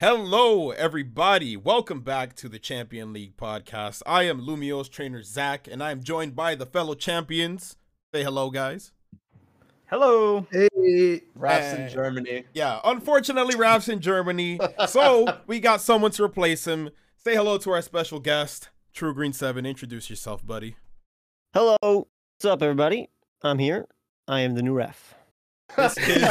Hello, everybody. Welcome back to the Champion League podcast. I am Lumio's trainer, Zach, and I am joined by the fellow champions. Say hello, guys. Hello. Hey, Raf's Hey. in Germany. Yeah, unfortunately, Raf's in Germany, so we got someone to replace him. Say hello to our special guest, True Green 7. Introduce yourself, buddy. hello. What's up, everybody? I'm here. I am the new Raf. This is the new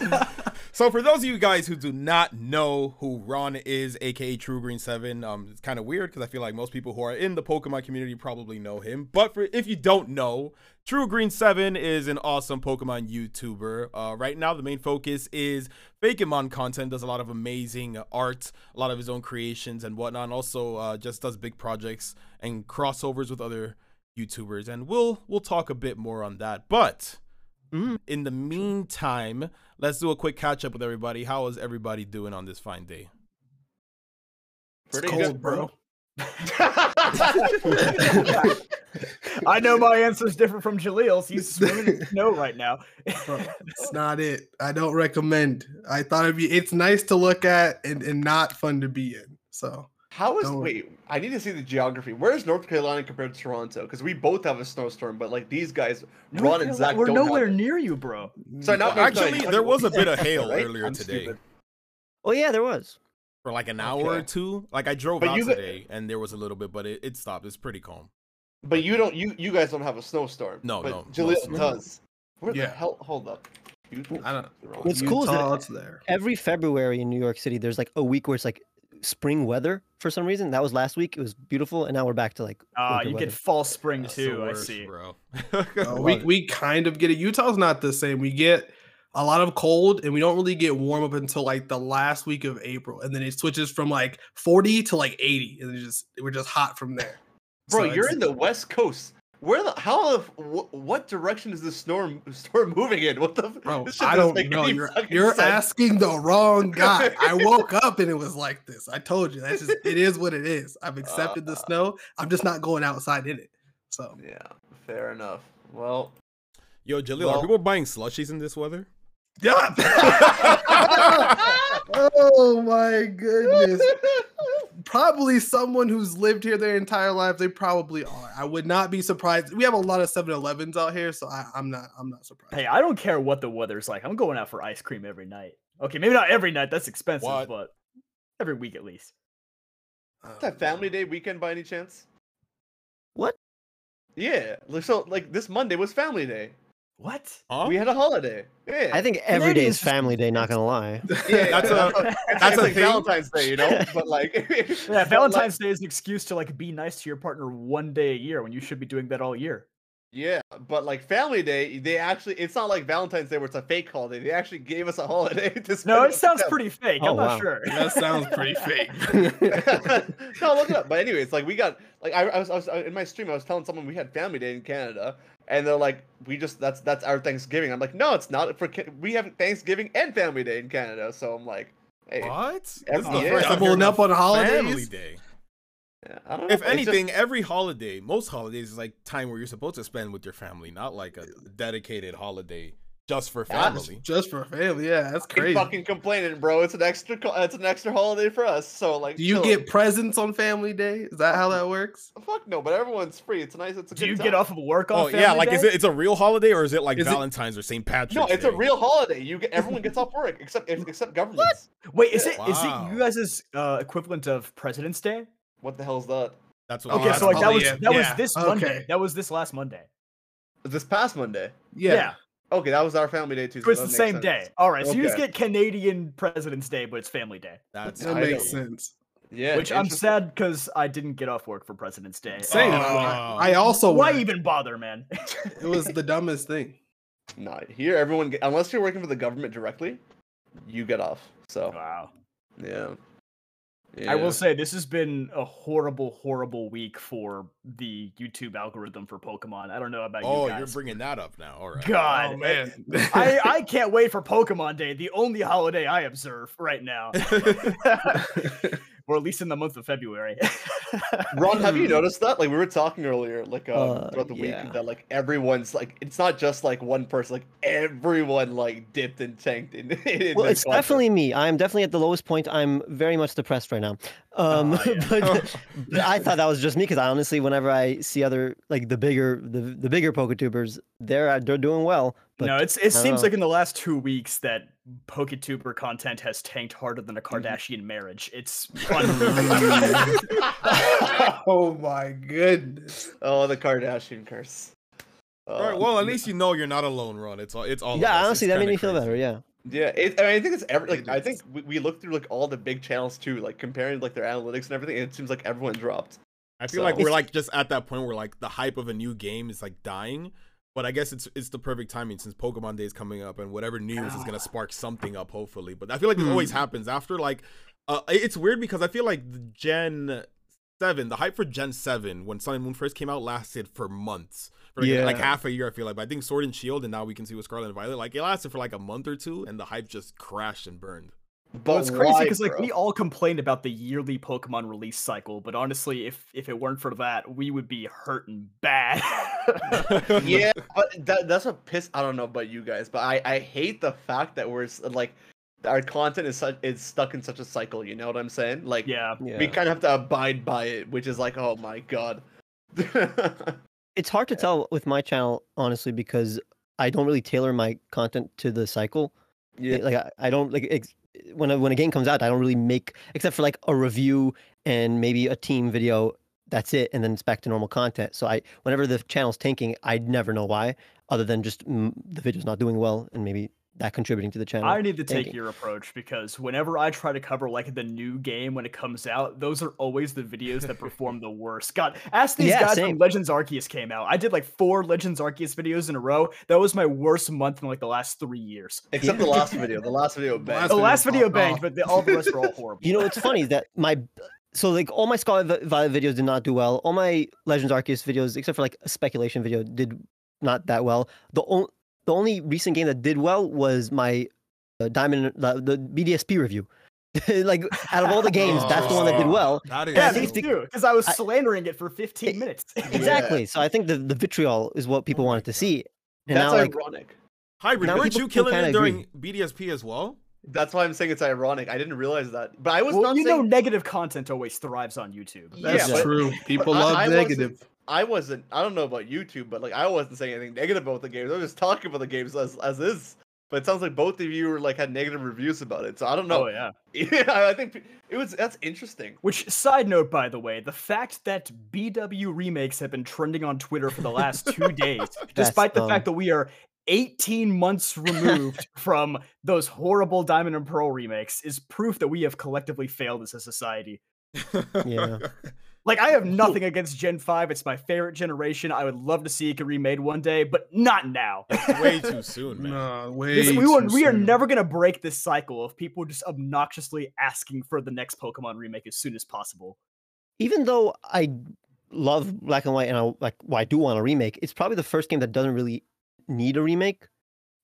Raf. So for those of you guys who do not know who Ron is, aka True Green Seven, um, it's kind of weird because I feel like most people who are in the Pokemon community probably know him. But for if you don't know, True Green Seven is an awesome Pokemon YouTuber. Uh, right now, the main focus is Fakemon content. Does a lot of amazing art, a lot of his own creations and whatnot. And also, uh, just does big projects and crossovers with other YouTubers. And we'll we'll talk a bit more on that. But Mhm. in the meantime, let's do a quick catch up with everybody. How is everybody doing on this fine day? Pretty cold, good, bro. bro. I know my answer is different from Jaleel's. He's swimming in snow right now. Bro, it's not it. I don't recommend. I thought it'd be. It's nice to look at and, and not fun to be in. So How is Don't- wait? I need to see the geography. Where is North Carolina compared to Toronto? Because we both have a snowstorm, but like these guys, Ron and Zach, We're don't nowhere it. near you, bro. So not Well, actually, there was a bit of hail right? earlier I'm today. stupid. Oh yeah, there was. For like an hour or two. Like I drove But out you got- today and there was a little bit, but it, it stopped. It's pretty calm. But you don't. You you guys don't have a snowstorm. No, but no, no Jaleel snow. does. Where the Yeah. hell? Hold up. You, I don't. What's cool is that- it's there. Every February in New York City, there's like a week where it's like spring weather for some reason. That was last week. It was beautiful, and now we're back to like. Ah, winter you weather. get fall spring That's the too. I see. bro. Uh, we we kind of get it. Utah's not the same. We get a lot of cold, and we don't really get warm up until like the last week of April, and then it switches from like forty to like eighty, and it just we're just hot from there. bro, So you're in the West Coast. Where the how the wh- what direction is the storm storm moving in? What the? Bro, I don't know. You're, you're sense. asking the wrong guy. I woke up and it was like this. I told you. That's just it is what it is. I've accepted the Uh. snow. I'm just not going outside in it. So Yeah, fair enough. Well, Yo, Jaleel, are people buying slushies in this weather? yeah. oh my goodness. Probably someone who's lived here their entire life. They probably are. I would not be surprised. We have a lot of 7-Elevens out here, so I, I'm not. I'm not surprised. Hey, I don't care what the weather's like. I'm going out for ice cream every night. Okay, maybe not every night. That's expensive, What? but every week at least. Is that Family Day weekend by any chance? What? Yeah, so like this Monday was Family Day. What? Huh? We had a holiday. Yeah, I think every day is Family Day. Not gonna lie. yeah, That's a- that's it's a like thing? Valentine's Day, you know. But like, Yeah, but, like, Valentine's Day is an excuse to like be nice to your partner one day a year when you should be doing that all year. yeah, but like Family Day, they actually it's not like Valentine's Day where it's a fake holiday. They actually gave us a holiday. To No, it sounds with pretty fake. Oh, I'm not wow. sure. that sounds pretty fake. them. no, look it up. But anyways, like we got like I, I was I was in my stream. I was telling someone we had Family Day in Canada, and they're like, we just that's that's our Thanksgiving. I'm like, no, it's not. For we have Thanksgiving and Family Day in Canada. So I'm like, hey, What? This is the Every- yeah. first I'm Doubling hearing up on holidays? Family Day. yeah, I don't know. If it's just- anything, every holiday, most holidays is like time where you're supposed to spend with your family, not like a dedicated holiday just for That's- family. Just for family, yeah, that's Keep crazy. fucking complaining, bro. It's an extra. It's an extra holiday for us. So like, Do you chill. get presents on Family Day? Is that how that works? Fuck no, but everyone's free. It's nice. It's a Do good you time. get off of work on Oh yeah, Family like is it? It's a real holiday or is it like Is it- Valentine's or St. Patrick's? No, it's a real holiday. You get everyone gets off work except except governments. Wait, is it is Wow. it you guys' uh, equivalent of President's Day? What the hell is that? That's what. Oh, Okay, that's so like that was it. that was this okay. Monday. That was this last Monday. This past Monday. Yeah. Okay, that was our family day too. So it's the same sense. day. All right, so you just get Canadian President's Day, but it's Family Day. That's That makes sense. Yeah. which I'm sad because I didn't get off work for President's Day. Same. Oh. I I also Why worked. even bother, man? It was the dumbest thing. Not here everyone get, unless you're working for the government directly, you get off. So wow. yeah. I will say this has been a horrible, horrible week for the YouTube algorithm for Pokemon. I don't know about Oh, you Oh, you're bringing that up now. All right. Oh, God, oh man. I, I can't wait for Pokemon Day, the only holiday I observe right now. or at least in the month of February. Ron, have you noticed that? Like we were talking earlier, like um, Uh, throughout the yeah. week, that like everyone's like it's not just like one person, like everyone like dipped and tanked in. in Well, this it's content. definitely me. I'm definitely at the lowest point. I'm very much depressed right now. Um, Oh, yeah. but, but I thought that was just me because I honestly, whenever I see other like the bigger the the bigger PokeTubers, they're uh, they're doing well. But no, it's it seems know. like in the last two weeks that PokeTuber content has tanked harder than a Mm-hmm. Kardashian marriage. It's unreal. oh my goodness. oh, the Kardashian curse. All right, Uh, well, at least you know you're not alone, Ron. It's all. It's all. yeah, honestly, It's that made kinda me feel crazy. better. Yeah. Yeah, it, I, mean, I think it's every like I think we, we look through like all the big channels too, like comparing like their analytics and everything. And it seems like everyone dropped. I feel So- like we're like just at that point where like the hype of a new game is like dying. But I guess it's it's the perfect timing since Pokemon Day is coming up and whatever news is gonna spark something up, hopefully. But I feel like it always happens after like uh it's weird because I feel like the Gen seven, the hype for Gen seven when Sun and Moon first came out lasted for months. For like, like half a year, I feel like. But I think Sword and Shield and now we can see with Scarlet and Violet, like it lasted for like a month or two and the hype just crashed and burned. But Well, it's crazy because like we all complained about the yearly Pokemon release cycle, but honestly, if if it weren't for that, we would be hurting bad. yeah, but that that's what piss. I don't know about you guys, but I I hate the fact that we're like our content is such is stuck in such a cycle. You know what I'm saying? Like yeah. Yeah. we kind of have to abide by it, which is like, oh my god. it's hard to tell with my channel honestly because I don't really tailor my content to the cycle. yeah, Like I, I don't like ex- when a, when a game comes out, I don't really make except for like a review and maybe a team video. That's it, and then it's back to normal content. So I, whenever the channel's tanking, I'd never know why, other than just mm, the video's not doing well and maybe that contributing to the channel. I need to take your approach because whenever I try to cover like the new game when it comes out, those are always the videos that perform the worst. God, ask these Yeah, guys same. when Legends Arceus came out. I did like four Legends Arceus videos in a row. That was my worst month in like the last three years. except the last video. The last video banged. The video last video popped banged, off. but the, all the rest were all horrible. You know, what's funny is that my so like all my Scarlet Violet videos did not do well. All my Legends Arceus videos, except for like a speculation video, did not that well. The only the only recent game that did well was my uh, Diamond the, the BDSP review. like out of all the games, that's the one that did Oh, well. That is yeah, me too. Because I was I- slandering it for 15 It- minutes. Exactly. So I think the the vitriol is what people Oh wanted to see. And That's now like ironic. hybrid. Weren't you killing it kinda during BDSP as well? That's why I'm saying it's ironic. I didn't realize that, but I was well, not you know, negative content always thrives on YouTube. That's Yeah, but- true. People I- love I wasn't- negative. I wasn't. I don't know about YouTube, but like I wasn't saying anything negative about the games. I was just talking about the games as as is. But it sounds like both of you were like had negative reviews about it. So I don't know. Oh yeah. Yeah, I think it was that's interesting. Which side note, by the way, the fact that BW remakes have been trending on Twitter for the last two days, despite the dumb. fact that we are 18 months removed from those horrible Diamond and Pearl remakes, is proof that we have collectively failed as a society. Yeah. Like, I have nothing against Gen 5. It's my favorite generation. I would love to see it get remade one day, but not now. Way too soon, man. No, way. This- we, will, too we are soon. never going to break this cycle of people just obnoxiously asking for the next Pokemon remake as soon as possible. even though I love Black and White and I like well, I do want a remake, it's probably the first game that doesn't really need a remake.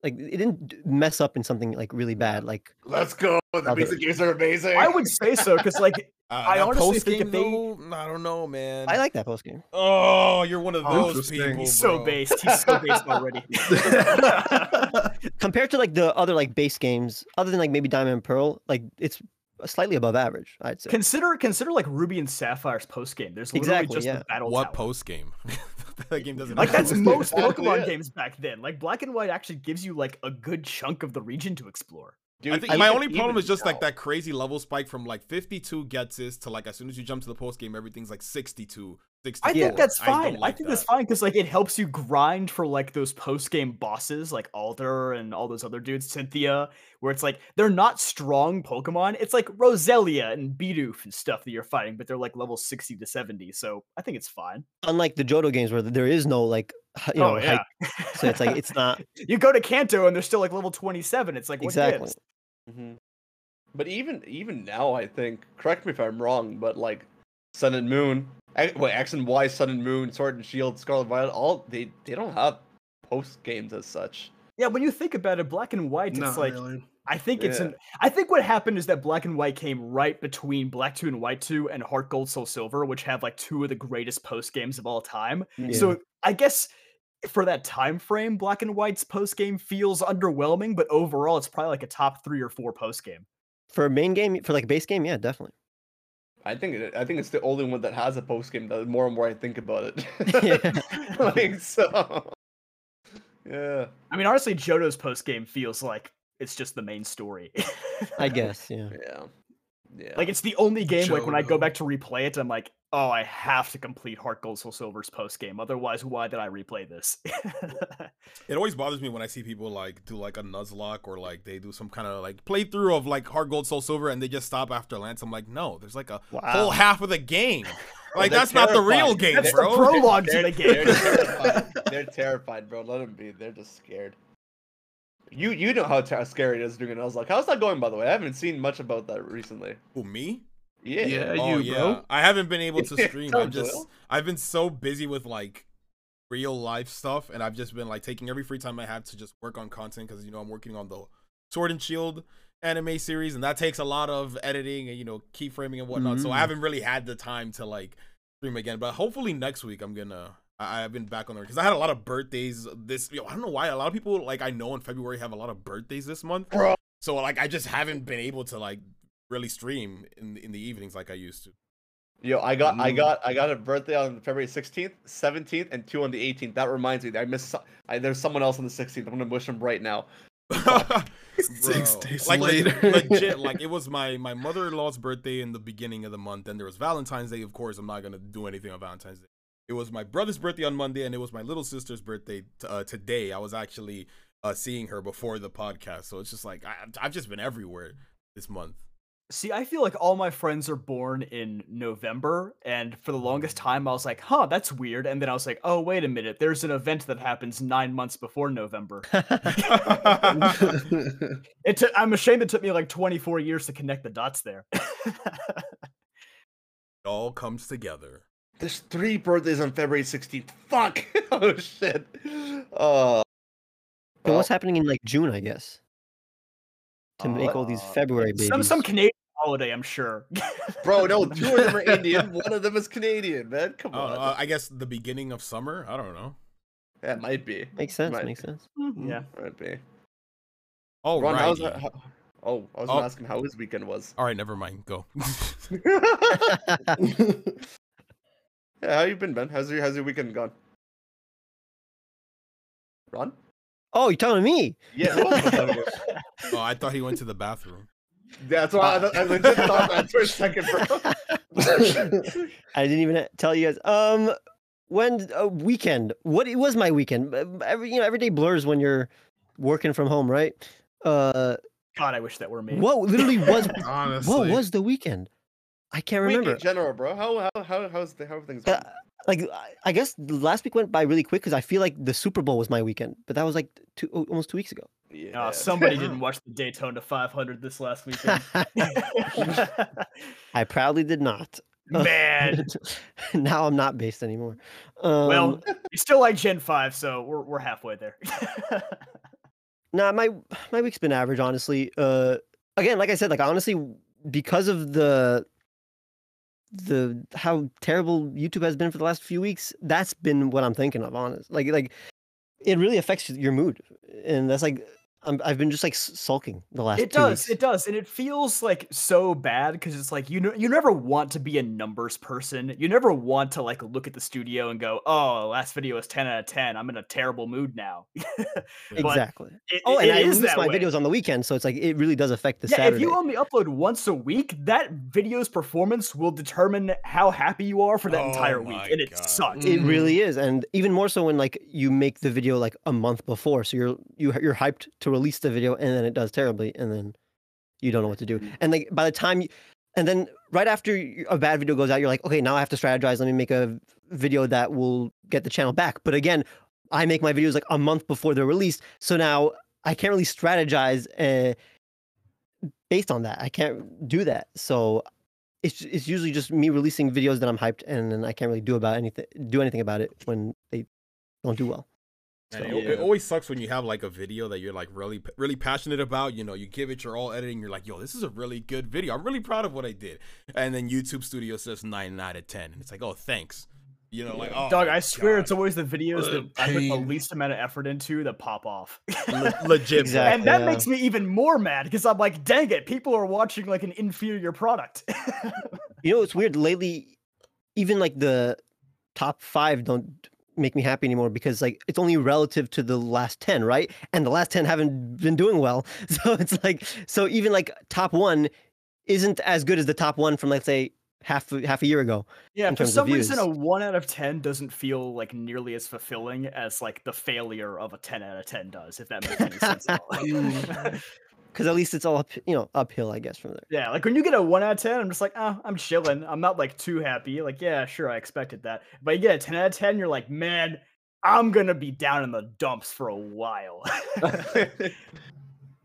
Like it didn't mess up in something like really bad. Like Let's go. The Love basic games are amazing. I would say so, because, like, I honestly think post-game, if they- though, I don't know, man. I like that post game. Oh, you're one of Oh, those interesting. people. he's so bro. based. He's so based already. Compared to like the other like base games, other than like maybe Diamond and Pearl, like it's slightly above average. I'd say. consider consider like Ruby and Sapphire's post game. There's literally Exactly, just yeah. the battle What post game? that game doesn't. Like that's most Pokemon it. games back then. Like Black and White actually gives you like a good chunk of the region to explore. Dude, I think my even- only problem is just like that crazy level spike from like 52 gets is to like as soon as you jump to the post game, everything's like 62, 64. I think that's fine. I, like think that's fine because like it helps you grind for like those post game bosses like Alder and all those other dudes, Cynthia, where it's like they're not strong Pokemon. It's like Roselia and Bidoof and stuff that you're fighting, but they're like level 60 to 70. So I think it's fine. Unlike the Johto games where there is no like you oh, know oh yeah. hype, so it's like it's not you go to Kanto and they're still like level 27. It's like what exactly. Gives? Mhm. But even even now, I think. Correct me if I'm wrong, but like Sun and Moon, X, wait, X and Y, Sun and Moon, Sword and Shield, Scarlet Violet, all they they don't have post games as such. Yeah, when you think about it, black and white, Not it's like really. I think it's Yeah. an. I think what happened is that Black and White came right between Black Two and White Two and Heart Gold Soul Silver, which have like two of the greatest post games of all time. So I guess for that time frame, Black and White's post game feels underwhelming, but overall, it's probably like a top three or four post game. For a main game, for like base game, yeah, definitely. I think it, I think it's the only one that has a post game. The more and more I think about it, Yeah. like so. Yeah. I mean, honestly, Johto's post game feels like it's just the main story. I guess, yeah. Yeah. Yeah. Like it's the only game like when I go back to replay it, I'm like, oh, I have to complete Heart Gold Soul Silver's post game. Otherwise, why did I replay this? It always bothers me when I see people like do like a Nuzlocke or like they do some kind of like playthrough of like Heart Gold Soul Silver and they just stop after Lance. I'm like, no, there's like a whole half of the game. Like They're that's not the real game, That's the bro. pro- prologue to they're, the game. They're terrified. they're terrified, bro. Let them be. They're just scared. You you know how ter- scary it is doing an Nuzlocke. How's that going, by the way? I haven't seen much about that recently. Who me? Yeah. Yeah, oh you, yeah, bro. I haven't been able to stream. tell I've Joel. just I've been so busy with like real life stuff, and I've just been like taking every free time I have to just work on content because you know I'm working on the Sword and Shield anime series, and that takes a lot of editing and you know keyframing and whatnot. So I Mm. haven't really had the time to like stream again. But hopefully next week I'm gonna. I, I've been back on there because I had a lot of birthdays this. Yo, I don't know why a lot of people like I know in February have a lot of birthdays this month. Bro. So like I just haven't been able to like really stream in in the evenings like I used to. Yo, I got I Mm. got I got a birthday on February 16th, 17th, and two on the 18th. That reminds me, I missed. I, there's someone else on the 16th. I'm gonna wish him right now. Six days like, later. Legit, legit, like it was my my mother-in-law's birthday in the beginning of the month, and there was Valentine's Day. Of course, I'm not gonna do anything on Valentine's Day. It was my brother's birthday on Monday, and it was my little sister's birthday t- uh, today. I was actually uh, seeing her before the podcast, so it's just like I, I've just been everywhere this month. See, I feel like all my friends are born in November, and for the longest time, I was like, "Huh, that's weird." And then I was like, "Oh, wait a minute, there's an event that happens nine months before November." It took. I'm ashamed it took me like 24 years to connect the dots there. It all comes together. There's three birthdays on February 16th. Fuck. oh shit. Uh. But what's happening in like June, I guess, to make all these Uh, February babies? some some Canadian holiday, I'm sure. Bro, no, two of them are Indian. One of them is Canadian, man. Come on. know, uh, I guess the beginning of summer. I don't know. yeah, it might be. makes sense. Might- Makes sense. yeah. Might be. Oh, Ron, right. how's that? How, oh, I was Oh. gonna ask him how his weekend was. All right, never mind. Go. yeah, how you been, Ben? How's your How's your weekend gone? Ron? Oh, you're telling me? Yeah, who else was talking about? oh, I thought he went to the bathroom. That's why I, I legit thought that for a second, bro. I didn't even tell you guys. Um, when a weekend? What it was my weekend? Uh, Every you know, every day blurs when you're working from home, right? Uh, God, I wish that were me. what literally was? Honestly, what was the weekend? I can't Week remember. in general, bro. How how how how's the, how have things Uh, gone? Like I- I guess last week went by really quick because I feel like the Super Bowl was my weekend, but that was like two, almost two weeks ago. Yeah. Uh, somebody didn't watch the Daytona 500 this last weekend. I proudly did not. Man, now I'm not based anymore. Um, well, you still like Gen 5, so we're we're halfway there. Nah, my my week's been average, honestly. Uh, again, like I said, like honestly, because of the the how terrible YouTube has been for the last few weeks, that's been what I'm thinking of. Honest, like like it really affects your mood, and that's like I'm, I've been just like sulking the last. it two does, weeks. it does, and it feels like so bad because it's like you know you never want to be a numbers person. You never want to like look at the studio and go, "Oh, last video was 10 out of 10. I'm in a terrible mood now." Exactly. it, Oh, and it I is release my way. videos on the weekend, so it's like it really does affect the yeah, Saturday. if you only upload once a week, that video's performance will determine how happy you are for that Oh entire week, my and it God. sucks. It really mm. is, and even more so when like you make the video like a month before, so you're you you're hyped to release the video, and then it does terribly, and then you don't know what to do. And like by the time, you, and then right after a bad video goes out, you're like, okay, now I have to strategize. Let me make a video that will get the channel back. But again, I make my videos like a month before they're released, so now I can't really strategize uh, based on that. I can't do that. So it's it's usually just me releasing videos that I'm hyped, and then I can't really do about anything do anything about it when they don't do well. And So it, Yeah. it always sucks when you have like a video that you're like really really passionate about. You know, you give it your all editing. You're like, yo, this is a really good video. I'm really proud of what I did. And then YouTube Studio says nine out of ten, and it's like, oh, thanks. You know, like, oh, Dog, I swear God. it's always the videos What a that I put the least amount of effort into that pop off. Le- legit. Exactly. and that yeah. makes me even more mad because I'm like, dang it, people are watching like an inferior product. You know, it's weird lately. Even like the top five don't make me happy anymore because like it's only relative to the last ten, right? And the last ten haven't been doing well, so it's like so even like top one isn't as good as the top one from let's say half a- half a year ago. yeah, in for terms of some reason, a one out of ten doesn't feel like nearly as fulfilling as like the failure of a ten out of ten does. If that makes any sense at all. Mm. Because at least it's all up, you know, uphill, I guess, from there. Yeah, like when you get a one out of ten, I'm just like, oh, I'm chilling. I'm not like too happy. Like, yeah, sure, I expected that. But you get a ten out of ten, you're like, man, I'm gonna be down in the dumps for a while.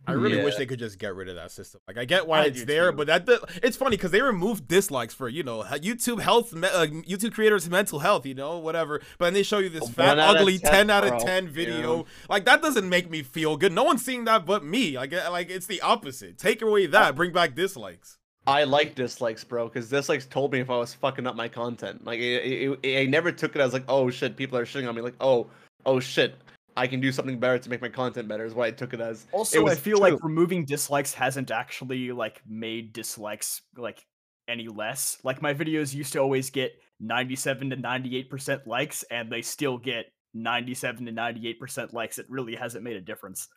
I really wish they could just get rid of that system. Like I get why I it's there, too. but that the, it's funny because they removed dislikes for you know YouTube health, uh, YouTube creators' mental health, you know, whatever. But then they show you this One fat, ugly 10, ten out of ten Yeah. video. Like that doesn't make me feel good. No one's seeing that but me. Like uh, like it's the opposite. Take away that, bring back dislikes. I like dislikes, bro, because dislikes told me if I was fucking up my content. Like, it, it, it- I never took it as like, oh shit, people are shitting on me. Like, oh, oh shit, I can do something better to make my content better. Is what I took it as. Also, I was feel like removing dislikes hasn't actually like made dislikes like any less. Like my videos used to always get 97 to 98% likes and they still get 97 to 98% likes. It really hasn't made a difference.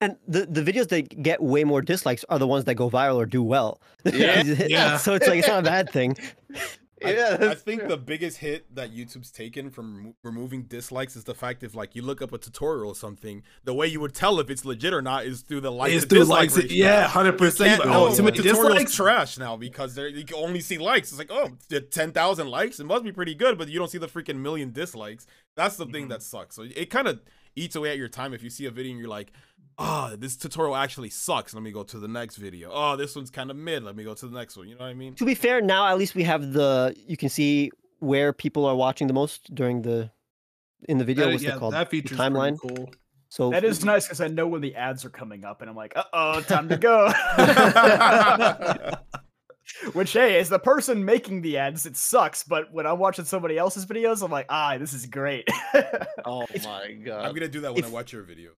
And the, the videos that get way more dislikes are the ones that go viral or do well. Yeah. Yeah. so it's like it's not a bad thing. I- Yeah, I, that's think true. the biggest hit that YouTube's taken from remo- removing dislikes is the fact if like you look up a tutorial or something, the way you would tell if it's legit or not is through the likes It's through likes. ratio. Yeah, hundred percent. Oh, no, too tutorial's trash now because there you can only see likes. It's like, oh, the 10,000 likes, it must be pretty good, but you don't see the freaking million dislikes. That's the thing mm-hmm. that sucks. So it kind of eats away at your time if you see a video and you're like, oh, this tutorial actually sucks. Let me go to the next video. Oh, this one's kind of mid. Let me go to the next one. You know what I mean? To be fair, now at least we have the you can see where people are watching the most during the in the video. That- What's yeah, it called? that The feature's timeline. cool. So That is nice because I know when the ads are coming up and I'm like, uh oh, time to go. Which, hey, as the person making the ads, it sucks. But when I'm watching somebody else's videos, I'm like, ah, this is great. Oh my god. I'm going to do that when I watch your video.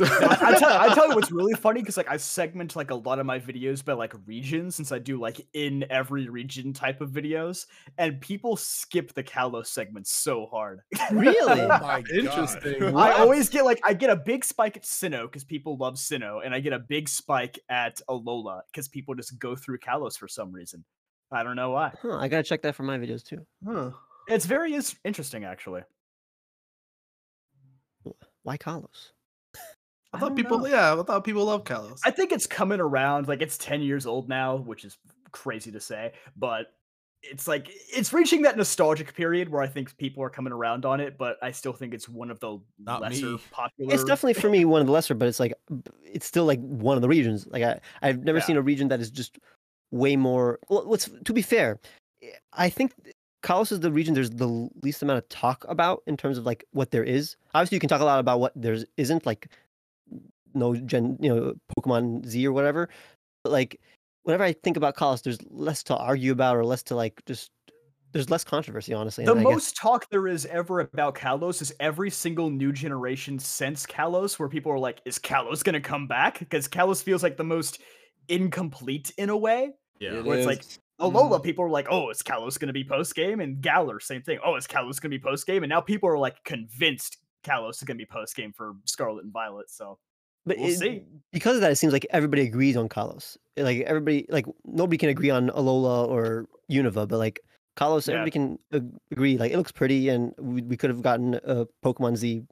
I, I tell, I tell you what's really funny because like I segment like a lot of my videos by like region since I do like in every region type of videos, and people skip the Kalos segment so hard. really, Oh my God. Interesting. I always get like I get a big spike at Sinnoh because people love Sinnoh, and I get a big spike at Alola because people just go through Kalos for some reason. I don't know why. huh, I gotta check that for my videos too. Huh. It's very is- interesting actually. Why Kalos? I I thought don't people, know. yeah, I thought people love Kalos. I think it's coming around. Like it's 10 years old now, which is crazy to say, but it's like it's reaching that nostalgic period where I think people are coming around on it, but I still think it's one of the Not lesser me. popular. It's definitely for me one of the lesser, but it's like it's still like one of the regions. Like I, I've never Yeah. seen a region that is just way more. Well, what's to be fair, eh, I think Kalos is the region there's the least amount of talk about in terms of like what there is. Obviously, you can talk a lot about what there isn't, like no gen, you know, Pokemon Z or whatever. But like, whenever I think about Kalos, there's less to argue about or less to like just. There's less controversy, honestly. the and I guess- most talk there is ever about Kalos is every single new generation since Kalos, where people are like, "Is Kalos gonna come back?" Because Kalos feels like the most incomplete in a way. Yeah. It where it's like, is. Alola, mm-hmm. people are like, "Oh, is Kalos gonna be post game?" And Galar, same thing. Oh, is Kalos gonna be post game? And now people are like convinced Kalos is gonna be post game for Scarlet and Violet. So But We'll it- see. because of that, it seems like everybody agrees on Kalos. Eh, like everybody, like nobody can agree on Alola or Unova, but like Kalos, Yeah. everybody can ag- agree. Like it looks pretty, and we, we could have gotten a Pokemon Z.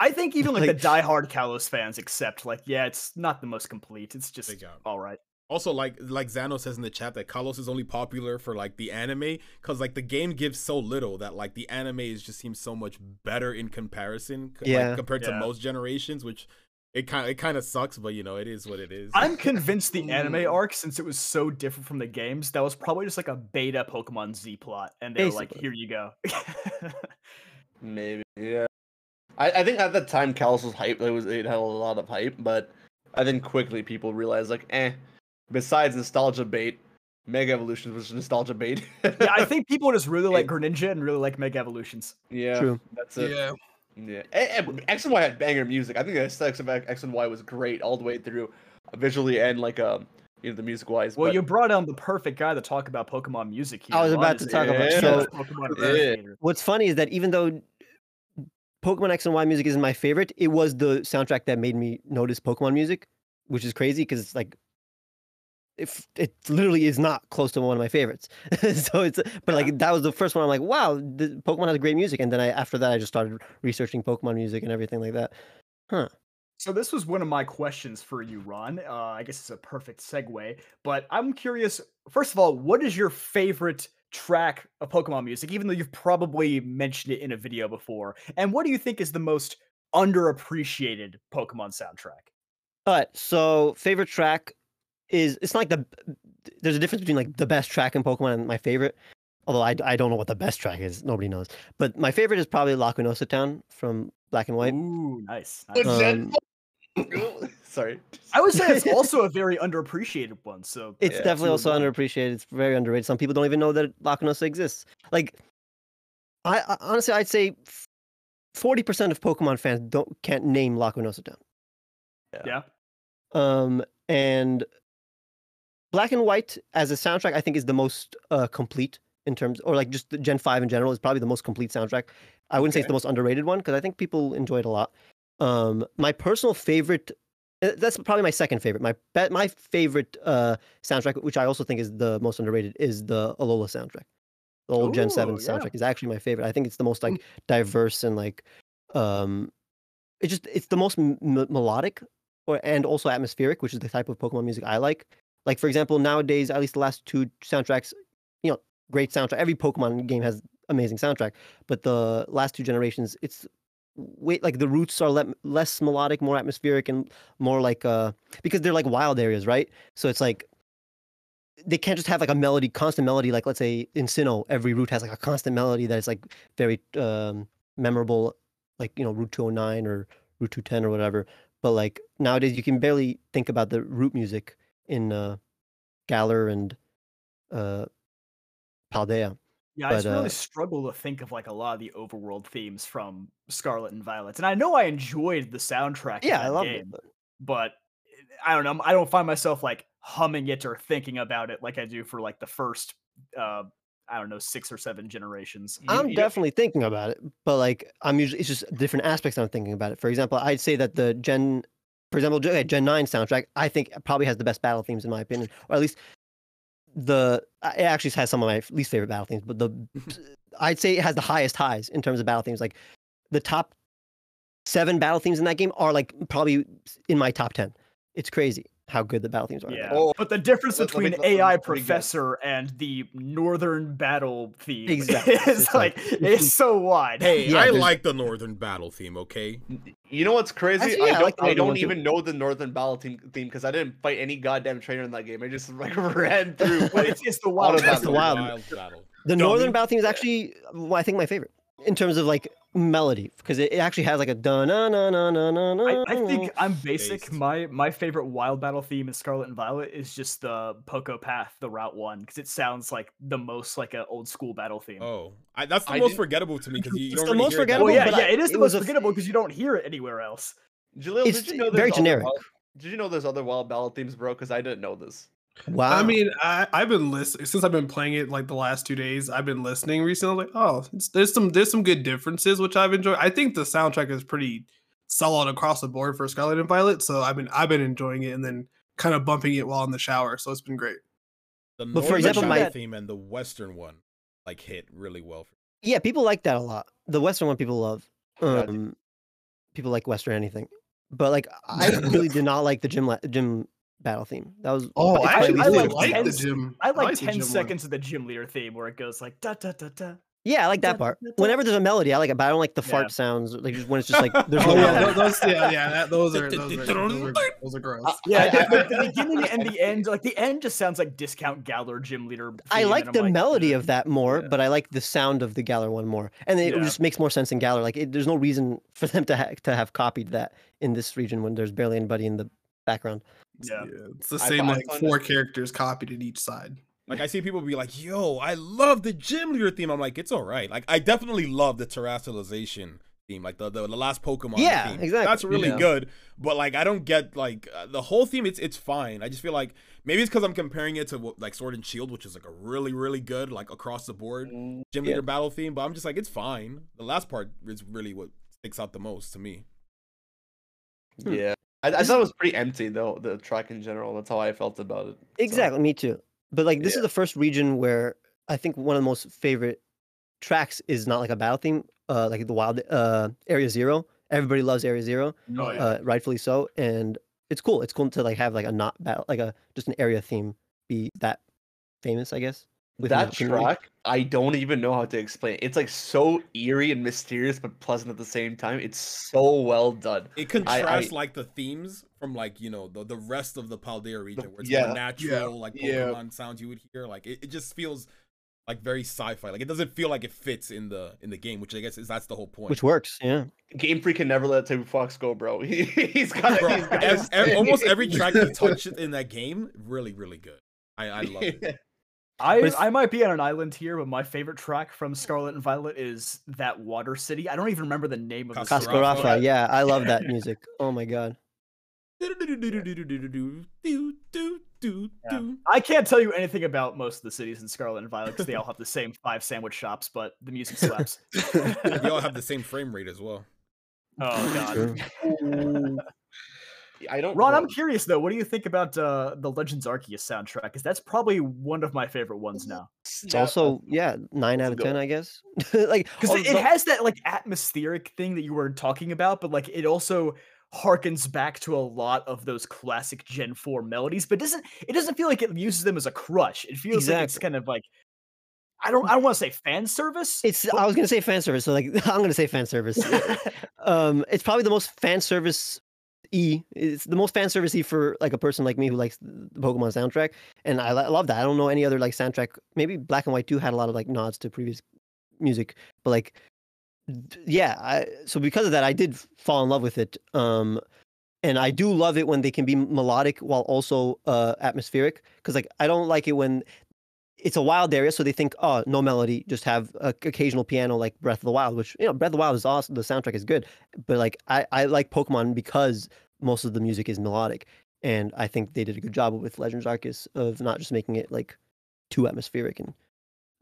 I think even like, Like- the diehard Kalos fans accept, like, yeah, it's not the most complete. It's just all right. Also, like like Zano says in the chat that Kalos is only popular for like the anime because like the game gives so little that like the anime is just seems so much better in comparison, c- like, Yeah. compared to most generations, which it kind it kind of sucks, but you know it is what it is. I'm convinced the anime Mm. arc, since it was so different from the games, that was probably just like a beta Pokemon Z plot, and they were like, "Here you go." Maybe. Yeah. I, I think at the time Kalos was hype. It was it had a lot of hype, but I think quickly people realized like, eh. Besides nostalgia bait, Mega Evolutions was nostalgia bait. yeah, I think people just really like Greninja and really like Mega Evolutions. yeah, True. that's it. Yeah. Yeah, and, and X and Y had banger music. I think the aesthetics of X and Y was great all the way through, visually and like um, you know, the music wise. Well, but, you brought on the perfect guy to talk about Pokemon music here. I was about is to talk a about- so- Pokemon Yeah. What's funny is that even though Pokemon X and Y music isn't my favorite, it was the soundtrack that made me notice Pokemon music, which is crazy because it's like if it literally is not close to one of my favorites. so it's but like that was the first one I'm like, wow, the Pokemon has great music. And then I after that I just started researching Pokemon music and everything like that. Huh. So this was one of my questions for you, Ron. Uh, I guess it's a perfect segue. But I'm curious. First of all, what is your favorite track of Pokemon music? Even though you've probably mentioned it in a video before. And what do you think is the most underappreciated Pokemon soundtrack? All right, so favorite track is it's not like the there's a difference between like the best track in Pokemon and my favorite. Although I, I don't know what the best track is, nobody knows. But my favorite is probably Lacunosa Town from Black and White. Ooh, nice. nice. Um, Sorry. I would say it's also a very underappreciated one. So It's Yeah, definitely two also underappreciated. It's very underrated. Some people don't even know that Lacunosa exists. Like, I, I honestly, I'd say forty percent of Pokemon fans don't can't name Lacunosa Town. yeah. Um, and Black and White as a soundtrack, I think is the most uh, complete in terms, or like just the Gen Five in general is probably the most complete soundtrack. I wouldn't say it's the most underrated one because I think people enjoy it a lot. Um, my personal favorite, uh, that's probably my second favorite. My my favorite uh, soundtrack, which I also think is the most underrated, is the Alola soundtrack. The old Gen Seven yeah. soundtrack is actually my favorite. I think it's the most like diverse and like, um, it just it's the most m- melodic or and also atmospheric, which is the type of Pokemon music I like. Like for example, nowadays, at least the last two soundtracks, you know, great soundtrack. Every Pokemon game has amazing soundtrack, but the last two generations, it's wait like the routes are le- less melodic, more atmospheric, and more like uh because they're like wild areas, right? So it's like they can't just have like a melody, constant melody. Like let's say in Sinnoh, every route has like a constant melody that is like very um memorable, like you know Route 209 or Route 210 or whatever. But like nowadays, you can barely think about the route music in uh, Galar and uh, Paldea. Yeah, I just But, really uh, struggle to think of like a lot of the overworld themes from Scarlet and Violet, and I know I enjoyed the soundtrack. Yeah, I love it. But but eh, I don't know. I don't find myself like humming it or thinking about it like I do for like the first, uh, I don't know, six or seven generations. You- I'm you know- definitely thinking about it, but like I'm usually it's just different aspects I'm thinking about it. For example, I'd say that the Gen, for example, Gen Gen Nine soundtrack, I think probably has the best battle themes in my opinion, or at least the it actually has some of my least favorite battle themes, but the I'd say it has the highest highs in terms of battle themes. Like the top seven battle themes in that game are like probably in my top ten. It's crazy how good the battle themes are. Yeah. Oh, but the difference let- let me- between let me AI pretty good. Professor and the Northern Battle theme Exactly, is it's like like- it's so wide. Hey, Yeah, I there's- like the Northern Battle theme. Okay, You know what's crazy? Actually, I yeah, I don't, like I don't one too. even know the Northern Battle Team theme because I didn't fight any goddamn trainer in that game. I just like ran through. But it's, it's the Auto wild. battle. It's the wild. battle. The Dummy. northern battle theme is actually, well, I think, my favorite in terms of like melody because it, it actually has like a da na na na na na na. I, I think I'm basic. Based. My my favorite wild battle theme in Scarlet and Violet is just the Poco Path, the Route One, because it sounds like the most like an old school battle theme. Oh, I, that's the I most didn't- forgettable to me because you, you It's don't the really most hear it forgettable, well, yeah, but yeah, I- it is it the most forgettable because you don't hear it anywhere else. Jaleel, It's did you know very generic. wild- Did you know there's other wild battle themes, bro? Because I didn't know this. Wow. I mean, I, I've been listening since I've been playing it like the last two days. I've been listening recently. I was like, oh, it's, there's some there's some good differences which I've enjoyed. I think the soundtrack is pretty solid across the board for Scarlet and Violet. So I've been I've been enjoying it and then kind of bumping it while in the shower. So it's been great. The But for example, my- theme and the Western one like hit really well. For yeah, people like that a lot. The western one people love. Yeah, I do. Um, people like western anything, but like I really did not like the gym la- gym battle theme. That was Oh, it's I actually I really like like the gym. I like the ten gym one. seconds of the gym leader theme where it goes like da da da da Yeah, I like that that- part. that's Whenever there's a melody, I like it, but I don't like the Yeah. fart sounds. Like just when it's just like there's oh, no Oh, yeah, those, yeah, yeah, that, those are those are, those are, those are gross. Uh, yeah, I- the, the beginning and the end, like the end, just sounds like discount Galar gym leader. I theme, and like I'm the melody "Ugh." of that more, Yeah. but I like the sound of the Galar one more, and it Yeah. just makes more sense in Galar. Like, it, there's no reason for them to ha- to have copied that in this region when there's barely anybody in the background. Yeah. it's the same I like find four characters copied in each side. Like I see people be like, "Yo, I love the gym leader theme." I'm like, it's all right. Like I definitely love the terastallization theme, like the the, the last Pokemon. Yeah, theme. exactly. That's really Yeah. good. But like, I don't get like uh, the whole theme. It's it's fine. I just feel like maybe it's because I'm comparing it to like Sword and Shield, which is like a really really good like across the board Mm, gym Yeah. leader battle theme. But I'm just like, it's fine. The last part is really what sticks out the most to me. Hmm. Yeah. I, I thought it was pretty empty though, the track in general. That's how I felt about it. So, Exactly, me too. But like, this Yeah. is the first region where I think one of the most favorite tracks is not like a battle theme, uh, like the wild uh Area Zero. Everybody loves Area Zero, Oh, yeah. uh, rightfully so, and it's cool. It's cool to like have like a not battle, like a just an area theme be that famous, I guess. Within that the track, I don't even know how to explain. it. It's like so eerie and mysterious, but pleasant at the same time. It's so well done. It I- contrasts like the themes from like you know the, the rest of the Paldea region, where it's yeah, more natural, like yeah. Pokemon sounds you would hear. Like it, it just feels like very sci-fi. Like it doesn't feel like it fits in the in the game, which I guess is that's the whole point. which works. Yeah, Game Freak can never let Toby Fox go, bro. He, he's got Bro, he's got ev- ev- almost every track he touches in that game, really, really good. I, I love it. I, I might be on an island here, but my favorite track from Scarlet and Violet is that Water City. I don't even remember the name of the Cascarrafa. song. Cascarrafa. Yeah, I love that music. Oh my god. Yeah. I can't tell you anything about most of the cities in Scarlet and Violet because they all have the same five sandwich shops, but the music slaps. They all have the same frame rate as well. oh god. True. I don't. Ron, know. I'm curious though. What do you think about uh, the Legends Arceus soundtrack? Because that's probably one of my favorite ones now. It's also yeah, nine out of Let's ten. I guess. like Because all it, it the- has that like atmospheric thing that you were talking about, but like it also harkens back to a lot of those classic Gen 4 melodies, but doesn't it doesn't feel like it uses them as a crush? It feels like it's kind of like I don't I don't want to say fan service. It's I was gonna say fan service, so like I'm gonna say fan service. um, it's probably the most fan service e. It's the most fan service e for like a person like me who likes the Pokemon soundtrack, and I, li- love that. I don't know any other like soundtrack. Maybe Black and White too had a lot of like nods to previous music, but like yeah. I, so because of that, I did fall in love with it. Um, and I do love it when they can be melodic while also uh atmospheric. Because like I don't like it when it's a wild area, so they think, oh, no melody, just have a occasional piano like Breath of the Wild, which you know, Breath of the Wild is awesome. The soundtrack is good, but like I, I like Pokemon because most of the music is melodic, and I think they did a good job with Legends Arceus of not just making it like too atmospheric and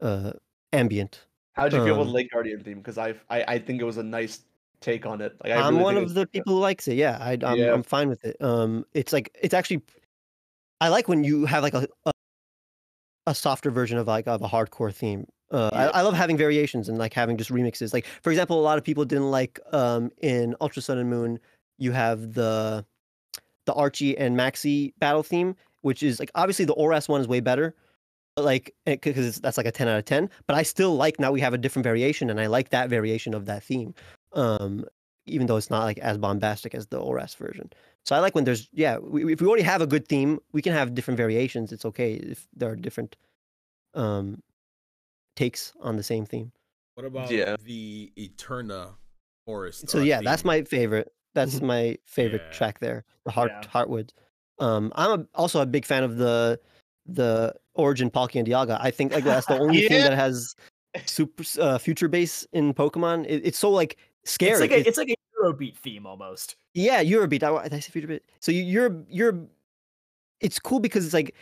uh ambient. How did you feel with um, Lake Guardian theme? Because I, I I think it was a nice take on it. Like I I'm really one of the people who likes it. Yeah, I, I'm Yeah. I'm fine with it. Um, it's like it's actually, I like when you have like a a, a softer version of like of a hardcore theme. Uh, Yeah. I, I love having variations and like having just remixes. Like for example, a lot of people didn't like um in Ultra Sun and Moon, you have the the Archie and Maxi battle theme, which is like obviously the ORAS one is way better. But like, because that's like a ten out of ten. But I still like now we have a different variation, and I like that variation of that theme. Um, even though it's not like as bombastic as the ORAS version. So I like when there's yeah, we, if we already have a good theme, we can have different variations. It's okay if there are different um takes on the same theme. What about Yeah. the Eterna forest? So yeah, that's my favorite. That's my favorite Yeah. track there. The Heart Yeah. Heartwoods. Um, I'm a, also a big fan of the the Origin Palkia and Dialga. I think like that's the only thing that has super uh, future bass in Pokemon. It, it's so like scary. It's like a, It- it's like a Eurobeat theme almost. Yeah, Eurobeat. I, I say future bit? So you- you're you're. It's cool because it's like,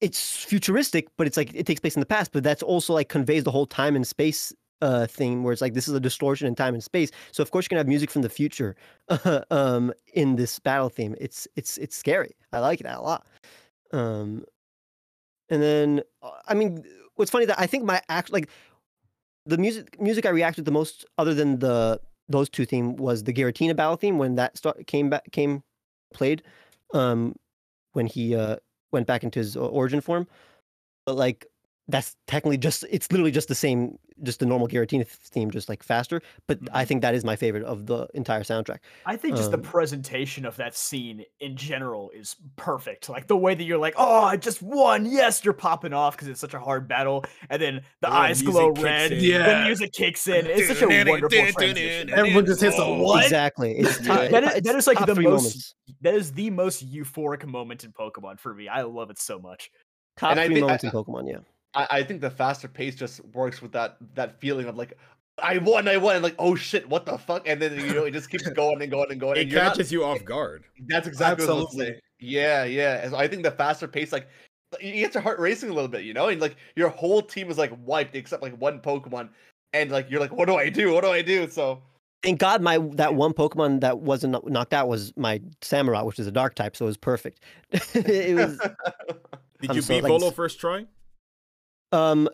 it's futuristic, but it's like it takes place in the past. But that's also like conveys the whole time and space uh thing, where it's like this is a distortion in time and space. So of course you can have music from the future, um, in this battle theme. It's it's it's scary. I like that a lot. Um, and then uh, I mean, what's funny that I think my act like the music music I reacted the most, other than the those two theme, was the Giratina battle theme when that start came back came played, um, when he uh went back into his origin form. But like that's technically just it's literally just the same just the normal Giratina theme just like faster but i Mhm. think that is my favorite of the entire soundtrack I think just Um, the presentation of that scene in general is perfect. Like the way that you're like, oh, I just won. Yes, you're popping off because it's such a hard battle. And then the And the eyes glow red. in. The music kicks in. It's such a wonderful transition. Everyone just hits a what? exactly it's Yeah. that is that is like, the three most- moments. That is the most euphoric moment in Pokemon for me. I love it so much. top I three think- I- moments in pokemon yeah I, I think the faster pace just works with that that feeling of like I won, I won, and like oh shit, what the fuck, and then you know it just keeps going and going and going. It and you're not- catches you off guard. That's exactly what I was Absolutely. saying. Yeah, yeah. And so I think the faster pace, like, you get your heart racing a little bit, you know, and like your whole team is like wiped except like one Pokemon, and like you're like, what do I do? What do I do? So thank god my that one pokemon that wasn't knocked out was my Samurott which is a dark type so it was perfect it was Did I'm you so- beat like, Volo first try? Um,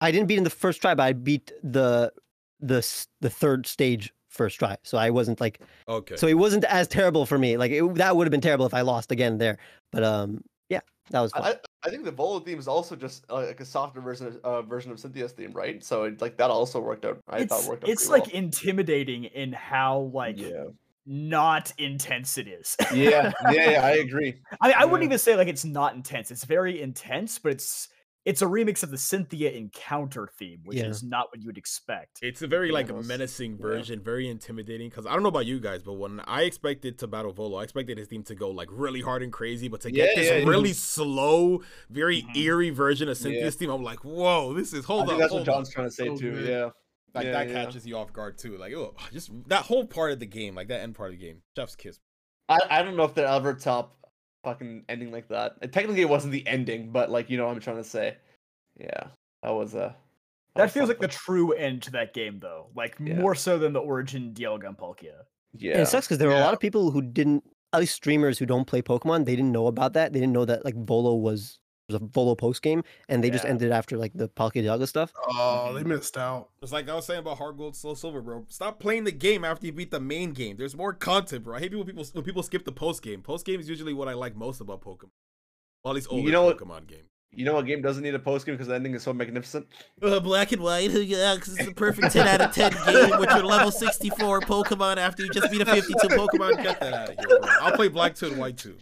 I didn't beat in the first try, but I beat the the the third stage first try. So I wasn't like Okay. so it wasn't as terrible for me. Like it, that would have been terrible if I lost again there. But um, yeah, that was fun. I, I think the Volo theme is also just uh, like a softer version of, uh, version of Cynthia's theme, right? So it, like that also worked out. I thought it's worked out. it's pretty like intimidating in how like yeah, not intense it is. yeah, yeah, yeah. I agree. I mean, I wouldn't even say like it's not intense. It's very intense, but it's it's a remix of the Cynthia Encounter theme, which Yeah. is not what you would expect. It's a very like Thanos. menacing Yeah. version, very intimidating. Because I don't know about you guys, but when I expected to battle Volo, I expected his theme to go like really hard and crazy. But to get this yeah, yeah. really slow, very Mhm. eerie version of Yeah. Cynthia's team, I'm like, whoa, this is I hold think up, that's what hold up. John's trying to say So too. good. Yeah, Like Yeah, that yeah. catches you off guard too. Like, oh, just that whole part of the game, like that end part of the game, Chef's kiss. I, I don't know if they'll ever top fucking ending like that. And technically, it wasn't the ending, but like you know what I'm trying to say. Yeah, that was a. That feels like the true end to that game, though. Like Yeah. more so than the origin Dialga and Palkia. yeah. And it sucks because there were a lot of people who didn't, at least streamers who don't play Pokemon, they didn't know about that. They didn't know that like Volo was was a Volo post game, and they just ended after like the Palkia stuff. Oh, they missed out. It's like I was saying about HeartGold, Slow Silver, bro. Stop playing the game after you beat the main game. There's more content, bro. I hate people people when people skip the post game. Post game is usually what I like most about Pokemon. All these old You know what- Pokemon games. You know what game doesn't need a post game because the ending is so magnificent. Uh, black and white, yeah, because it's a perfect 10 out of 10 game with your level 64 Pokemon after you just beat a 52 Pokemon. Get that out of here, bro. I'll play Black 2 and White 2.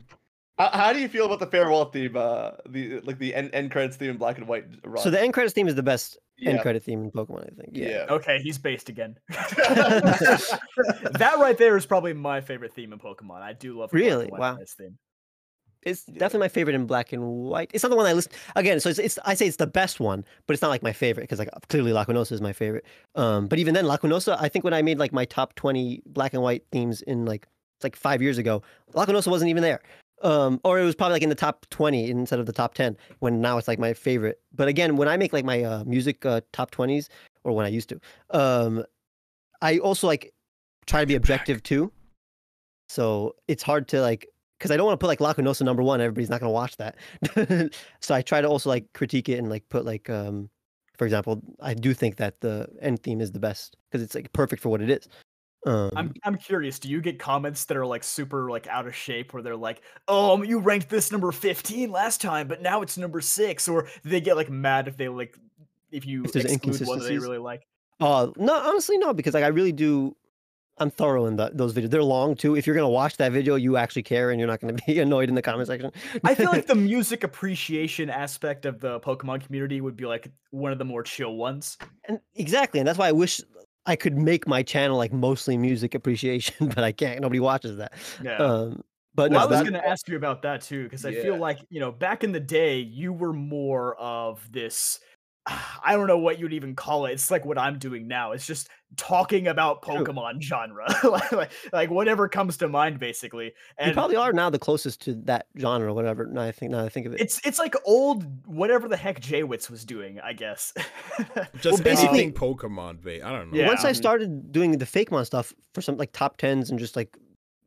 How, how do you feel about the farewell theme? Uh, the like the end, end credits theme in black and white. Rod? So the end credits theme is the best end credit theme in Pokemon, I think. Yeah. yeah. Okay, he's based again. that right there is probably my favorite theme in Pokemon. I do love the Black and Really? White Wow. Knights theme. It's Yeah. definitely my favorite in black and white. It's not the one I listen again. So it's, it's I say it's the best one, but it's not like my favorite because like clearly Lacunosa is my favorite. Um, but even then, Lacunosa, I think when I made like my top twenty black and white themes in like it's like five years ago, Lacunosa wasn't even there. Um, or it was probably like in the top twenty instead of the top ten. When now it's like my favorite. But again, when I make like my uh, music uh, top twenties, or when I used to, um, I also like try to be objective too. So it's hard to like because I don't want to put like Lacunosa number one. Everybody's not gonna watch that. so I try to also like critique it and like put like um for example, I do think that the end theme is the best because it's like perfect for what it is. Um, I'm I'm curious. Do you get comments that are like super like out of shape, where they're like, "Oh, you ranked this number 15 last time, but now it's number six," or they get like mad if they like if you If there's exclude one that they really like? Oh no, honestly no, because like I really do. I'm thorough in the, those videos. They're long too. If you're gonna watch that video, you actually care, and you're not gonna be annoyed in the comment section. I feel like the music appreciation aspect of the Pokemon community would be like one of the more chill ones. and exactly, and that's why I wish I could make my channel like mostly music appreciation, but I can't. Nobody watches that. Yeah. Um, but well, no, I was that- going to ask you about that too, because I feel like you know back in the day you were more of this. I don't know what you'd even call it. It's like what I'm doing now. It's just talking about True. Pokemon genre, like, like like whatever comes to mind, basically. you probably are now the closest to that genre, whatever. Now I think now I think of it. it's it's like old whatever the heck JWittz was doing, I guess. Just basically- Pokemon, bait. I don't know. Yeah. Once I Mhm. started doing the Fakemon stuff for some like top tens and just like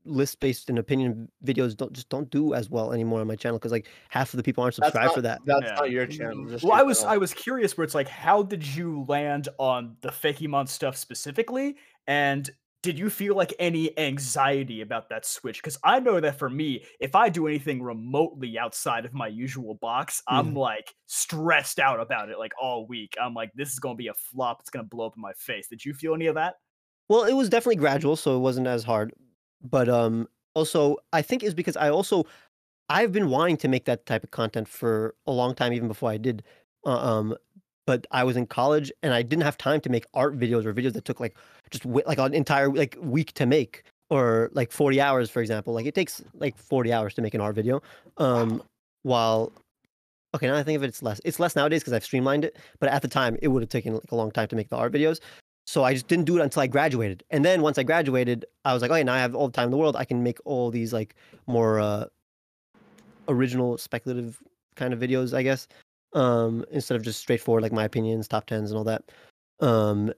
list based and opinion videos, don't just don't do as well anymore on my channel because like half of the people aren't subscribed not, for that. That's Yeah. not your channel. just well, your I was channel. I was curious where it's like, how did you land on the Fakemon stuff specifically? And did you feel like any anxiety about that switch? Because I know that for me, if I do anything remotely outside of my usual box, I'm mm-hmm. like stressed out about it like all week. I'm like, this is gonna be a flop. It's gonna blow up in my face. Did you feel any of that? Well, it was definitely gradual, so it wasn't as hard. But um, also, I think it's because I also I've been wanting to make that type of content for a long time, even before I did. Uh, um, but I was in college and I didn't have time to make art videos or videos that took like just like an entire like week to make or like 40 hours, for example. Like it takes like 40 hours to make an art video. Um, while okay, now I think of it, it's less. It's less nowadays because I've streamlined it. But at the time, it would have taken like a long time to make the art videos. So I just didn't do it until I graduated. And then once I graduated, I was like, okay, now I have all the time in the world. I can make all these like more uh, original, speculative kind of videos, I guess, um, instead of just straightforward like my opinions, top tens, and all that. Um,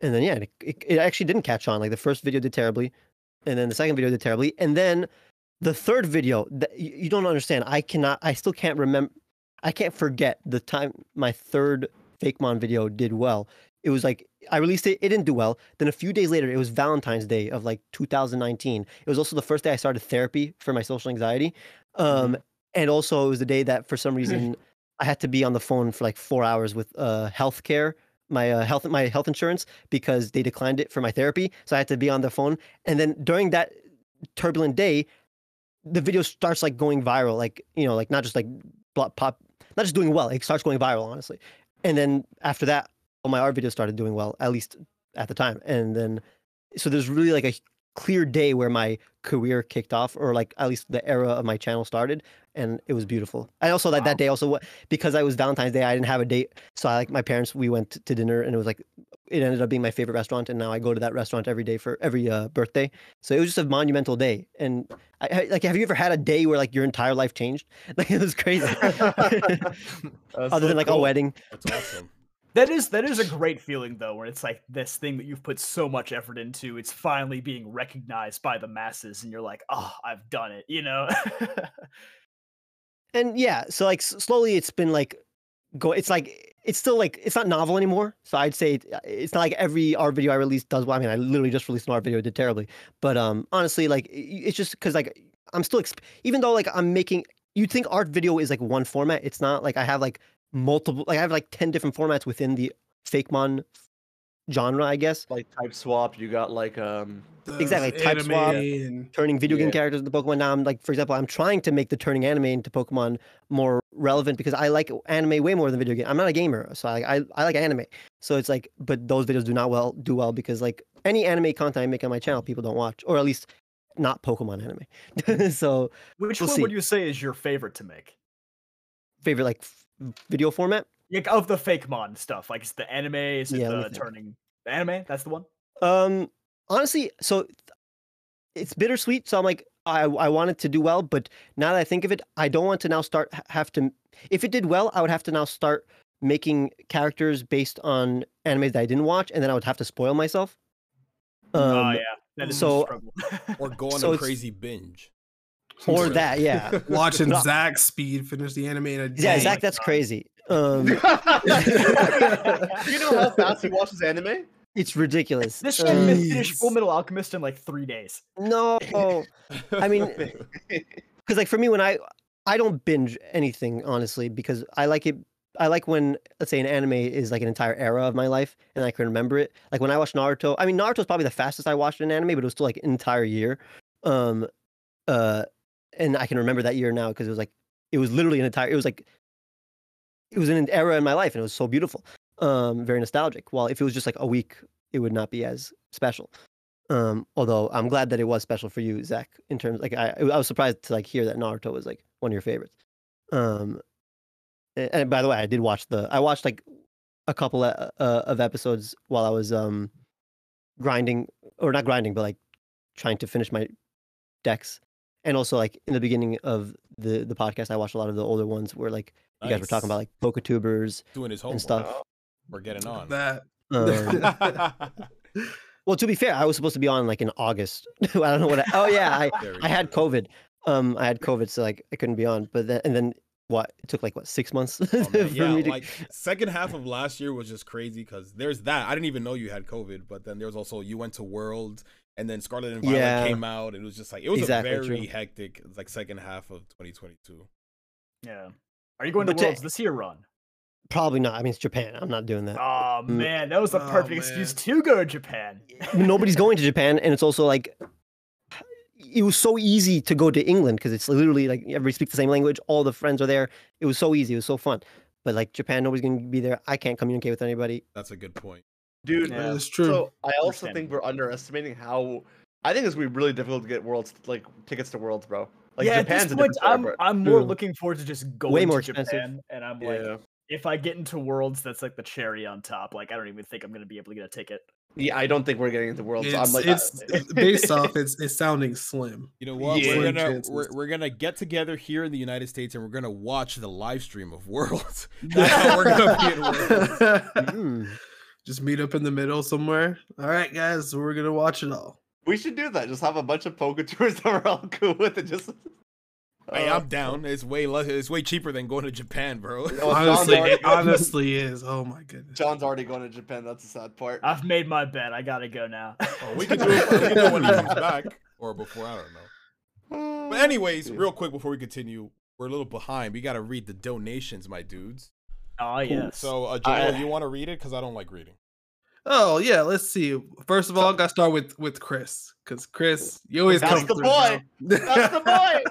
and then yeah, it, it, actually didn't catch on. Like the first video did terribly, and then the second video did terribly, and then the third video. That, you, you don't understand. I cannot. I still can't remember. I can't forget the time my third Fakemon video did well. It was like I released it. It didn't do well. Then a few days later, it was Valentine's Day of like 2019. It was also the first day I started therapy for my social anxiety. Um, and also it was the day that for some reason I had to be on the phone for like four hours with uh healthcare, my uh, health my health insurance because they declined it for my therapy. So I had to be on the phone. And then during that turbulent day, the video starts like going viral, like you know, like not just like pop, not just doing well. It starts going viral, honestly. And then after that, all my art videos started doing well, at least at the time. And then, so there's really like a clear day where my career kicked off, or like at least the era of my channel started, and it was beautiful. I also like that day also because I was Valentine's Day, I didn't have a date, so I like my parents. We went to dinner, and it was like it ended up being my favorite restaurant, and now I go to that restaurant every day for every uh, birthday. So it was just a monumental day. And I, I, like, have you ever had a day where like your entire life changed? Like it was crazy. Other than like a wedding. That's awesome. That is that is a great feeling though, where it's like this thing that you've put so much effort into, it's finally being recognized by the masses, and you're like, oh, I've done it, you know. and yeah so like slowly it's been like go it's like it's still like it's not novel anymore so i'd say it- it's not like every art video i release does well. I mean i literally just released an art video did terribly. But um honestly like it's just because like i'm still exp- even though like i'm making you'd think art video is like one format it's not. Like i have like multiple like i have like 10 different formats within the fakemon genre i guess like type swap. You got like um. The Exactly, type swap. and- turning video game characters into Pokemon. Now I'm like, for example, I'm trying to make the turning anime into Pokemon more relevant because I like anime way more than video game. I'm not a gamer, so I I, I like anime. So it's like, but those videos do not well do well because like any anime content I make on my channel, people don't watch, or at least not Pokemon anime. so Which We'll one see. would you say is your favorite to make? favorite like f- video format. Like of the Fakemon stuff, like is the anime, is it Yeah, the turning the anime? That's the one. Um, honestly, so it's bittersweet. So I'm like, I I wanted to do well, but now that I think of it, I don't want to now start have to. If it did well, I would have to now start making characters based on animes that I didn't watch, and then I would have to spoil myself. oh Um, yeah, that is so- a struggle. Or go on So a crazy binge. Or that, yeah, watching No. Zach Speed finish the anime in a day. yeah. Zach, that's crazy. Um, you know how fast he watches anime? it's ridiculous. this Um, shit can finish Full Jeez. Metal Alchemist in like three days. no, I mean, because like for me when i i don't binge anything honestly because i like it i like when let's say an anime is like an entire era of my life and i can remember it like when i watched naruto i mean naruto's probably the fastest i watched an anime but it was still like an entire year um uh and i can remember that year now because it was like it was literally an entire it was like it was an era in my life and it was so beautiful um very nostalgic while if it was just like a week it would not be as special um, although I'm glad that it was special for you, Zach. In terms, like I, I was surprised to like hear that Naruto was like one of your favorites. Um, and, by the way, I did watch the. I watched like a couple uh, uh, of episodes while I was um grinding, or not grinding, but like trying to finish my decks. And also, like in the beginning of the the podcast, I watched a lot of the older ones where like you guys were talking about like PokeTubers doing his and stuff. We're getting on. that. Um, well, to be fair, I was supposed to be on like in August. I don't know what. I, oh yeah, I I had. COVID. Um, I had COVID, so like I couldn't be on. But then, and then what it took like what six months Oh, for yeah, me to like second half of last year was just crazy because there's that. I didn't even know you had COVID, but then there was also you went to Worlds and then Scarlet and Violet Yeah. came out. And it was just like it was Exactly, a very true. hectic like second half of 2022. Yeah. Are you going to But to- Worlds this year, Ron? probably not. I mean, it's Japan. I'm not doing that. Oh man, that was the Oh, perfect excuse to go to Japan. Nobody's going to Japan, and it's also like it was so easy to go to England because it's literally like everybody speaks the same language. All the friends are there. It was so easy. It was so fun. But like Japan, nobody's gonna be there. I can't communicate with anybody. That's a good point. Dude, Yeah. That is true. So I also think we're underestimating how. I think it's gonna be really difficult to get worlds like tickets to worlds, bro. Like yeah, Japan's at a this point, different story, I'm but I'm more True. looking forward to just going Way more to expensive. Japan, and I'm like, yeah, if I get into Worlds, that's like the cherry on top. Like, I don't even think I'm gonna be able to get a ticket. yeah. I don't think we're getting into worlds. it's, I'm like, it's uh, based off it's it's sounding slim. You know what? Yeah. We're gonna we're, we're gonna get together here in the United States and we're gonna watch the live stream of Worlds. That's how we're gonna be in Worlds. Mm. Just meet up in the middle somewhere. All right, guys, we're gonna watch it all. we should do that. Just have a bunch of poker tours that we're all cool with, and just. Hey, Uh, I'm down. It's way less. It's way cheaper than going to Japan, bro. John's honestly, already it honestly is. Oh my goodness. John's already going to Japan. That's the sad part. I've made my bet. I gotta go now. Oh, we can do it. We can do it when he comes back or before. I don't know. But anyways, real quick before we continue, we're a little behind. We gotta read the donations, my dudes. Oh yes. So, uh, Joel, I- you want to read it? Because I don't like reading. Oh yeah, let's see. First of all, I gotta start with with Chris because Chris, you always That's come the through, boy. bro. That's the boy.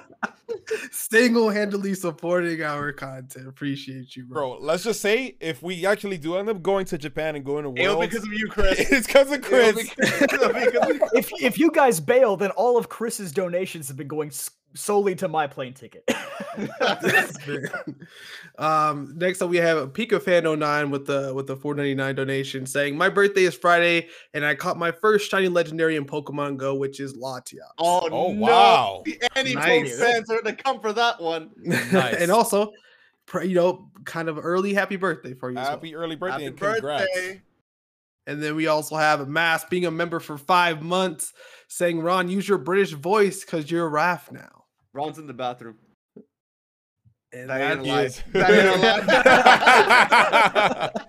Single-handedly supporting our content. Appreciate you, bro. Bro, let's just say if we actually do end up going to Japan and going to It'll Worlds, be because of you, Chris. it's because of Chris. be 'cause- it'll be 'cause of- if if you guys bail, then all of Chris's donations have been going solely to my plane ticket. Um, next up we have Pika Fan 09 with the with the 499 donation saying my birthday is Friday and I caught my first shiny legendary in Pokemon Go, which is Latia. Oh, Oh, no. wow. The Any Nice. fans are gonna come for that one. Nice. and also, you know, kind of early happy birthday for you. as well. Happy early birthday Happy and congrats. birthday. And then we also have a Mass being a member for five months, saying, Ron, use your British voice because you're Raf now. Ron's in the bathroom. And That ain't that a lie. is- That ain't a lie.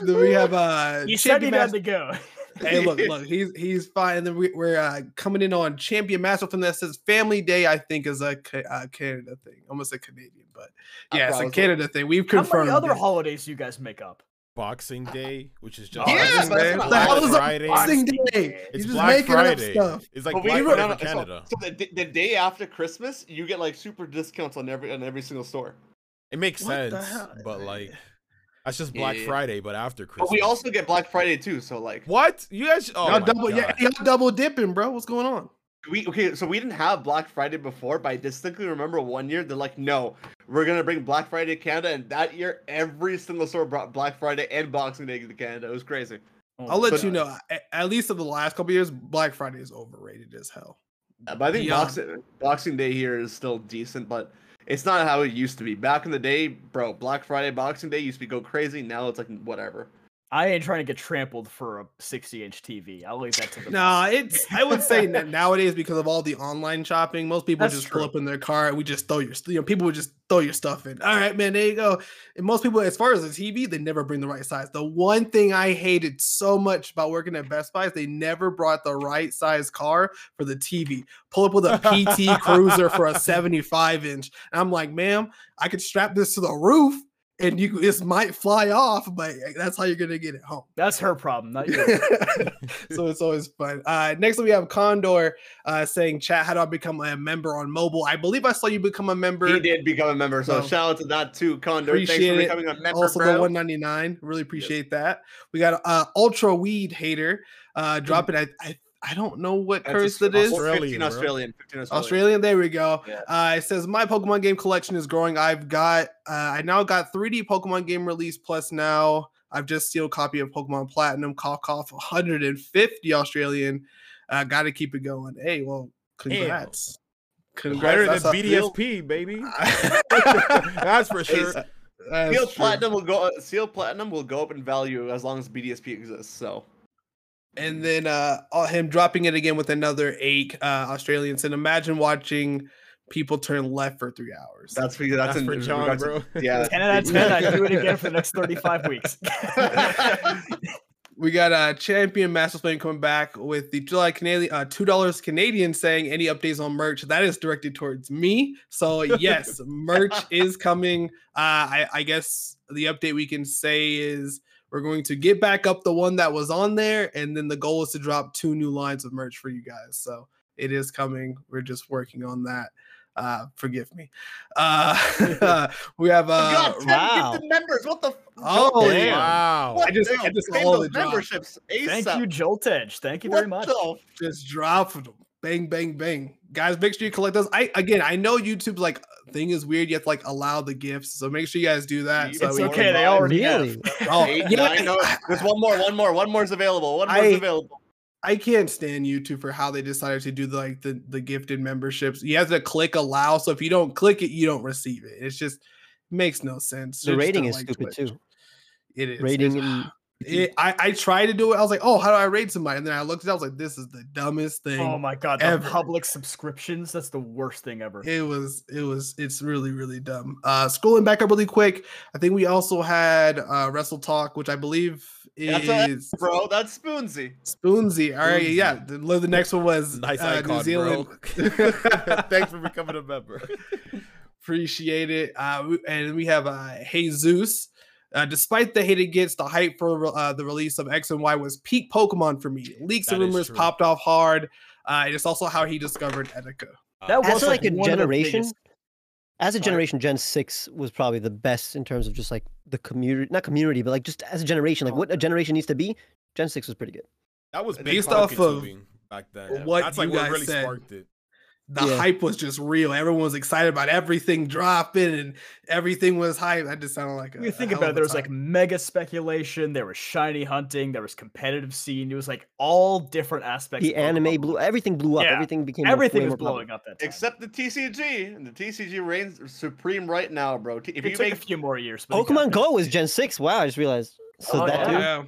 then we have uh he said he had to go. Hey, look, look, he's he's fine. And then we, we're uh, coming in on Champion Master from that says Family Day. I think is a Ca- uh, Canada thing. Almost a Canadian, but I yeah, it's a promise. Canada thing. We've confirmed. How confirmed. many other it. holidays you guys make up? Boxing Day, which is just Yeah, Boxing that's Day. The hell is a Friday. Boxing Boxing Day? Day. You're It's just Black making up Friday. stuff. It's like But we- Black no, Friday no, for so- Canada. So, the, the day after Christmas, you get like super discounts on every on every single store. It makes What sense, but like that's just Black Yeah. Friday, but after Christmas. But we also get Black Friday too. So like, what you guys? Oh y'all my double, yeah, y'all double dipping, bro. What's going on? we okay. So we didn't have Black Friday before, but I distinctly remember one year they're like, no, we're gonna bring Black Friday to Canada, and that year every single store brought Black Friday and Boxing Day to Canada. It was crazy. Oh I'll my let you know. At least of the last couple years, Black Friday is overrated as hell. Uh, But I think Beyond. Boxing Boxing Day here is still decent, but it's not how it used to be. Back in the day, bro, Black Friday, Boxing Day used to be go crazy. Now it's like whatever. I ain't trying to get trampled for a 60 inch TV. I'll leave that to the No, it's. I would say that nowadays because of all the online shopping, most people That's just true. pull up in their car and we just throw your. You know, people would just throw your stuff in. All right, man, there you go. And most people, as far as the TV, they never bring the right size. The one thing I hated so much about working at Best Buy is they never brought the right size car for the TV. Pull up with a PT Cruiser for a 75 inch. And I'm like, ma'am, I could strap this to the roof. And you, this might fly off, but that's how you're gonna get it home. That's her problem, not yours. so it's always fun. Uh, next we have Condor uh, saying, "Chat, how do I become a member on mobile?" I believe I saw you become a member. He did become a member, so So, shout out to that too, Condor. Thanks appreciate for it. becoming a member, Also, bro. the 199. Really appreciate that. We got uh, Ultra Weed Hater uh, dropping. I, I I don't know what That's curse a- that is. Australian, 15. Australian, 15 Australian. Australian. There we go. Yeah. Uh, it says my Pokemon game collection is growing. I've got uh, I now got 3D Pokemon game release plus now I've just sealed copy of Pokemon Platinum. Cough cough 150 Australian. Uh, got to keep it going. Hey, well, congrats. Congrats. Better than That's a- BDSP, baby. That's for sure. That's Seal true. Platinum will go. Seal Platinum will go up in value as long as BDSP exists. So and then uh uh, him dropping it again with another eight uh Australians. And imagine watching people turn left for three hours. That's for that's, That's in for John, regards to- bro. Yeah. 10 out of 10. I do it again for the next 35 weeks. We got a uh, champion Master Splane coming back with the July Canadian uh, two dollars Canadian saying any updates on merch that is directed towards me. So yes, merch is coming. Uh, I, I guess the update we can say is we're going to get back up the one that was on there, and then the goal is to drop two new lines of merch for you guys. So it is coming. We're just working on that. Uh, forgive me. Uh, we have We uh, got 10 wow. members. What the? F- Oh, Damn. yeah. Wow. What? I just- I just claim all the drop. memberships. Thank ASAP. you, Joltedge. Thank you What very much. the just drop them. Bang, bang, bang. Guys, make sure you collect those. I again I know YouTube's like thing is weird. You have to like allow the gifts. So make sure you guys do that. It's so It's we okay. can- They already Really? have. Oh, Eight, yeah, nine, no, there's one more, one more, one more's available. One more's I- available. I can't stand YouTube for how they decided to do the, like the the gifted memberships. You have to click allow. So if you don't click it, you don't receive it. It's just makes no sense. The Just rating is like stupid Twitch. too. It is Rating It's- and it, I I tried to do it. I was like, oh, how do I rate somebody? And then I looked at it. I was like, this is the dumbest thing. Oh my god, the ever. public subscriptions, that's the worst thing ever. It was, it was, it's really, really dumb. Uh scrolling back up really quick. I think we also had uh Wrestle Talk, which I believe That's a- is Bro, that's Spoonsy. Spoonsy. All right, Spoonsy. yeah. The, the next one was Nice uh, icon, New Zealand. Thanks for becoming a member. Appreciate it. Uh, and we have uh, Jesus. Uh, despite the hate it gets, the hype for uh, the release of X and Y was peak Pokemon for me. Leaks and rumors true. popped off hard. Uh, it's also how he discovered Etika. That was a, like a one of the generation, biggest- as a Sorry. generation, Gen six was probably the best in terms of just like the community, not community, but like just as a generation, like what a generation needs to be. Gen six was pretty good. That was Based based off off of of back then. what That's like you what guys really said. sparked it. The Yeah. hype was just real. Everyone was excited about everything dropping, and everything was hype. That just sounded like a. You a think hell about it, a there was like mega speculation, there was shiny hunting, there was competitive scene, it was like all different aspects. The anime Pokemon. blew, everything blew up. Yeah. Everything became Everything was blowing up that time. Except the TCG. And the TCG reigns supreme right now, bro. If it you took make a few more years. But Pokemon. Go was Gen six. Wow, I just realized. So Oh, that yeah. too. yeah.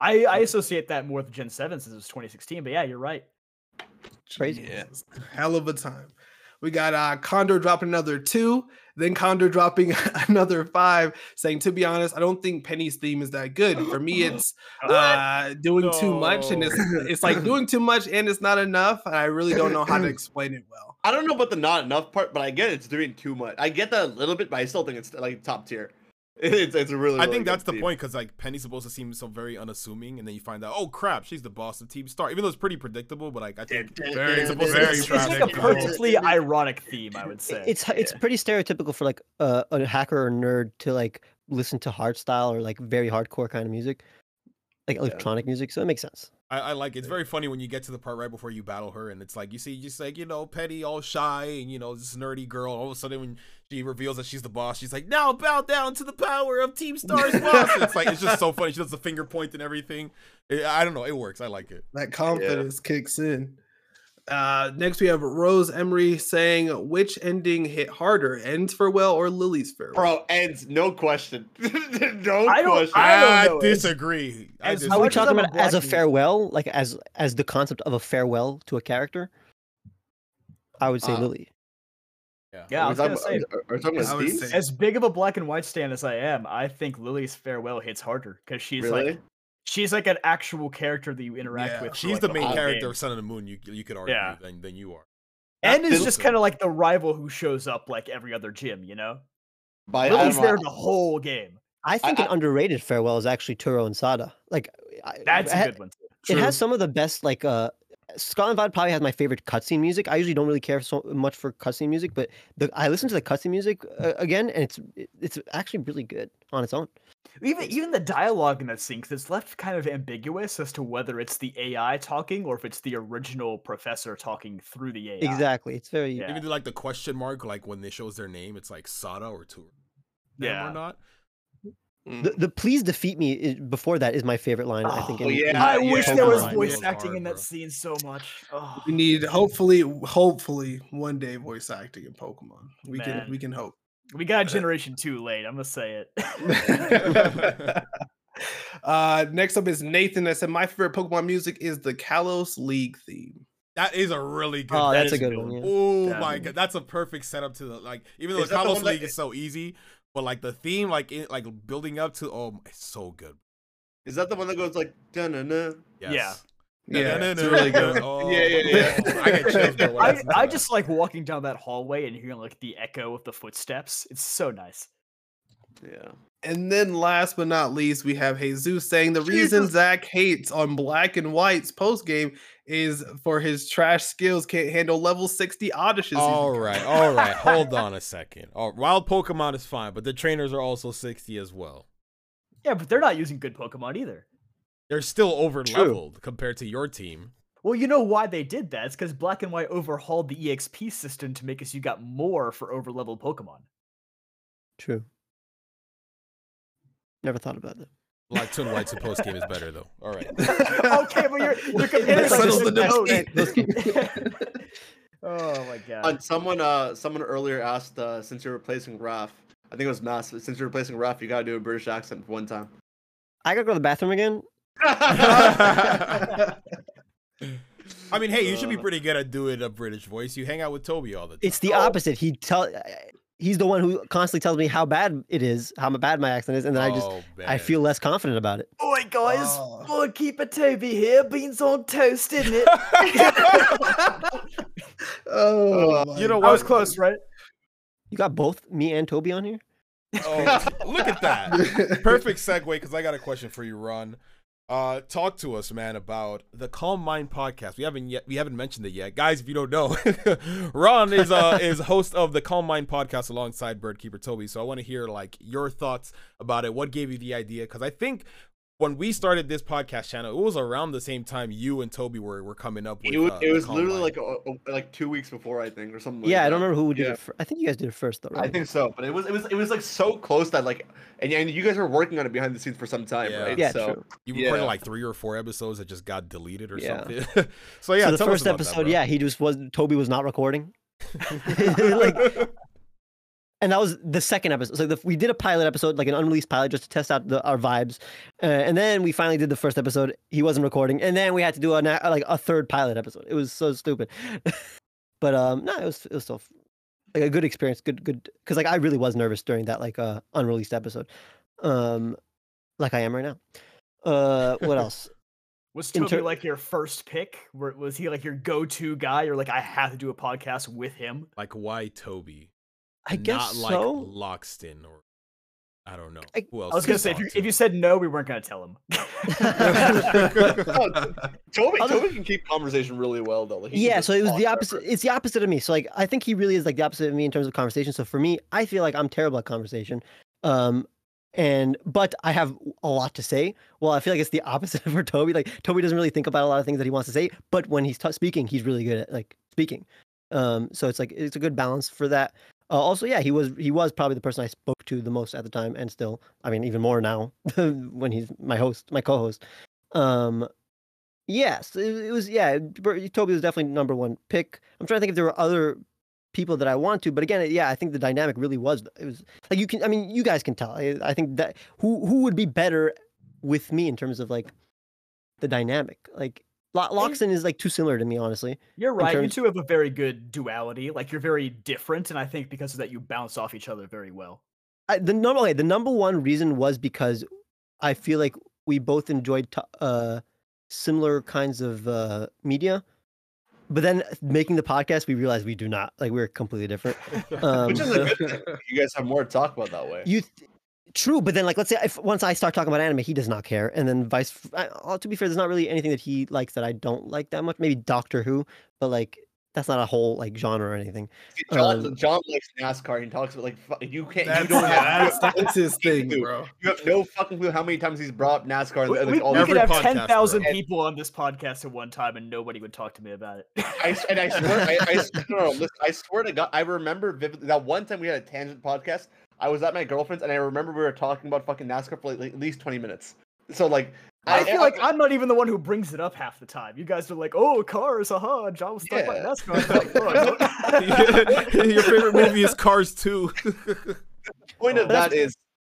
I, I associate that more with Gen 7 since it was 2016, but yeah, you're right. Crazy. Jesus. Hell of a time. We got uh Condor dropping another two, then Condor dropping another five, saying, to be honest, I don't think Penny's theme is that good. For me, it's uh doing too much, and it's it's like doing too much and it's not enough. And I really don't know how to explain it well. I don't know about the not enough part, but I get it's doing too much. I get that a little bit, but I still think it's like top tier. It's it's a really. I really think good that's the team. point because like Penny's supposed to seem so very unassuming, and then you find out, oh crap, she's the boss of Team Star. Even though it's pretty predictable, but like I think Very- it's supposed very be It's like a predictable. perfectly ironic theme, I would say. It's it's pretty stereotypical for like a, a hacker or nerd to like listen to hard style or like very hardcore kind of music, like electronic music. So it makes sense. I, I like it. it's very funny when you get to the part right before you battle her, and it's like you see just like you know Petty all shy and you know this nerdy girl. All of a sudden when she reveals that she's the boss, she's like, "Now bow down to the power of Team Star's boss." it's like it's just so funny. She does the finger point and everything. It- I don't know. It works. I like it. That confidence kicks in. Uh, next, we have Rose Emery saying, "Which ending hit harder, N's Farewell or Lillie's Farewell?" Bro, N's no question. no I question. I don't I know. It's- disagree. I as disagree. Are we talking a about as a farewell, like as as the concept of a farewell to a character? I would say Uh, Lily. yeah, I Are was gonna talking say, about- are we talking about I say- as big of a black and white stand as I am, I think Lillie's farewell hits harder because she's Really? like she's like an actual character that you interact Yeah. with. She's like, the main whole character game. of Sun and the Moon. You you could argue Yeah. than, than you are. and is just kind of like the rival who shows up like every other gym, you know? By, I Lillie's there the whole game. I think I- an underrated farewell is actually Turo and Sada. Like That's it a good one too. It True. has some of the best like uh Scotland Vibe probably has my favorite cutscene music. I usually don't really care so much for cutscene music, but the I listen to the cutscene music uh, again, and it's it's actually really good on its own. Even even the dialogue in that scene, 'cause it's left kind of ambiguous as to whether it's the AI talking or if it's the original professor talking through the AI. Exactly, it's very Yeah. Even do, like the question mark, like when they shows their name, it's like Sada or Tour. Yeah. or not. The, the please defeat me is, before that is my favorite line. I think. Oh, in- yeah, in I yeah, wish Pokemon there was voice Goes acting hard, in that bro. scene so much. Oh. We need hopefully, hopefully, one day voice acting in Pokemon. We can we can hope. We got Generation 2 late, I'm gonna say it. uh, next up is Nathan that said, My favorite Pokemon music is the Kalos League theme. That is a really good. Oh, that's a a good good one. one. Yeah. Oh my god, that's a perfect setup to the like. Even though Is the that the Kalos one that- League is so easy, but like the theme, like it, like building up to, oh, it's so good. Is that the one that goes like da na na? Yes. Yeah. Yeah, it's really good. Oh, Yeah, yeah, yeah. I get chills, bro, I, I just like walking down that hallway and hearing like the echo of the footsteps. It's so nice. Yeah. And then last but not least, we have Jesus saying the reason Zach hates on Black and White's post game is for his trash skills can't handle level 60 Odysseys. All right, all right. Hold on a second. Oh, wild Pokemon is fine, but the trainers are also 60 as well. Yeah, but they're not using good Pokemon either. They're still over leveled compared to your team. Well, you know why they did that? It's because Black and White overhauled the EXP system to make us you got more for overleveled Pokemon. True. Never thought about that. Like Twin White's post game is better though. All right. okay, but you're you're comparing like the different oh my god. Uh, someone uh someone earlier asked uh since you're replacing Raf, I think it was Mass, since you're replacing Raf, you gotta do a British accent one time. I gotta go to the bathroom again. I mean, hey, you should be Uh. pretty good at doing a British voice. You hang out with Toby all the time. It's the opposite. He tell he's the one who constantly tells me how bad it is, how bad my accent is, and then I just Oh, I feel less confident about it. Oi guys, Oh. Birdkeeper Toby here. Beans on toast, isn't it? oh, Uh, You know I was close, right? You got both me and Toby on here. Oh, look at that. Perfect segue because I got a question for you, Ron. Uh, talk to us, man, about the Calm Mind podcast. We haven't yet, we haven't mentioned it yet, guys. If you don't know, Ron is uh is host of the Calm Mind podcast alongside Birdkeeper Toby. So I want to hear like your thoughts about it. What gave you the idea? Because I think when we started this podcast channel, it was around the same time you and Toby were were coming up with. it was, uh, it was literally like a, a- like two weeks before I think or something. Like yeah, I don't remember who did Yeah. it. Fir- I think you guys did it first, though. I think so, but it was it was it was like so close that like and, and you guys were working on it behind the scenes for some time, Yeah. right? yeah, so true. you recorded yeah. like three or four episodes that just got deleted or Yeah. something. so yeah, so the tell us first about that, episode, bro. yeah, he just was. Toby was not recording. like, and that was the second episode. So the, we did a pilot episode, like an unreleased pilot, just to test out the, our vibes. Uh, and then we finally did the first episode. He wasn't recording, and then we had to do a like a third pilot episode. It was so stupid. but um, no, it was it was still like a good experience. Good, good. Because like I really was nervous during that like uh unreleased episode, um, like I am right now. Uh, what else? Was Toby ter- like your first pick? Were- Was he like your go-to guy? Or like I have to do a podcast with him? like why Toby? I guess not like so. Loxton or I don't know. I- Who else? I was gonna say if you, to? if you said no, we weren't gonna tell him. Toby Toby can keep conversation really well though. Like, yeah so it was talk the forever. opposite it's the opposite of me so like i think he really is like the opposite of me in terms of conversation so for me i feel like i'm terrible at conversation um and but i have a lot to say well i feel like it's the opposite for toby like toby doesn't really think about a lot of things that he wants to say but when he's t- speaking he's really good at like speaking um so it's like it's a good balance for that uh, also yeah he was he was probably the person i spoke to the most at the time and still i mean even more now when he's my host my co-host um Yes, it, it was. Yeah, Toby was definitely number one pick. I'm trying to think if there were other people that I want to, but again, yeah, I think the dynamic really was. It was like you can. I mean, you guys can tell. I, I think that who who would be better with me in terms of like the dynamic. Like Lo- Loxton is like too similar to me, honestly. You're right. terms- You two have a very good duality. Like you're very different, and I think because of that, you bounce off each other very well. I, the number okay, the number one reason was because I feel like we both enjoyed t- uh, similar kinds of uh, media, but then making the podcast, we realized we do not. Like we're completely different. Um, Which is a good thing. You guys have more to talk about that way. you th- true, but then like let's say if once I start talking about anime, he does not care, and then vice. f- I, uh, to be fair, there's not really anything that he likes that I don't like that much. Maybe Doctor Who, but like that's not a whole like genre or anything. John, um, John likes NASCAR and he talks about like you can't. That's, you don't yeah, have. that's, that's his thing, Dude, bro. You have no fucking clue how many times he's brought up NASCAR. We, and, we, like, all we could have podcast, ten thousand people on this podcast at one time, and nobody would talk to me about it. I, s- and I swear, I, I, s- no, no, listen, I swear to God, I remember vividly that one time we had a tangent podcast. I was at my girlfriend's, and I remember we were talking about fucking NASCAR for like, like, at least twenty minutes. So like, I feel like I'm not even the one who brings it up half the time. You guys are like, "Oh, cars, haha." John was talking Yeah. about NASCAR. I'm like, "Oh. Your favorite movie is Cars 2. the point of That's-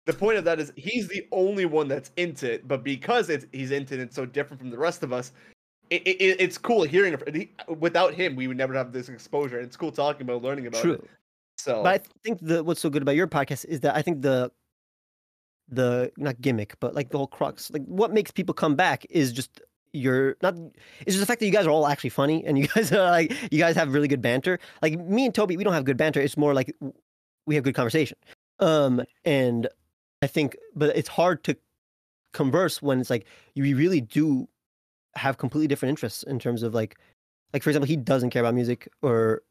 the point of that is he's the only one that's into it, but because it's he's into it, it's so different from the rest of us. it, it, it's cool hearing it. He, without him, we would never have this exposure. And It's cool talking about, learning about True. it. So, But I think the what's so good about your podcast is that I think the the not gimmick, but like the whole crux, like what makes people come back is just your not it's just the fact that you guys are all actually funny and you guys are like you guys have really good banter. Like me and Toby, we don't have good banter. It's more like we have good conversation. Um and I think but it's hard to converse when it's like you really do have completely different interests in terms of like like for example he doesn't care about music or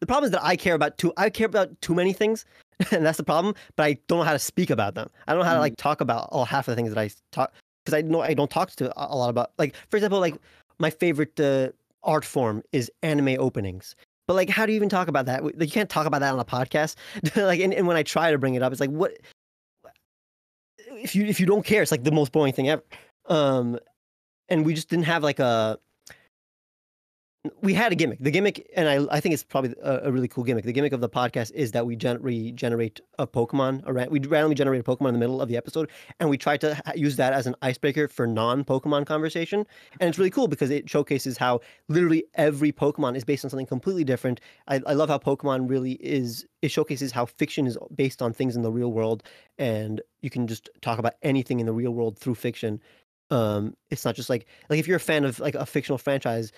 the problem is that I care about too I care about too many things and that's the problem but I don't know how to speak about them. I don't know how to like talk about all half of the things that I talk because I know I don't talk to a a lot about like for example like my favorite uh, art form is anime openings. But like how do you even talk about that? Like, you can't talk about that on a podcast. Like and, and when I try to bring it up it's like what if you if you don't care it's like the most boring thing ever. Um and we just didn't have like a we had a gimmick. The gimmick and i i think it's probably a, a really cool gimmick. The gimmick of the podcast is that we gen- regenerate a pokemon a ran- we randomly generate a pokemon in the middle of the episode and we try to ha- use that as an icebreaker for non-pokemon conversation. And it's really cool because it showcases how literally every pokemon is based on something completely different. I, I love how pokemon really is it showcases how fiction is based on things in the real world and you can just talk about anything in the real world through fiction. Um it's not just like like if you're a fan of like a fictional franchise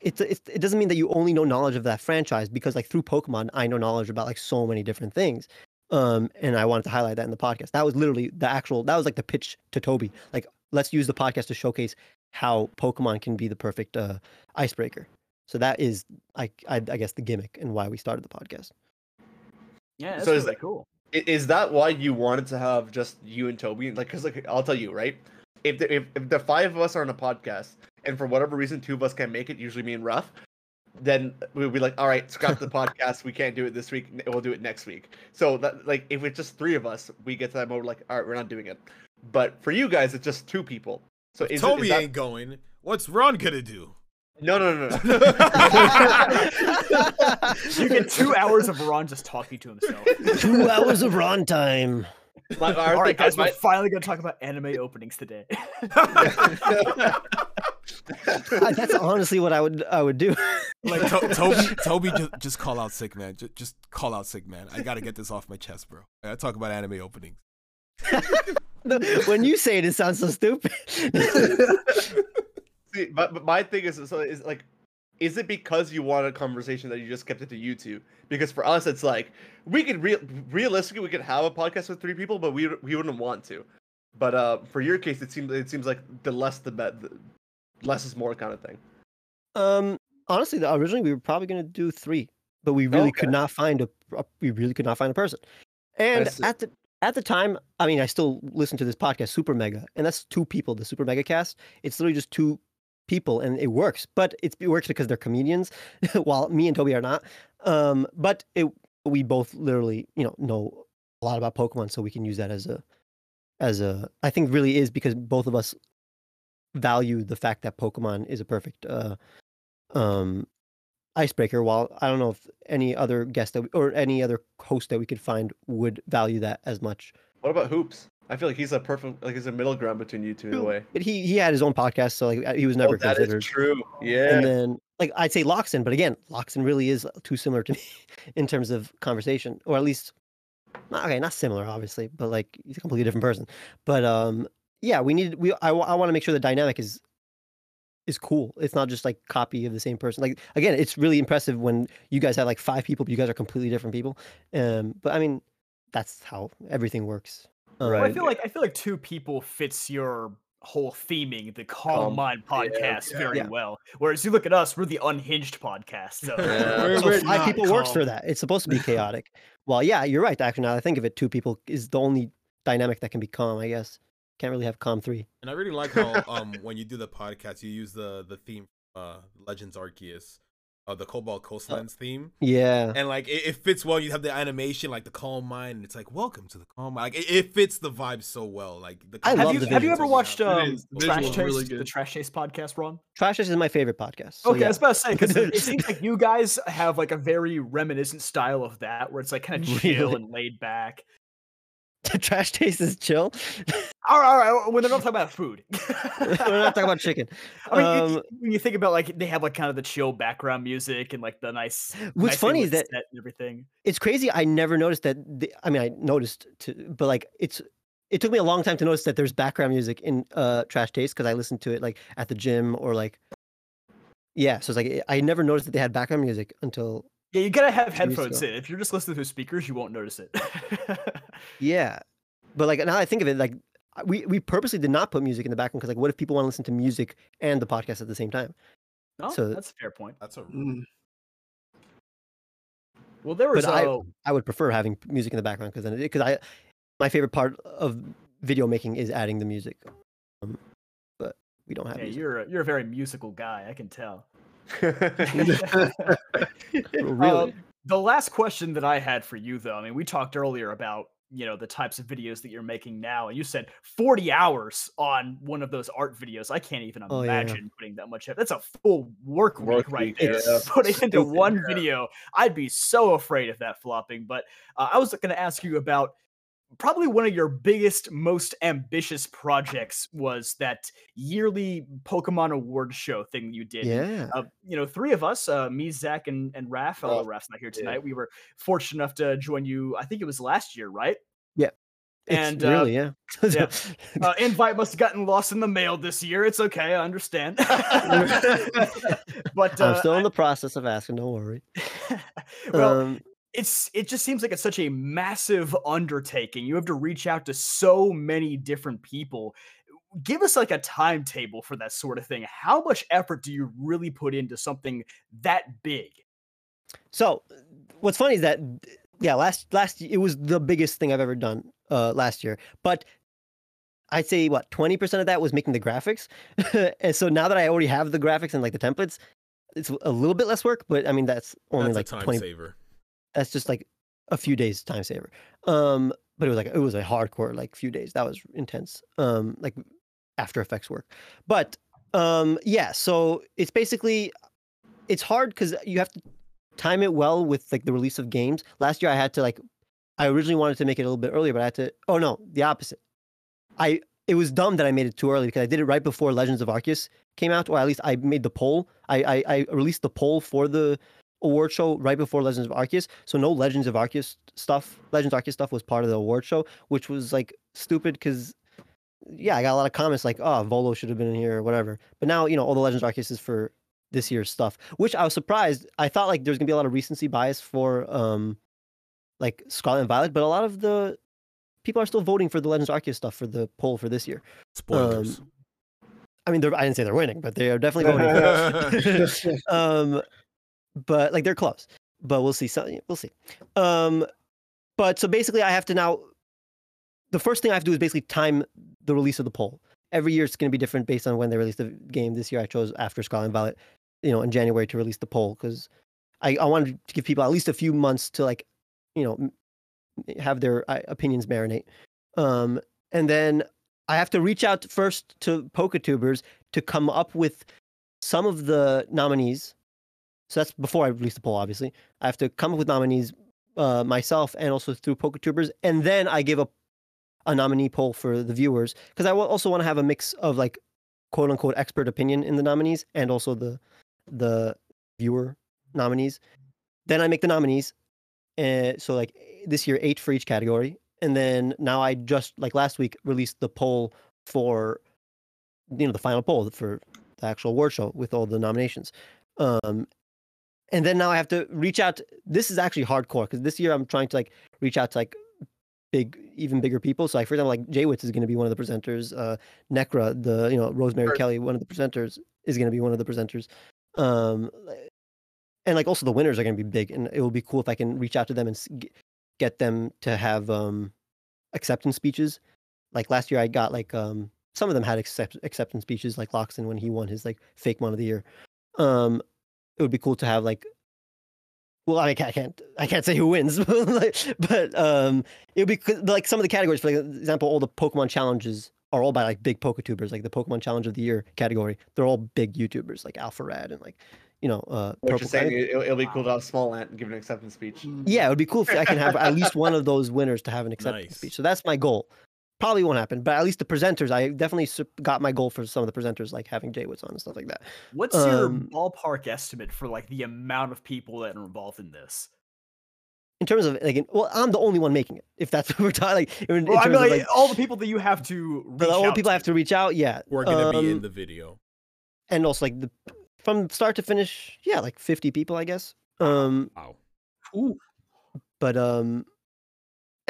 it's, it's it doesn't mean that you only know knowledge of that franchise because like through pokemon i know knowledge about like so many different things um and i wanted to highlight that in the podcast that was literally the actual that was like the pitch to toby like let's use the podcast to showcase how pokemon can be the perfect uh icebreaker so that is i i, I guess the gimmick and why we started the podcast Yeah, that's So is really that- cool. Is that why you wanted to have just you and Toby? Like, cause like I'll tell you, right? If the, if, if the five of us are on a podcast, and for whatever reason two of us can't make it, usually me and Raf, then we'll be like, all right, scrap the podcast. We can't do it this week. We'll do it next week. So that like if it's just three of us, we get to that mode like, all right, we're not doing it. But for you guys, it's just two people. So is, Toby is that... ain't going. What's Ron gonna do? no, no, no, no. You get two hours of Ron just talking to himself. two hours of Ron time My- our All right, thing- guys, my- we're finally gonna talk about anime openings today. I- that's honestly what i would i would do Like to- Toby, Toby, just, just call out sick man. Just, just call out sick man. I gotta get this off my chest, bro. I gotta talk about anime openings. when you say it, it sounds so stupid. See, but, but my thing is, so is like, is it because you want a conversation that you just kept it to you two? Because for us, it's like we could real realistically we could have a podcast with three people, but we we wouldn't want to. But uh, for your case, it seems it seems like the less the bet, the less is more kind of thing. um, honestly, originally we were probably gonna do three, but we really could not find a, a- we really could not find a person. And at the at the time, I mean, I still listen to this podcast, Super Mega, and that's two people, the Super Mega Cast. It's literally just two people, and it works. But it's, it works because they're comedians, while me and Toby are not. Um, but it we both literally, you know, know a lot about Pokemon, so we can use that as a as a. I think really is because both of us value the fact that Pokemon is a perfect uh, um, icebreaker. While I don't know if any other guest that we, or any other host that we could find would value that as much. What about hoops? I feel like he's a perfect like he's a middle ground between you two in a way. But he he had his own podcast, so like he was never oh, that considered. is true. Yeah. And then like I'd say Loxton, but again, Loxton really is too similar to me in terms of conversation, or at least not okay, not similar, obviously, but like he's a completely different person. But um, yeah, we need we I, I want to make sure the dynamic is is cool. It's not just like copy of the same person. Like again, it's really impressive when you guys have like five people, but you guys are completely different people. Um, but I mean, that's how everything works. Um, Well, I feel like I feel like two people fits your whole theming, the Calm Calm- Mind podcast, yeah, very yeah. well. Whereas you look at us, we're the unhinged podcast. So Yeah. We're- so we're five not people works for that. It's supposed to be chaotic. well, yeah, you're right. Actually, now that I think of it, two people is the only dynamic that can be calm. I guess can't really have calm three. And I really like how um when you do the podcast, you use the the theme uh Legends Arceus, uh the Cobalt Coastlands theme. Yeah, And like it, it fits well. You have the animation, like the calm mind, and it's like welcome to the calm mind. Like it, it fits the vibe so well. Like the I have love you the have you ever watched have. Um, Trash Taste, really the. Trash Taste podcast, Ron? Trash Taste is my favorite podcast. So Okay, I yeah. was about to say because it, it seems like you guys have like a very reminiscent style of that, where it's like kind of chill Really? and laid back. Trash Taste is chill. All right, all right. When they're not talking about food, We're not talking about chicken. I mean, you- Um, when you think about like they have like kind of the chill background music and like the nice. What's nicely funny is that- set and everything. it's crazy. I never noticed that. The, I mean, I noticed, to, but like it's. It took me a long time to notice that there's background music in uh, Trash Taste because I listened to it like at the gym or like. Yeah, so it's like I never noticed that they had background music until Yeah, you gotta have headphones to. in. If you're just listening through speakers, you won't notice it. yeah, but like now I think of it, like we we purposely did not put music in the background because like what if people want to listen to music and the podcast at the same time? no, So- that's a fair point. That's a Mm. Well, there was But I- uh, I would prefer having music in the background because then because I my favorite part of video making is adding the music, um, but we don't have yeah, music. you're a, you're a very musical guy. I can tell. really. Um, the last question that I had for you, though, I mean, we talked earlier about you know the types of videos that you're making now, and you said 40 hours on one of those art videos. I can't even Oh, yeah. imagine putting that much. effort. That's a full work week Work right there. yeah. Putting into Stupid, one video, I'd be so afraid of that flopping. But uh, I was going to ask you about probably one of your biggest, most ambitious projects was that yearly Pokemon Award show thing you did. yeah, Uh, you know, three of us, uh, me, Zach, and and Raf. Although Oh, Raf's not here yeah. tonight, we were fortunate enough to join you. I think it was last year, right? it's and, uh, really yeah. yeah. Uh, invite must have gotten lost in the mail this year. It's okay, I understand. but I'm uh, still in the process of asking. Don't worry. well, um, it's it just seems like it's such a massive undertaking. You have to reach out to so many different people. Give us like a timetable for that sort of thing. How much effort do you really put into something that big? so what's funny is that yeah, last last it was the biggest thing I've ever done uh last year, but I'd say what twenty percent of that was making the graphics, and so now that I already have the graphics and like the templates, it's a little bit less work. But I mean that's only that's like a time twenty saver. That's just like a few days time saver. Um, but it was like it was a hardcore like few days. That was intense. Um, like After Effects work. But um, yeah, so it's basically it's hard because you have to time it well with like the release of games. Last year I had to like I originally wanted to make it a little bit earlier, but I had to. Oh no, the opposite. I it was dumb that I made it too early because I did it right before Legends of Arceus came out, or at least I made the poll. I I, I released the poll for the award show right before Legends of Arceus. So no Legends of Arceus stuff, Legends of Arceus stuff was part of the award show, which was like stupid because yeah, I got a lot of comments like, oh, Volo should have been in here or whatever. But now, you know, all the Legends of Arceus is for this year's stuff, which I was surprised. I thought like there's gonna be a lot of recency bias for um like Scarlet and Violet, but a lot of the people are still voting for the Legends of Arceus stuff for the poll for this year. Spoilers. Um, I mean, I didn't say they're winning, but they are definitely voting. um, but like they're close. But we'll see. So, we'll see. Um, but so basically, I have to now. The first thing I have to do is basically time the release of the poll. Every year it's going to be different based on when they release the game. This year I chose after Scarlet and Violet, you know, in January to release the poll because I, I wanted to give people at least a few months to like, you know, have their uh, opinions marinate. Um, and then I have to reach out first to PokeTubers to come up with some of the nominees. So that's before I release the poll, obviously. I have to come up with nominees uh, myself and also through PokeTubers. And then I give a, a nominee poll for the viewers because I also want to have a mix of like quote unquote expert opinion in the nominees and also the the viewer nominees. Then I make the nominees. And so like this year, eight for each category. And then now I just like last week released the poll for you know the final poll for the actual award show with all the nominations. Um, and then now I have to reach out. This is actually hardcore because this year I'm trying to like reach out to like big, even bigger people. So like for example, like JWittz is going to be one of the presenters. Uh, Necra, the you know Rosemary Sure. Kelly, one of the presenters, is going to be one of the presenters. Um, and like also the winners are going to be big, and it will be cool if I can reach out to them and get them to have um acceptance speeches. Like last year, I got like um some of them had accept- acceptance speeches, like Loxton when he won his like Fakemon of the year. Um, it would be cool to have like. Well, I can't, I can't, I can't say who wins, but, like, but um, it would be c- like some of the categories. For example, all the Pokemon challenges are all by like big Poketubers, like the Pokemon Challenge of the Year category. They're all big YouTubers, like Alpharad and like, you know, uh, What Purple you're saying, it'll, it'll be cool to have a small ant give an acceptance speech. Yeah, it would be cool if I can have at least one of those winners to have an acceptance Nice. speech. So that's my goal. Probably won't happen. But at least the presenters, I definitely got my goal for some of the presenters, like having JWittz on and stuff like that. What's your Um, ballpark estimate for like the amount of people that are involved in this? In terms of like, well, I'm the only one making it. If that's what we're talking, like, in, in Well, I mean, of like, like, all the people that you have to reach the only out people I have to reach out, yeah, Who are gonna be in Um, the video? and also like the from start to finish, yeah, like 50 people, I guess. Um, Wow. Ooh. but um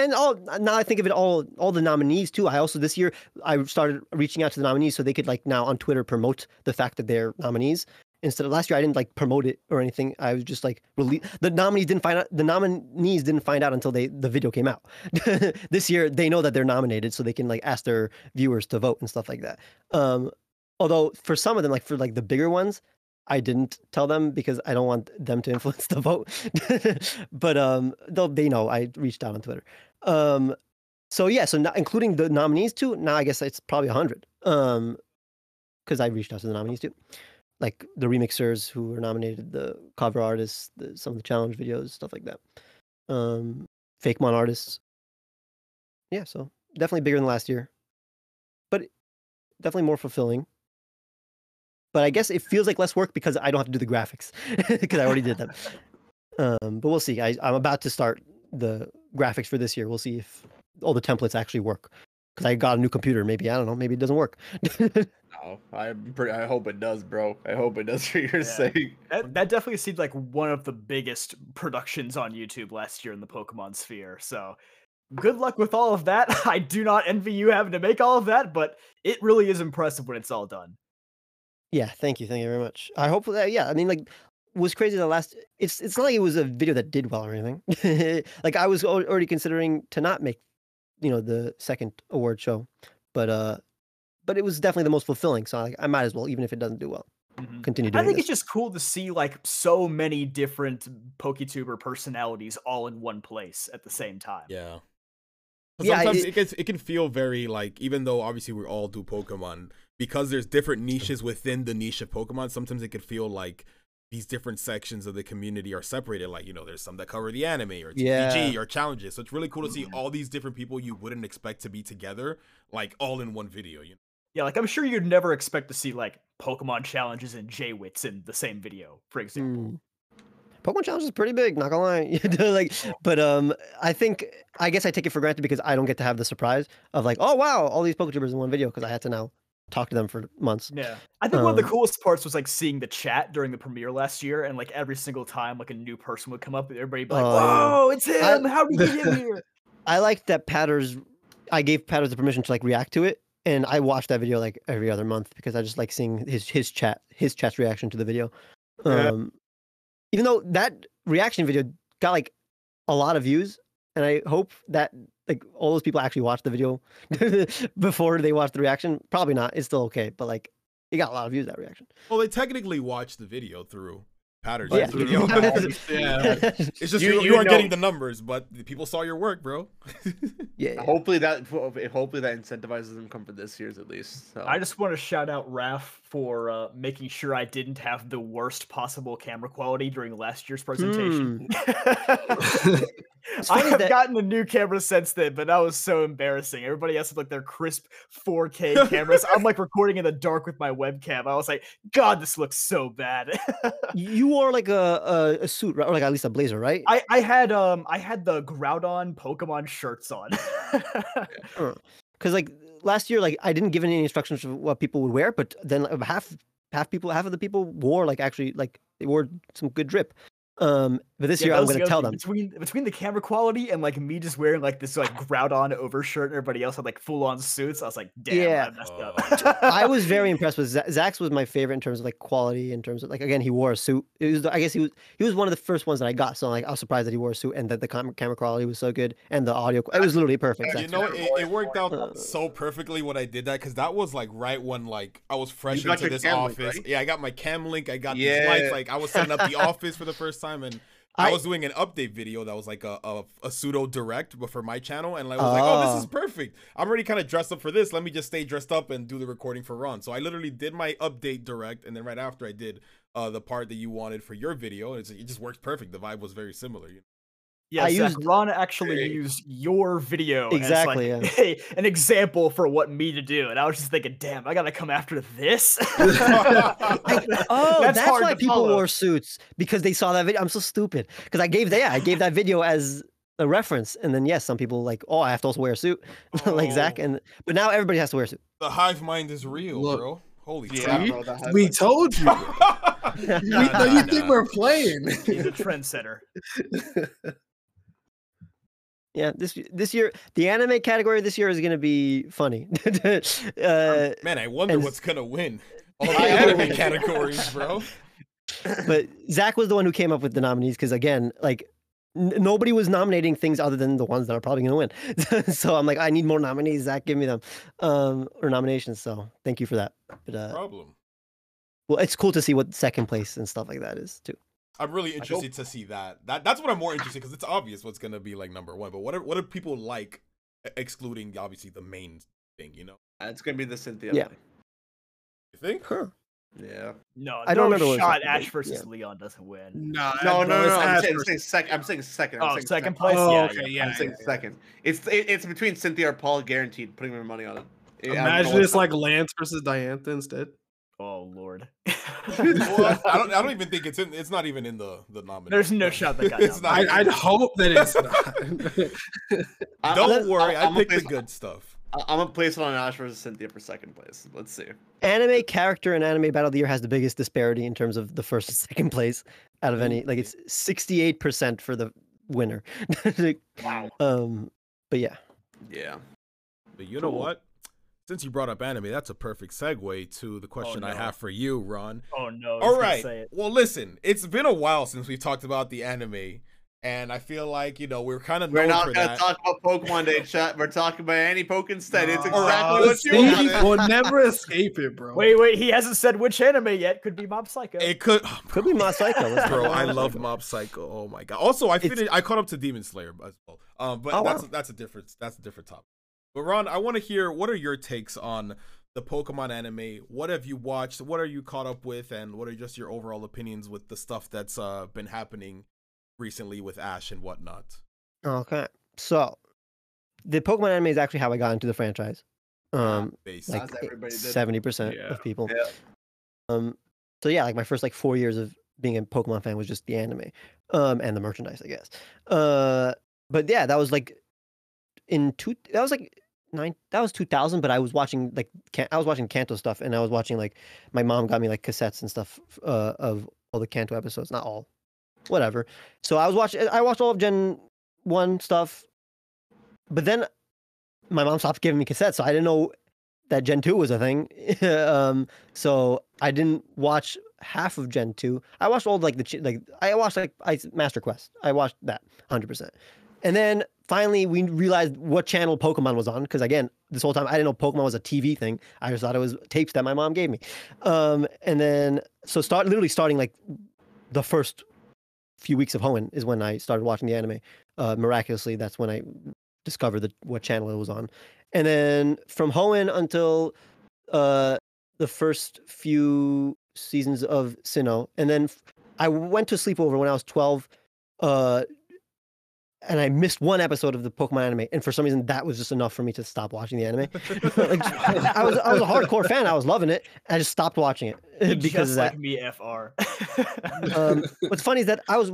and all now I think of it all all the nominees too. I also this year I started reaching out to the nominees so they could like now on Twitter promote the fact that they're nominees. Instead of last year I didn't like promote it or anything. I was just like release the nominees didn't find out the nominees didn't find out until they the video came out. this year they know that they're nominated so they can like ask their viewers to vote and stuff like that. Um although for some of them like for like the bigger ones I didn't tell them because I don't want them to influence the vote. but um, they know I reached out on Twitter. Um, so yeah, so now, including the nominees too. Now I guess it's probably hundred. Um, because I reached out to the nominees too, like the remixers who were nominated, the cover artists, the, some of the challenge videos, stuff like that. Um, Fakemon artists. Yeah, so definitely bigger than last year, but definitely more fulfilling but I guess it feels like less work because I don't have to do the graphics because I already did them. Um, but we'll see. I, I'm about to start the graphics for this year. We'll see if all the templates actually work. Because I got a new computer. Maybe I don't know. Maybe it doesn't work. No, I'm. I hope it does, bro. I hope it does for your Yeah. sake. That, that definitely seemed like one of the biggest productions on YouTube last year in the Pokemon sphere. So good luck with all of that. I do not envy you having to make all of that, but it really is impressive when it's all done. yeah. Thank you. Thank you very much. I hope that. Yeah. I mean, like, was crazy the last. It's it's not like it was a video that did well or anything. like I was already considering to not make, you know, the second award show, but uh, but it was definitely the most fulfilling. So I, I might as well, even if it doesn't do well, Mhm. continue I think this. it's just cool to see like so many different PokeTuber personalities all in one place at the same time. Yeah. Yeah, it- it, gets it can feel very like even though obviously we all do Pokemon because there's different niches within the niche of Pokemon. Sometimes it could feel like these different sections of the community are separated. Like you know, there's some that cover the anime or TCG Yeah. or challenges. So it's really cool to see all these different people you wouldn't expect to be together, like all in one video. You know? Yeah, like I'm sure you'd never expect to see like Pokemon challenges and JWittz in the same video, for example. Mm. Pokemon Challenge is pretty big, not gonna lie. like, but um, I think I guess I take it for granted because I don't get to have the surprise of like, oh wow, all these Poketubers in one video because I had to now talk to them for months. Yeah. I think one of the Um, coolest parts was like seeing the chat during the premiere last year and like every single time like a new person would come up, everybody be like, Oh. Whoa, it's I- him! How did he get here? I liked that Patterrz. I gave Patterrz the permission to like react to it, and I watched that video like every other month because I just like seeing his his chat his chat's reaction to the video. Yeah. Um, even though that reaction video got like a lot of views, and I hope that like all those people actually watched the video before they watched the reaction. Probably not. It's still okay, but like it got a lot of views that reaction. Well, they technically watched the video through Patterns Yeah. video. Yeah. it's just You- you, you, you aren't know- getting the numbers, but the people saw your work, bro. yeah. Hopefully that hopefully that incentivizes them to come for this year's at least. So. I just want to shout out Raf for uh, making sure I didn't have the worst possible camera quality during last year's presentation. I have that- gotten a new camera since then, but that was so embarrassing. Everybody else had like their crisp 4K cameras. I'm like recording in the dark with my webcam. I was like, God, this looks so bad. You wore like a, a a suit, right? or like at least a blazer, right? I, I had um I had the Groudon Pokemon shirts on. because like last year like i didn't give any instructions of what people would wear but then like, half half people half of the people wore like actually like they wore some good drip. Um but this Yeah, year i'm was gonna tell them between between the camera quality and like me just wearing like this like Groudon overshirt and everybody else had like full on suits. I was like, damn, Yeah. I messed Oh. up. i was very impressed with Za- zach's was my favorite in terms of like quality in terms of like again he wore a suit it was i guess he was he was one of the first ones that i got so like i was surprised that he wore a suit and that the cam- camera quality was so good and the audio it was literally perfect You know, it, it worked out Uh, so perfectly when I did that because that was like right when like I was fresh got into this cam link, office. right? Yeah, I got my cam link. I got these Yeah. lights. Like I was setting up the office for the first time, and I, I- was doing an update video that was like a, a, a pseudo direct, but for my channel, and I was like, oh, this is Ah. perfect. I'm already kind of dressed up for this. Let me just stay dressed up and do the recording for Ron. So I literally did my update direct, and then right after I did uh, the part that you wanted for your video. It's, it just works perfect. The vibe was very similar. You know? Yeah, I Zach, used- Ron actually Hey. used your video Exactly, as like an example for what me to do, and I was just thinking, damn, I gotta come after this. Oh, that's, hard why people follow. wore suits because they saw that video. I'm so stupid because I gave that. Yeah, I gave that video as a reference, and then yes, some people like, oh, I have to also wear a suit, like Zach, Oh. and but now everybody has to wear a suit. The hive mind is real, Look. bro. Holy Yeah, crap. Bro, we like- told you. we, Nah, no, nah, you think we're playing? He's a trendsetter. Yeah, this this year the anime category this year is gonna be funny. uh, Man, I wonder and- what's gonna win. All the anime categories, bro. but Zach was the one who came up with the nominees because again, like n- nobody was nominating things other than the ones that are probably going to win. so I'm like, I need more nominees. Zach, give me them, um, or nominations. So thank you for that. But uh, Problem. well, it's cool to see what second place and stuff like that is too. I'm really interested to see that. That that's what I'm more interested because it's obvious what's gonna be like number one. But what are what are people like, excluding obviously the main thing? You know, It's gonna be the Cynthia. Yeah. thing. you think? Huh. Yeah. No, I don't no remember what it was shot. Ash but versus yeah. Leon doesn't win. Nah, No, no, bro, no, no. I'm Ash saying, I'm saying second. I'm saying second. I'm Oh, saying second place. Oh, yeah, okay, yeah. I'm yeah, saying yeah. second. It's it, it's between Cynthia or Paul, guaranteed. Putting my money on it. Yeah, I don't know Imagine it's like Lance versus Diantha instead. Oh lord. well, I don't. I don't even think it's in. It's not even in the the nomination. There's no shot that got it's not. I, i'd hope that it's not. Don't I'm- worry, I'm I picked the good stuff. I- I'm gonna place it on Ash versus Cynthia for second place. Let's see. Anime character and anime battle of the year has the biggest disparity in terms of the first and second place out of any. Like it's 68% for the winner. wow. um, but yeah. Yeah. But you know Cool. what? Since you brought up anime, that's a perfect segue to the question I no. have for you, Ron. Oh no. I was All gonna right. Say it. Well, listen, it's been a while since we've talked about the anime, and I feel like you know we're kind of We're not gonna that. talk about Pokemon Day, chat. We're talking about AniPoke instead. It's exactly Oh, what you see? wanted. we'll never escape it, bro. Wait, wait. He hasn't said which anime yet. Could be Mob Psycho. It could, Could be Mob Psycho. let's bro. I love Mob Psycho. Oh my god. Also, I It's- finished. I caught up to Demon Slayer as well. Um, but Oh, that's wow. that's a different that's a different topic. But Ron, I want to hear what are your takes on the Pokemon anime? What have you watched? What are you caught up with? And what are just your overall opinions with the stuff that's uh been happening recently with Ash and whatnot? Okay. So the Pokemon anime is actually how I got into the franchise. Um, Base. like As everybody did. seventy percent Yeah. of people. Yeah. Um, so yeah, like my first like four years of being a Pokemon fan was just the anime, um, and the merchandise, I guess. Uh, but yeah, that was like in two. That was like nine. That was two thousand. But I was watching like Can- I was watching Kanto stuff, and I was watching like my mom got me like cassettes and stuff uh, of all the Kanto episodes. Not all, whatever. So I was watching. I watched all of Gen One stuff, but then my mom stopped giving me cassettes, so I didn't know that Gen 2 was a thing. um, so I didn't watch half of Gen 2. I watched all like the like I watched like I, Master Quest. I watched that 100%. And then finally we realized what channel Pokemon was on because again, this whole time I didn't know Pokemon was a TV thing. I just thought it was tapes that my mom gave me. Um, and then so start literally starting like the first few weeks of Hoenn is when I started watching the anime. Uh, miraculously, that's when I discovered the, what channel it was on. And then from Hoenn until uh, the first few seasons of Sinnoh. And then I went to sleepover when I was 12. Uh, and I missed one episode of the Pokemon anime, and for some reason that was just enough for me to stop watching the anime. like, I was I was a hardcore fan. I was loving it. I just stopped watching it because just of that. like me, Fr. Um, what's funny is that I was,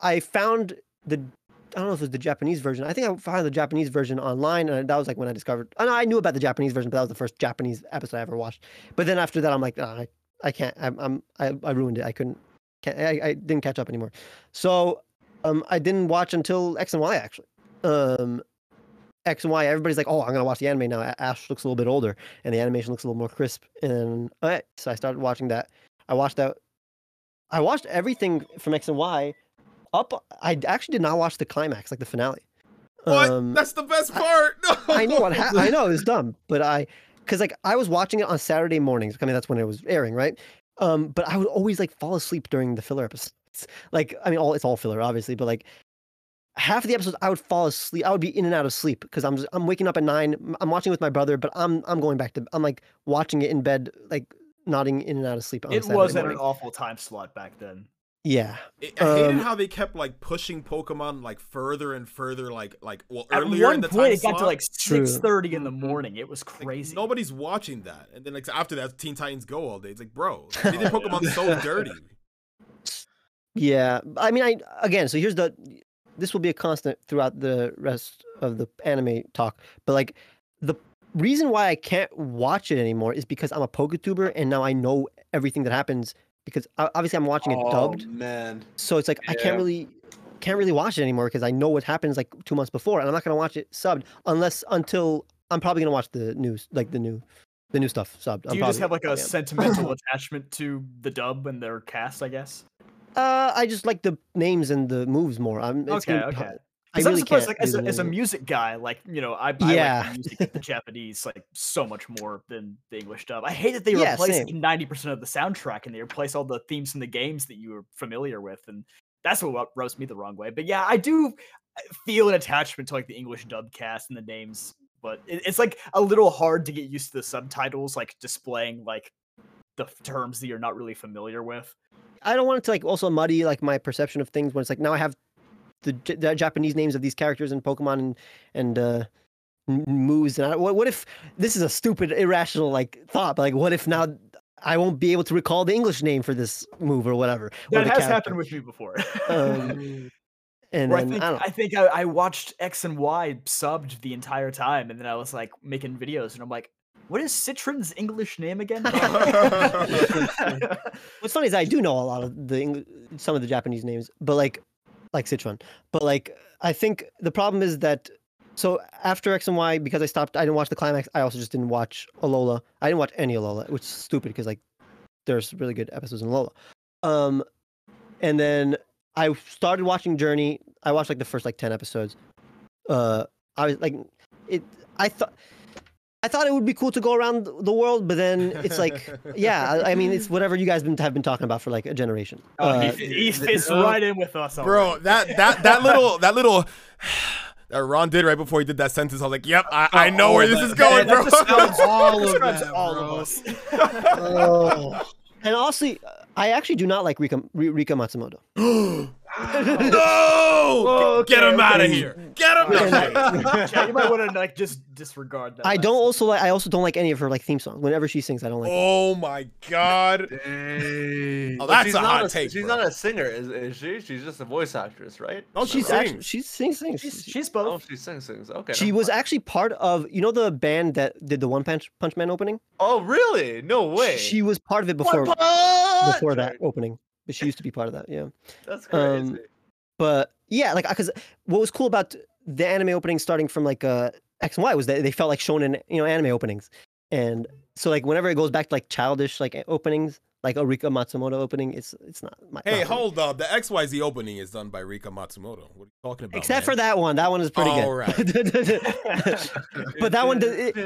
I found the, I don't know if it was the Japanese version. I think I found the Japanese version online, and that was like when I discovered. I know I knew about the Japanese version, but that was the first Japanese episode I ever watched. But then after that, I'm like, "Nah, I, I can't. I'm, I'm I, I ruined it. I couldn't. I, I didn't catch up anymore. So, um, I didn't watch until X and Y actually. Um, X and Y. Everybody's like, oh, I'm gonna watch the anime now. Ash looks a little bit older, and the animation looks a little more crisp. And all right, so I started watching that. I watched that I watched everything from X and Y up. I actually did not watch the climax, like the finale. What? Um, That's the best part. No. I know what ha- I know it's dumb, but I because like I was watching it on Saturday mornings. I mean, that's when it was airing, right? Um, but I would always like fall asleep during the filler episodes. Like, I mean, all it's all filler, obviously, but like half of the episodes, I would fall asleep. I would be in and out of sleep because I'm just, I'm waking up at nine. I'm watching with my brother, but I'm I'm going back to I'm like watching it in bed, like nodding in and out of sleep. On it Saturday was at an awful time slot back then. Yeah. I I hated Um, how they kept like pushing Pokemon like further and further, like like well At earlier one in the point, time it got to like six thirty in the morning. It was Like, crazy. nobody's watching that, and then like after that, Teen Titans Go all day. It's like, bro, they did Pokemon so dirty. Yeah, I mean, I again. So here's the. This will be a constant throughout the rest of the anime talk, but like the reason why I can't watch it anymore is because I'm a PokeTuber and now I know everything that happens because obviously I'm watching it oh, dubbed, man. so it's like I can't really can't really watch it anymore because I know what happens like two months before, and I'm not gonna watch it subbed unless until I'm probably gonna watch the news like the new the new stuff subbed. Do I'm you just have like a probably sentimental attachment to the dub and their cast? I guess. Uh, I just like the names and the moves more. I'm it's Okay, gonna okay. I Because I'm really surprised, like as a, as a music guy, like you know, I, I Yeah. like the music of the Japanese like so much more than the English dub. I hate that they Yeah, replace ninety percent of the soundtrack and they replace all the themes from the games that you were familiar with, and that's what rubs me the wrong way. But yeah, I do uh, feel an attachment to like the English dub cast and the names, but it, it's like a little hard to get used to the subtitles, like displaying like the terms that you're not really familiar with. I don't want it to like also muddy like my perception of things when it's like now I have the, the Japanese names of these characters in Pokemon and and uh, moves and I, what what if this is a stupid irrational like thought, but like what if now I won't be able to recall the English name for this move or whatever. or That the has character. happened with me before. Um, and Where I think I I, think I, I watched X and Y subbed the entire time, and then I was like making videos, and I'm like, "What is Citron's English name again?" What's funny is I do know a lot of the Eng- some of the Japanese names, but like like Citron. But like I think the problem is that so after X and Y, because I stopped, I didn't watch the climax. I also just didn't watch Alola. I didn't watch any Alola, which is stupid because like there's really good episodes in Alola. Um, and then I started watching Journey. I watched like the first like ten episodes. Uh, I was like, it. I thought. I thought it would be cool to go around the world, but then it's like, yeah, I, I mean, it's whatever you guys been, have been talking about for like a generation. Oh, Uh, he, he fits right in with us, Bro, already. that that that little that little that Ron did right before he did that sentence. I was like, "Yep, I, I know all where of this that- is going, that bro." describes all of describes that, all bro. of us. oh. And honestly, I actually do not like Rika, Rika Matsumoto. no! Get him Okay, out of here! Get him And out of here! You might want to like just disregard that. I don't also like. I also don't like any of her like theme songs. Whenever she sings, I don't like. it. Oh my god! Dang. Oh, that's she's a not hot take. She's bro. not a singer, is, is she? She's just a voice actress, right? Oh, she's she actually sings. she sings sings. She's, She- she's Oh, both. she sings, sings. Okay. she never was mind. actually part of you know the band that did the One Punch Punch Man opening. Oh, really? No way. She was part of it before before that opening. But she used to be part of that. Yeah. That's crazy. Um, But yeah, like because what was cool about the anime opening starting from like uh X and Y was that they felt like shown in you know anime openings, and so like whenever it goes back to like childish like openings like a Rika Matsumoto opening, it's it's not my. Hey, not for me. hold up. The XYZ opening is done by Rika Matsumoto. What are you talking about? Except man? for that one, that one is pretty All good. but that one, does- it,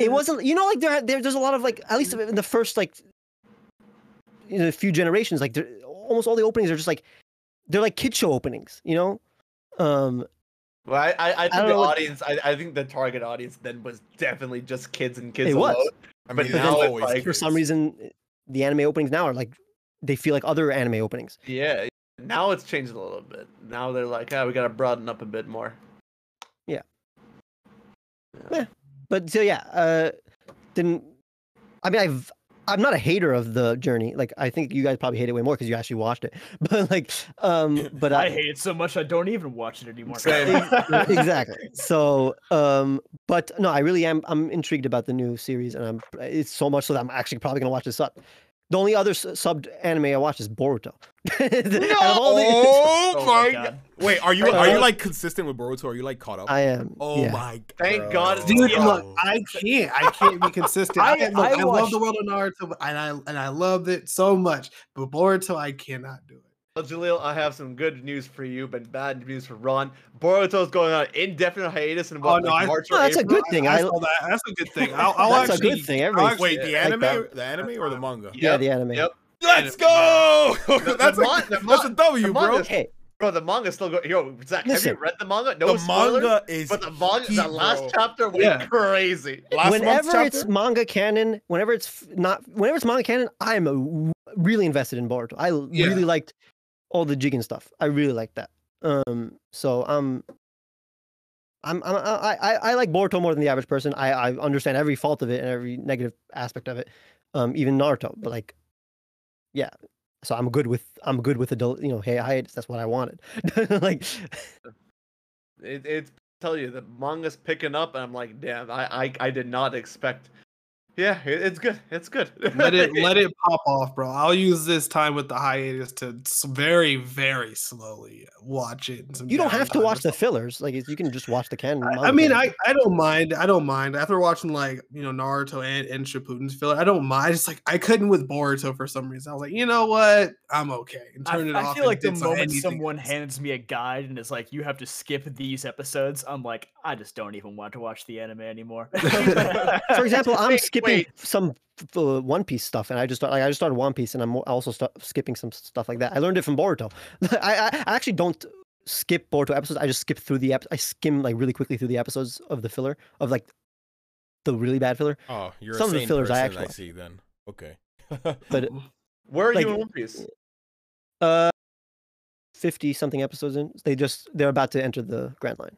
it wasn't. You know, like there, there, there's a lot of like at least in the first like, you know, few generations, like almost all the openings are just like they're like kid show openings. You know, um, Well, I, I, I think don't the know what- audience, I, I think the target audience then was definitely just kids and kids It was. alone. I but mean, now it's it's always like- for some reason, the anime openings now are like they feel like other anime openings. Yeah. Now it's changed a little bit. Now they're like, ah, we gotta broaden up a bit more. Yeah. Yeah. But so yeah, uh, didn't. I mean, I've. I'm not a hater of the journey. Like I think you guys probably hate it way more because you actually watched it. But like, um, but I hate it so much I don't even watch it anymore. Exactly. So, um, but no, I really am. I'm intrigued about the new series, and I'm. It's so much so that I'm actually probably gonna watch this up. The only other s- subbed anime I watch is Boruto. Out of all the- Oh, Oh my my god! God. Wait, are you are you like consistent with Boruto? Are you like caught up? I am. oh yeah. my! God. Thank God Dude, Yeah. look, I can't. I can't be consistent. I, I- look, I I, love watched- the world of Naruto, and I and I loved it so much. But Boruto, I cannot do it. Well, Jaleel, I have some good news for you, but bad news for Ron. Boruto's going on indefinite hiatus in oh, what, Oh, no, like I- March No, or that's a good thing. I, I- saw that. That's a good thing. I'll, I'll That's a good thing. I'll Everybody- actually- Wait, the anime, that. the anime, or the manga? Yeah, Yep, the anime. Yep. Let's go! The- that's the a, mon- the that's a mon- W, the bro. manga's- Hey, Bro, the manga's still going. Yo, Zach, have you read the manga? No the spoilers. manga is But the manga, heat, the last bro. chapter went Yeah. crazy. Last month's whenever it's manga canon, whenever it's not, whenever it's manga canon, I'm really invested in Boruto. I Yeah. really liked all the Jigen stuff. I really like that. Um, so um, I'm, I'm I, I I like Boruto more than the average person. I I understand every fault of it and every negative aspect of it. Um, even Naruto, but like, yeah. So I'm good with I'm good with adult. You know, hey, hiatus. That's what I wanted. like, It, it's tell you the manga's picking up, and I'm like, damn, I I, I did not expect. Yeah, it's good. It's good. let it let it pop off, bro. I'll use this time with the hiatus to very very slowly watch it. some you don't have to watch the fillers. Like, you can just watch the canon. I- I mean. I, I don't mind. I don't mind after watching like you know Naruto and, and Shippuden's filler. I don't mind. It's like I couldn't with Boruto for some reason. I was like, you know what, I'm okay. And I, turn it I off. I feel like the moment someone else. hands me a guide and is like, "You have to skip these episodes," I'm like, I just don't even want to watch the anime anymore. For example, I'm Wait, skipping wait. some uh, One Piece stuff, and I just like I just started One Piece, and I'm also start skipping some stuff like that. I learned it from Boruto. I, I I actually don't skip Boruto episodes. I just skip through the ep- I skim like really quickly through the episodes of the filler of like the really bad filler. Oh, you're Some of a the fillers I person, I actually- see then. Okay. But Where are like- you in One Piece? uh, fifty something episodes in, they just they're about to enter the Grand Line.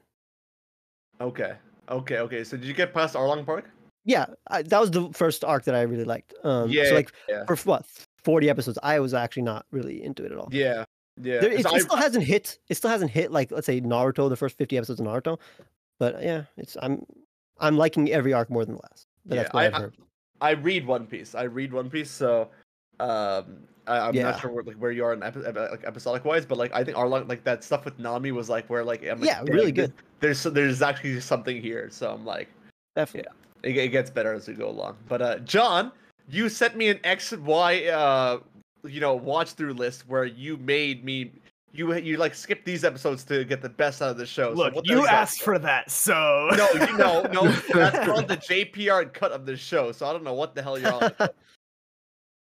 Okay, okay, okay. So did you get past Arlong Park? Yeah, I, that was the first arc that I really liked. Um, Yeah, so like yeah. for what forty episodes, I was actually not really into it at all. Yeah, yeah. There, it, it still hasn't hit. It still hasn't hit like let's say Naruto, the first fifty episodes of Naruto. But yeah, it's I'm I'm liking every arc more than the last. But Yeah, that's what I- I've I- heard. I read One Piece. I read One Piece, so um, I, I'm Yeah. not sure where, like where you are in epi- like episodic wise, but like I think Arlong like that stuff with Nami was like where like I'm like, Yeah, really good. There's there's actually something here, so I'm like Definitely. It, it gets better as we go along. But uh, John, you sent me an X and Y uh you know watch through list where you made me. You, you like skip these episodes to get the best out of the show. Look, the you that? asked for that, so No, you know, no, that's called the JPR cut of the show, so I don't know what the hell you're on.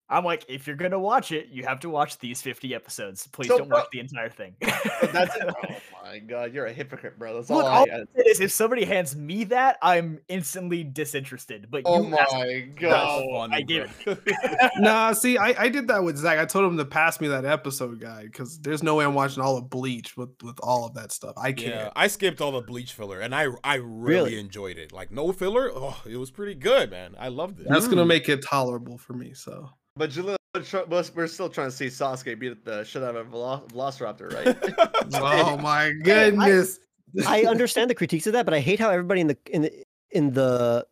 about. I'm like, if you're gonna watch it, you have to watch these 50 episodes. Please So, don't bro- watch the entire thing. That's it. Oh my god, you're a hypocrite, bro. That's Look, all all I. it is, if somebody hands me that, I'm instantly disinterested. But Oh you asked- my That's god. funny, I give bro. nah, see, I, I did that with Zach. I told him to pass me that episode guide because there's no way I'm watching all of Bleach with, with all of that stuff. I can't. Yeah, I skipped all the bleach filler, and I I really, Really? enjoyed it. Like no filler, oh, it was pretty good, man. I loved it. That's gonna Mm. make it tolerable for me. So But Jaleel, we're tr- we're we're still trying to see Sasuke beat the shit out of a Velo- Velociraptor, right? Oh my goodness. I understand the critiques of that, but I hate how everybody in the in the in the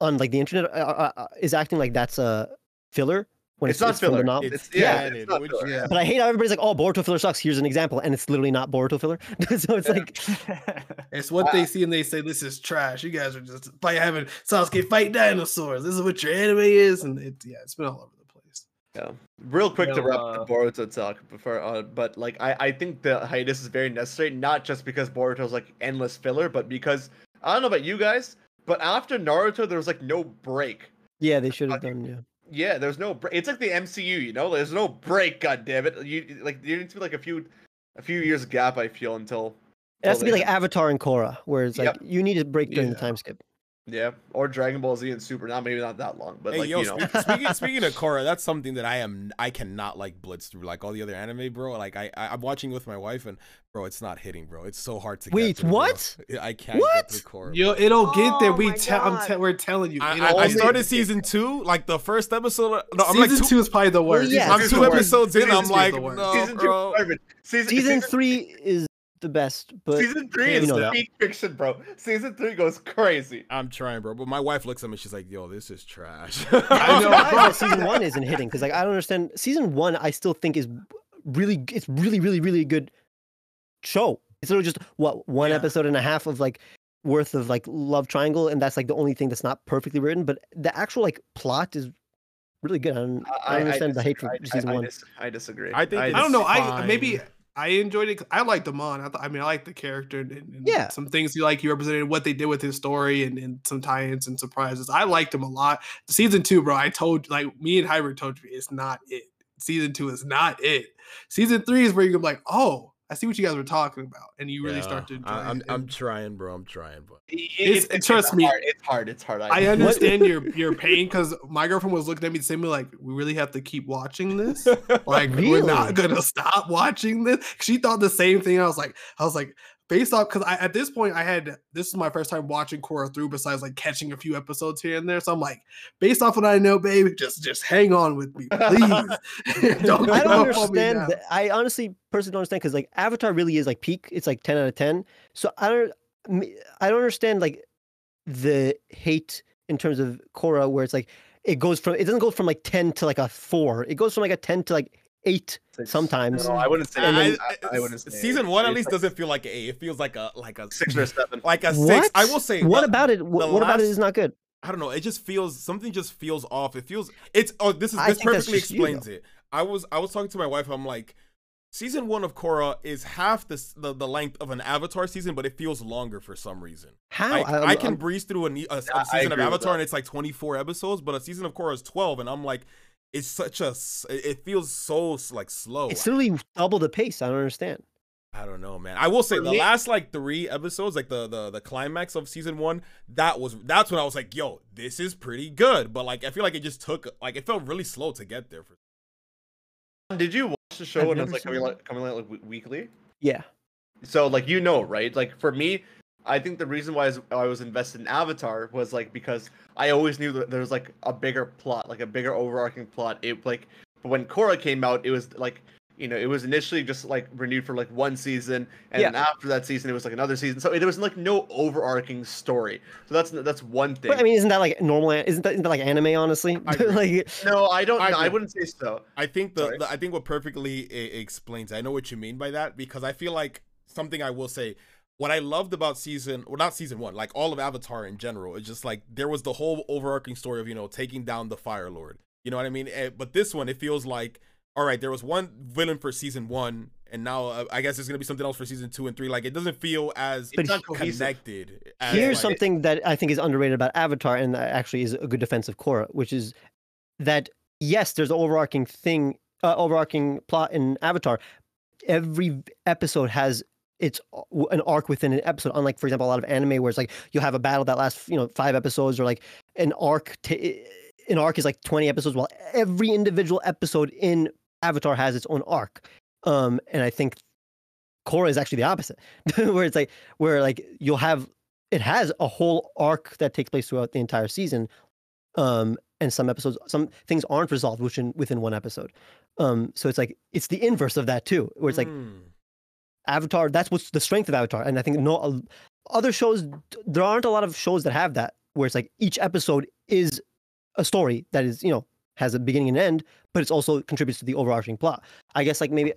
on like the internet uh, uh, uh, is acting like that's a filler when it's it's, not from the filler. novel. It's, It's yeah, it's not which- filler. yeah. But I hate how everybody's like, "Oh, Boruto filler sucks." Here's an example, and it's literally not Boruto filler. so it's like, It's what they see and they say this is trash. You guys are just fight having Sasuke fight dinosaurs. This is what your anime is, and it's yeah, it's been all over the place. Yeah. Real quick to wrap uh, the Boruto talk before, uh, but like I, I think the hiatus is very necessary, not just because Boruto's like endless filler, but because I don't know about you guys, but after Naruto there was like no break. yeah, they should have done. Yeah, Yeah, there's no break. It's like the MCU, you know. There's no break. God damn it! You like there needs to be like a few, a few years gap. I feel until. it has to be like they- Avatar and Korra, where it's like Yep. you need a break during the time skip. Yeah, or Dragon Ball Z and Super. Not maybe not that long, but hey, like yo, you know. speaking speaking of Korra, that's something that I am I cannot like blitz through like all the other anime, bro. Like I, I I'm watching with my wife, and bro, it's not hitting, bro. It's so hard to. Wait, get through, bro. what? I can't What? get through Korra. Yo, it'll get there. Oh We my tell. I'm God. te- we're telling you. I, I, I started season two, like the first episode. No, I'm season like two, two is probably the worst. yeah. I'm two two is- episodes in. season I'm like, no, season bro. garbage. Season, Season season three is the best, but Season three you is know peak fiction, bro. Season three goes crazy. I'm trying, bro. But my wife looks at me. She's like, "Yo, this is trash." I'm I know. that season one isn't hitting because like I don't understand. Season one, I still think is really, it's really, really, really good show. It's literally just what one Yeah. episode and a half of like worth of like love triangle, and that's like the only thing that's not perfectly written. But the actual like plot is really good. I don't, I don't understand the hate for disagree. I- season I, one. dis- I disagree. I think I don't know. I maybe I enjoyed it. I liked Amon. I, th- I mean, I like the character and, and Yeah. some things he like. He represented what they did with his story and, and some tie-ins and surprises. I liked him a lot. Season two, bro. I told like me and Hybrid told you it's not it. Season two is not it. Season three is where you're like, oh, I see what you guys were talking about, and you really Yeah, start to. Enjoy I, I'm it. I'm trying, bro. I'm trying, but It's- trust me. hard. It's hard. It's hard. I understand your your pain because my girlfriend was looking at me the same way, like, we really have to keep watching this. Like, we're not gonna stop watching this. She thought the same thing. I was like, I was like, based off because I at this point I had this is my first time watching Korra through, besides like catching a few episodes here and there. So I'm like, based off what I know, babe, just just hang on with me, please. don't I don't up on me understand. I honestly personally don't understand because like Avatar really is like peak. It's like ten out of ten. So I don't. I don't understand like the hate in terms of Korra, where it's like it goes from it doesn't go from like ten to like a four. It goes from like a ten to like eight sometimes. No, I wouldn't say. And I, I, I wouldn't say. season eight. one at least doesn't feel like an eight. It feels like a like a six or seven. like a What? six. I will say. What the- about it? What, the what about it is not good? I don't know. It just feels something just feels off. It feels it's oh this is this perfectly just you, explains it. I was I was talking to my wife. I'm like, season one of Korra is half the the, the length of an Avatar season, but it feels longer for some reason. How? Like, I, I, can I'm- breeze through a, ne- a, a I season of Avatar and it's like 24 episodes, but a season of Korra is 12, and I'm like, it's such a it it feels so like slow. it's literally double the pace. I don't understand. I don't know, man. I will say For the me- last like three episodes, like the the the climax of season one, that was that's when I was like, yo, this is pretty good. But like, I feel like it just took like it felt really slow to get there. For Did you watch the show I've when it was like coming it. like coming out like weekly? Yeah. So like you know, right? Like for me, I think the reason why I was- invested in Avatar was like because I always knew that there was like a bigger plot, like a bigger overarching plot. It like but when Korra came out, it was like you know, it was initially just like renewed for like one season, and then after that season, it was like another season. So there was like no overarching story. So that's that's one thing. But I mean, isn't that like normal? Isn't that, isn't that like anime? Honestly, like no, I don't. I no, I wouldn't say so. I think the, the I think what perfectly explains. I know what you mean by that because I feel like something I will say. What I loved about season, well, not season one, like all of Avatar in general, is just like there was the whole overarching story of you know taking down the Fire Lord. You know what I mean? Eh, But this one, it feels like all right. There was one villain for season one, and now uh, I guess there's gonna be something else for season two and three. Like it doesn't feel as But It's connected. As, here's like- something that I think is underrated about Avatar, and that actually is a good defense of Korra, which is that yes, there's an overarching thing, uh, overarching plot in Avatar. Every episode has its an arc within an episode. Unlike, for example, a lot of anime where it's like you'll have a battle that lasts, you know, five episodes, or like an arc. T- an arc is like 20 episodes, while every individual episode in Avatar has its own arc. Um, and I think Korra is actually the opposite, where it's like where like you'll have it has a whole arc that takes place throughout the entire season. Um, and some episodes, some things aren't resolved within within one episode. Um, so it's like it's the inverse of that too, where it's like Hmm. Avatar. That's what's the strength of Avatar, and I think no other shows. There aren't a lot of shows that have that, where it's like each episode is a story that is you know has a beginning and end, but it's also contributes to the overarching plot. I guess like maybe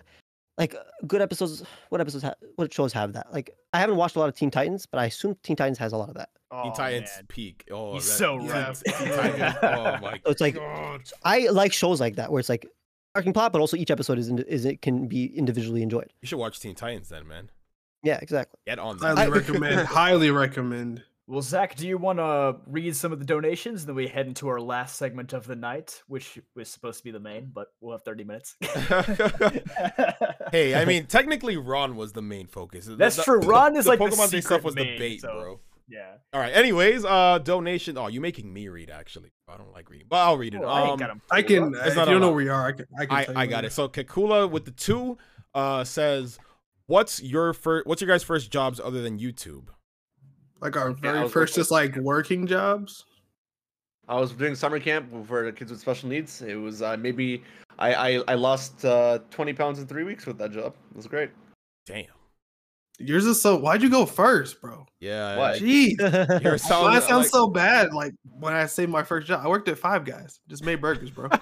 like uh, good episodes. What episodes? Ha- what shows have that? Like I haven't watched a lot of Teen Titans, but I assume Teen Titans has a lot of that. Teen Oh, Titans man. peak. Oh, He's that- so yeah, right. Teen Titans. Oh my So it's like god. I like shows like that where it's like arcing plot, but also each episode is indi- is it can be individually enjoyed. You should watch Teen Titans then, man. Yeah, exactly. Get on that. Highly I- recommend. highly recommend. Well, Zach, do you want to read some of the donations? And then we head into our last segment of the night, which was supposed to be the main, but we'll have 30 minutes. hey, I mean, technically, Ron was the main focus. The- That's the- true. Ron is the like the Pokemon Day stuff secret was the bait, so- bro. Yeah. All right. Anyways, uh, donation. Oh, you're making me read? Actually, I don't like reading, but I'll read it. Well, I ain't Um, got 'em I can. up. It's if you don't know where you are, I can. I, can I, tell I got it. So Kakula with the two, uh, says, "What's your first? What's your guys' first jobs other than YouTube?" Like our very was first, just like working jobs. I was doing summer camp for the kids with special needs. It was uh, maybe I I, I lost uh, 20 pounds in three weeks with that job. It was great. Damn. Yours is so. Why'd you go first, bro? Yeah. What? Jeez. You're Why sounding that sounds like- so bad? Like when I say my first job, I worked at Five Guys. Just made burgers, bro.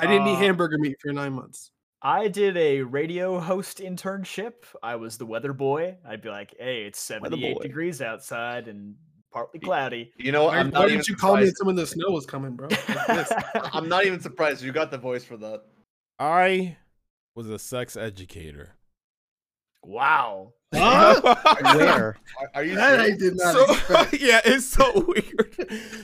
I didn't eat Uh, hamburger meat for nine months. I did a radio host internship. I was the weather boy. I'd be like, hey, it's 78 degrees outside and partly cloudy. You know, Why, I'm why not didn't you call me when the snow was coming, bro? Like. I'm not even surprised. You got the voice for that. I was a sex educator. wow. Huh? Where? Are, are you That I did not so expect. yeah, it's so weird.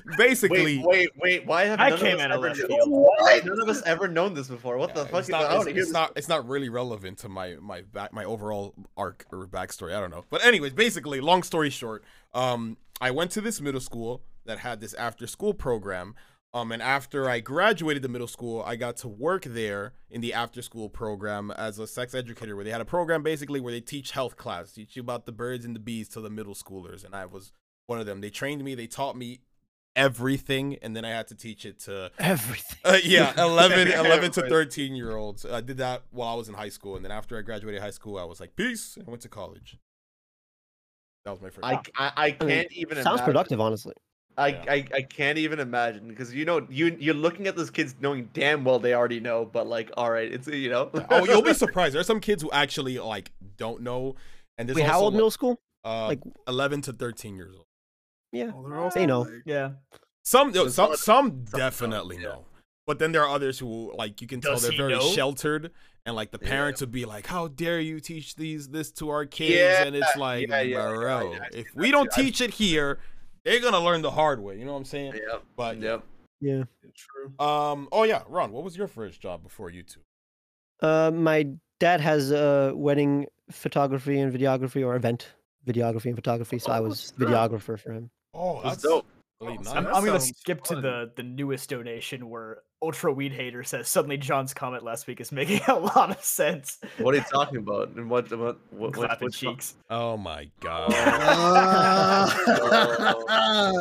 Basically, Wait, wait, wait. Why have I none came of us out of ever left field. Why none of us ever known this before? What the fuck? It's is- not, it's, it's not. It's not really relevant to my my back my overall arc or backstory. I don't know. But anyways, basically, long story short, um, I went to this middle school that had this after school program. Um, and after I graduated the middle school, I got to work there in the after school program as a sex educator, where they had a program basically where they teach health class, teach you about the birds and the bees to the middle schoolers, and I was one of them. They trained me, they taught me everything, and then I had to teach it to Everything. uh, yeah, 11, 11 to 13 year olds. I did that while I was in high school. And then after I graduated high school, I was like, peace. I went to college. That was my first. I, I, I can't mean, even. Sounds imagine. productive, honestly. I, Yeah. I, I can't even imagine because you know you you're looking at those kids knowing damn well they already know, but like, all right, it's you know. oh, you'll be surprised. There's some kids who actually like don't know. And this Wait, how also, old middle school? Uh, like- 11 to 13 years old. Yeah. Oh, they're all They know. like- Yeah. Some, some, some- some some definitely don't, yeah. know. But then there are others who, like, you can tell Does they're very know? sheltered, and like the Yeah. parents would be like, "How dare you teach these this to our kids?" Yeah, and it's like, yeah, yeah, yeah, bro, yeah, if we don't teach it here, they're gonna learn the hard way. You know what I'm saying? Yep. But Yep. Yeah. True. Um. Oh yeah, Ron. What was your first job before YouTube? Uh, my dad has a wedding photography and videography, or event videography and photography. So I Oh, was videographer for him. Oh, That's dope. Really nice. I'm, I'm gonna sounds skip to the the newest donation where Ultra Weed Hater says suddenly John's comment last week is making a lot of sense. What are you talking about? And what what what what, Clapping cheeks. Oh my god. Ah.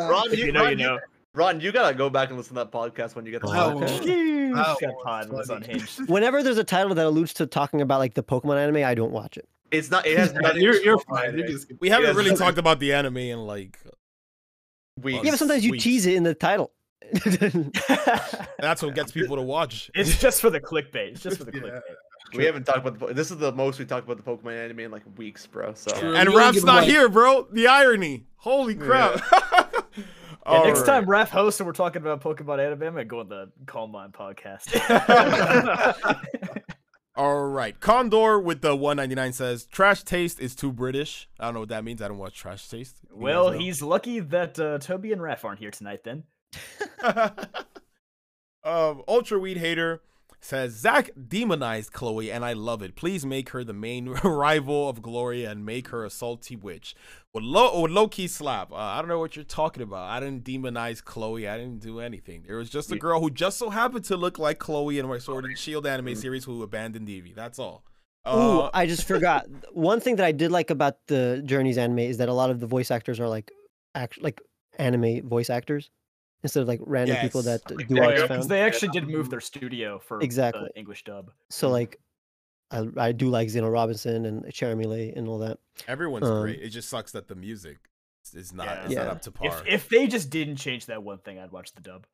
Ron, you, you know, you know. Ron, you gotta go back and listen to that podcast when you get the Oh, podcast. Okay. That pod was unhinged. Whenever there's a title that alludes to talking about like the Pokemon anime, I don't watch it. It's not. It has Yeah, nothing. you're you're fine. anime. You can skip- we haven't Yes. really talked about the anime in like. Weeks. Yeah, but sometimes you Sweet. tease it in the title. That's what gets people to watch. it's just for the clickbait. It's just for the Yeah. clickbait. We haven't talked about the. This is the most we talked about the Pokemon anime in like weeks, bro. So True. and You Raf's not like- here, bro. The irony. Holy crap. Yeah, next Alright. time Raf hosts and we're talking about Pokemon anime, I'm gonna go on the Calm Mind podcast. All right. Condor with the 199 says trash taste is too British. I don't know what that means. I don't watch trash taste. You well, he's lucky that uh, Toby and Raf aren't here tonight. Then um, Ultra Weed Hater says Zach demonized Chloe and I love it. Please make her the main rival of Gloria and make her a salty witch. Would low would low key slap. Uh, I don't know what you're talking about. I didn't demonize Chloe. I didn't do anything. There was just a girl who just so happened to look like Chloe in my Sword and Shield anime series who abandoned Eevee. That's all. Ooh, Uh, I just forgot. One thing that I did like about the Journeys anime is that a lot of the voice actors are like act like anime voice actors instead of like random people that do they- Yeah, found. they actually did move their studio for Exactly. the English dub. So like I, I do like Zeno Robinson and Jeremy Lay and all that. everyone's um, great. It just sucks that the music is not, Yeah. is not up to par. If if they just didn't change that one thing, I'd watch the dub.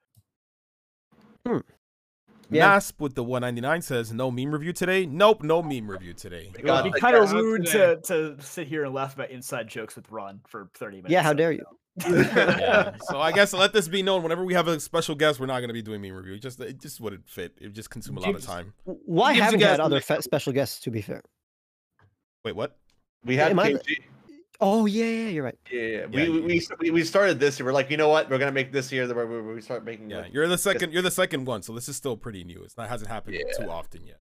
Yeah. Nasp with the 199 says no meme review today. Nope, no meme review today. It would be kind of rude today. to, to sit here and laugh about inside jokes with Ron for 30 minutes. Yeah, how so- dare you? Yeah. So I guess let this be known. Whenever we have a special guest, we're not going to be doing meme review. It just it just wouldn't fit. It would just consume a lot of time. Why haven't you guys had other fe- special guests? To be fair. Wait, what? we had Am I- KG. Oh yeah, yeah, you're right. Yeah, yeah. Yeah, We, you- we, we we started this year. We're like, you know what? We're gonna make this year the where we, we start making. Yeah, like- you're the second. You're the second one. So this is still pretty new. It's not hasn't happened Yeah. too often yet.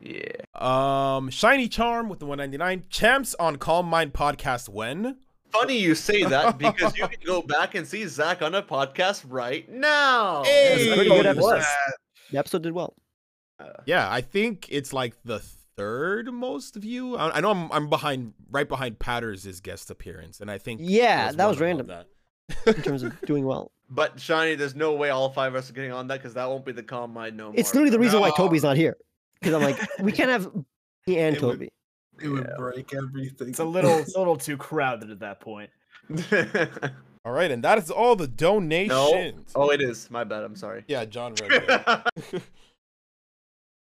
yeah. Um, shiny charm with the 199 champs on Calm Mind podcast. When? Funny you say that because you can go back and see Zach on a podcast right now. Hey! It was pretty good episode. The episode did well. Uh, Yeah, I think it's like the third most view. I, I know I'm I'm behind, right behind Patterrz' guest appearance, and I think it Yeah, that was random that. in terms of doing well. but Shiny, there's no way all five of us are getting on that because that won't be the calm mind no more. It's literally the reason why Toby's not here. Because I'm like, we can't have me and It would- Toby. It would Yeah. break everything. It's a little it's a little too crowded at that point. All right, and that is all the donations. No. oh, it is. My bad. I'm sorry. Yeah, John read.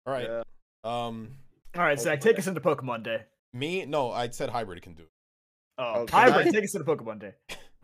All right. Yeah. Um, All right, Zach, take us into Pokemon Day. me? No, I said hybrid can do it. Oh, Okay. Hybrid, take us into Pokemon Day.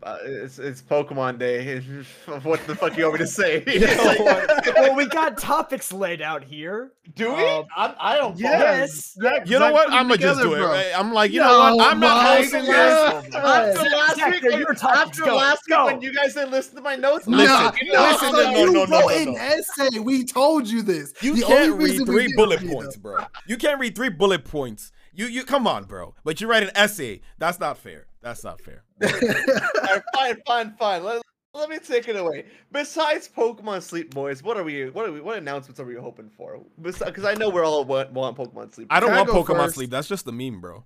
Uh, it's it's Pokemon Day. what the fuck you want me to say? well, we got topics laid out here. Do we? Um, I, I don't. follow. Yes. You know what? I'm gonna just do it. bro. right? I'm like, you know what? I'm not my hosting this. After last Zach, week, when- your after Go, last week go. when you guys didn't listen to my notes, Listen, Nah, listen, listen, no, no, no, you no, no, wrote no, an no. essay. We told you this. You The can't only read three bullet points, bro. You can't read three bullet points. You you come on, bro. But you write an essay. That's not fair. That's not fair. Alright, fine, fine, fine. Let, let me take it away. Besides Pokemon Sleep, boys, what are we? What are we? What announcements are we hoping for? Because I know we're all want, want Pokemon Sleep. I don't Can want go Pokemon first? sleep. That's just the meme, bro.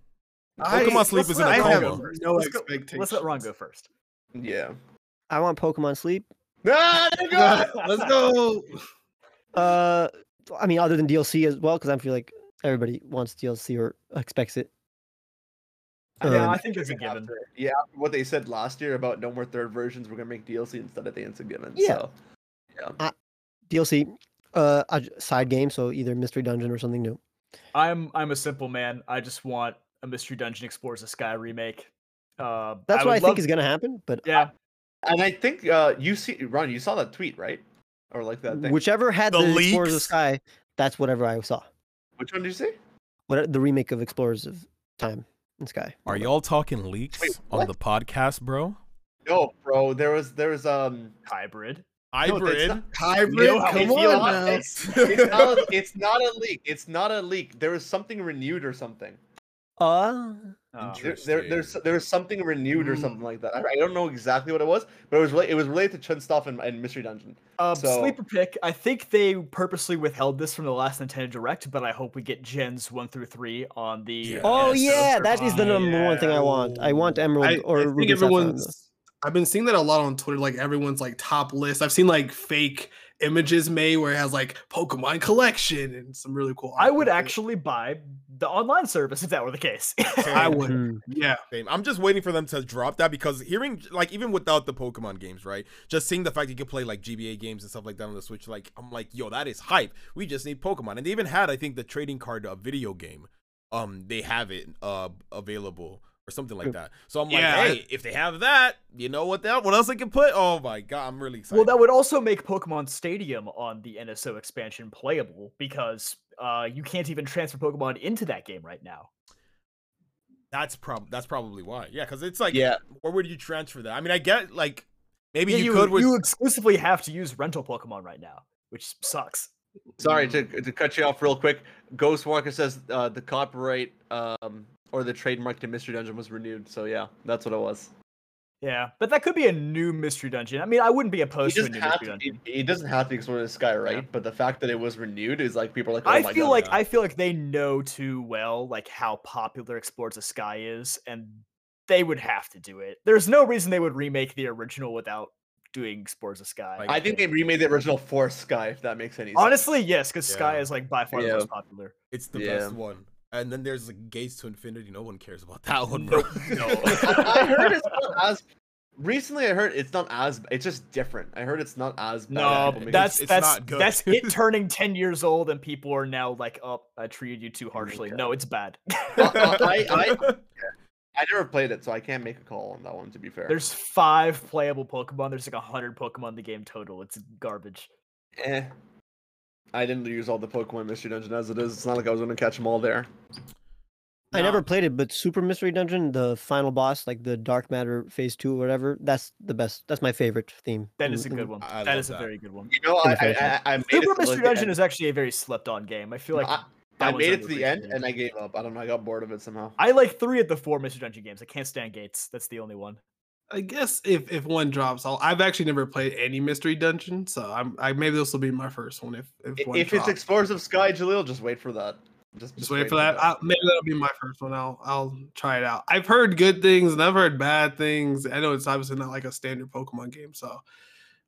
I- Pokemon Sleep is in a let have go coma. first. no Let's go- expectations. Let's let Ron go first. Yeah. I want Pokemon Sleep. Ah, there you go. Let's go. Uh, I mean, other than DLC as well, because I feel like everybody wants DLC or expects it. Yeah, I think it's a given. After, yeah, after what they said last year about no more third versions, we're gonna make DLC instead. I think it's a given. Yeah. So. DLC, uh, a j- side game, so either Mystery Dungeon or something new. I'm I'm a simple man. I just want a Mystery Dungeon Explores the Sky remake. Uh, That's what I think love- is gonna happen. But Yeah, And I think uh, you see, Ron, you saw that tweet, right? Or like that thing. whichever had The the, Explorers of? Sky, that's whatever I saw. Which one did you see? What the remake of Explorers of Time and Sky. Are y'all talking leaks Wait, on the podcast, bro? No, bro. There was there was um. hybrid. No, Hybrid. not- Hybrid, know come on now. It's, it's not, it's not a leak. It's not a leak. There was something renewed or something. Uh, Oh. There, there, there's there's something renewed or Mm. something like that. I, I don't know exactly what it was, but it was rela- it was related to Chunsoft and, and Mystery Dungeon. Um, So- sleeper pick. I think they purposely withheld this from the last Nintendo Direct, but I hope we get gens one through three on the. Yeah. oh NSO yeah, that is the number one thing I want. I want Emerald I, or I think Ruby Sapphire on the- everyone's. I've been seeing that a lot on Twitter. Like everyone's like top list. I've seen like fake images made where it has like Pokemon collection and some really cool. I would artwork. actually buy the online service if that were the case. I would. Hmm. Yeah. Same. I'm just waiting for them to drop that because hearing like even without the Pokemon games, right? Just seeing the fact you can play like GBA games and stuff like that on the Switch, like I'm like, yo, that is hype. We just need Pokemon, and they even had I think the trading card uh, video game. Um, they have it uh available or something like that. So I'm like, Yeah, I- hey, if they have that, you know what? That what else they can put? Oh my god, I'm really excited. well, that would also make Pokemon Stadium on the NSO expansion playable because uh, you can't even transfer Pokemon into that game right now. that's prob that's probably why. Yeah, because it's like, Yeah. where would you transfer that? I mean, I get like maybe Yeah, you, you, could with you exclusively have to use rental Pokemon right now, which sucks. Sorry to, to cut you off real quick. Ghost Walker says uh, the copyright um, or the trademark to Mystery Dungeon was renewed. So yeah, that's what it was. Yeah, but that could be a new mystery dungeon. I mean, I wouldn't be opposed to a new mystery to. dungeon. It, he doesn't have to be explore the sky, right? Yeah. But the fact that it was renewed is like people are like, oh I my feel god. like yeah. I feel like they know too well like how popular Explores the Sky is, and they would have to do it. There's no reason they would remake the original without doing Explores the Sky. Like, I think they remade the original for Sky, if that makes any sense. Honestly, yes, because Sky is like by far Yeah. the most popular. it's the Yeah. best one. And then there's like Gates to Infinity. No one cares about that one, bro. No, I, I heard it's not as. Recently, I heard it's not as. It's just different. I heard it's not as bad. no, people make that's it's that's not good. that's it turning ten years old, and people are now like, "Oh, I treated you too harshly." Okay. No, it's bad. I, I, I never played it, so I can't make a call on that one. To be fair, There's five playable Pokemon. There's like a hundred Pokemon in the game total. It's garbage. eh. I didn't use all the Pokemon Mystery Dungeon as it is. It's not like I was going to catch them all there. I Nah. never played it, but Super Mystery Dungeon, the final boss, like the Dark Matter Phase Two or whatever, that's the best. That's my favorite theme. That in- is a good one. I that a very good one. You know, I, I. I, I made Super it Mystery Dungeon is actually a very slept on game. I feel like I, I made it to the end, and I gave up. I don't know. I got bored of it somehow. I like three of the four Mystery Dungeon games. I can't stand Gates. That's the only one. I guess if if one drops, I'll. I've actually never played any mystery dungeon, so I'm. I maybe this will be my first one if if one If drops. it's Explorers of Sky, Jaleel, just wait for that. Just, Just wait for that. I, maybe that'll be my first one. I'll I'll try it out. I've heard good things and I've heard bad things. I know it's obviously not like a standard Pokemon game, so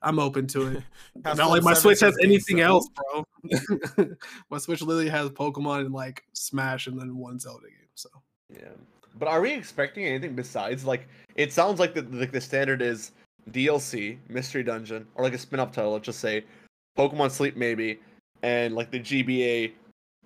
I'm open to it. Not like my Switch has anything Gates, else, bro. my Switch literally has Pokemon and like Smash and then one Zelda game. So Yeah. But are we expecting anything besides like it sounds like the like the standard is DLC, Mystery Dungeon, or like a spin-off title, let's just say Pokemon Sleep maybe, and like the GBA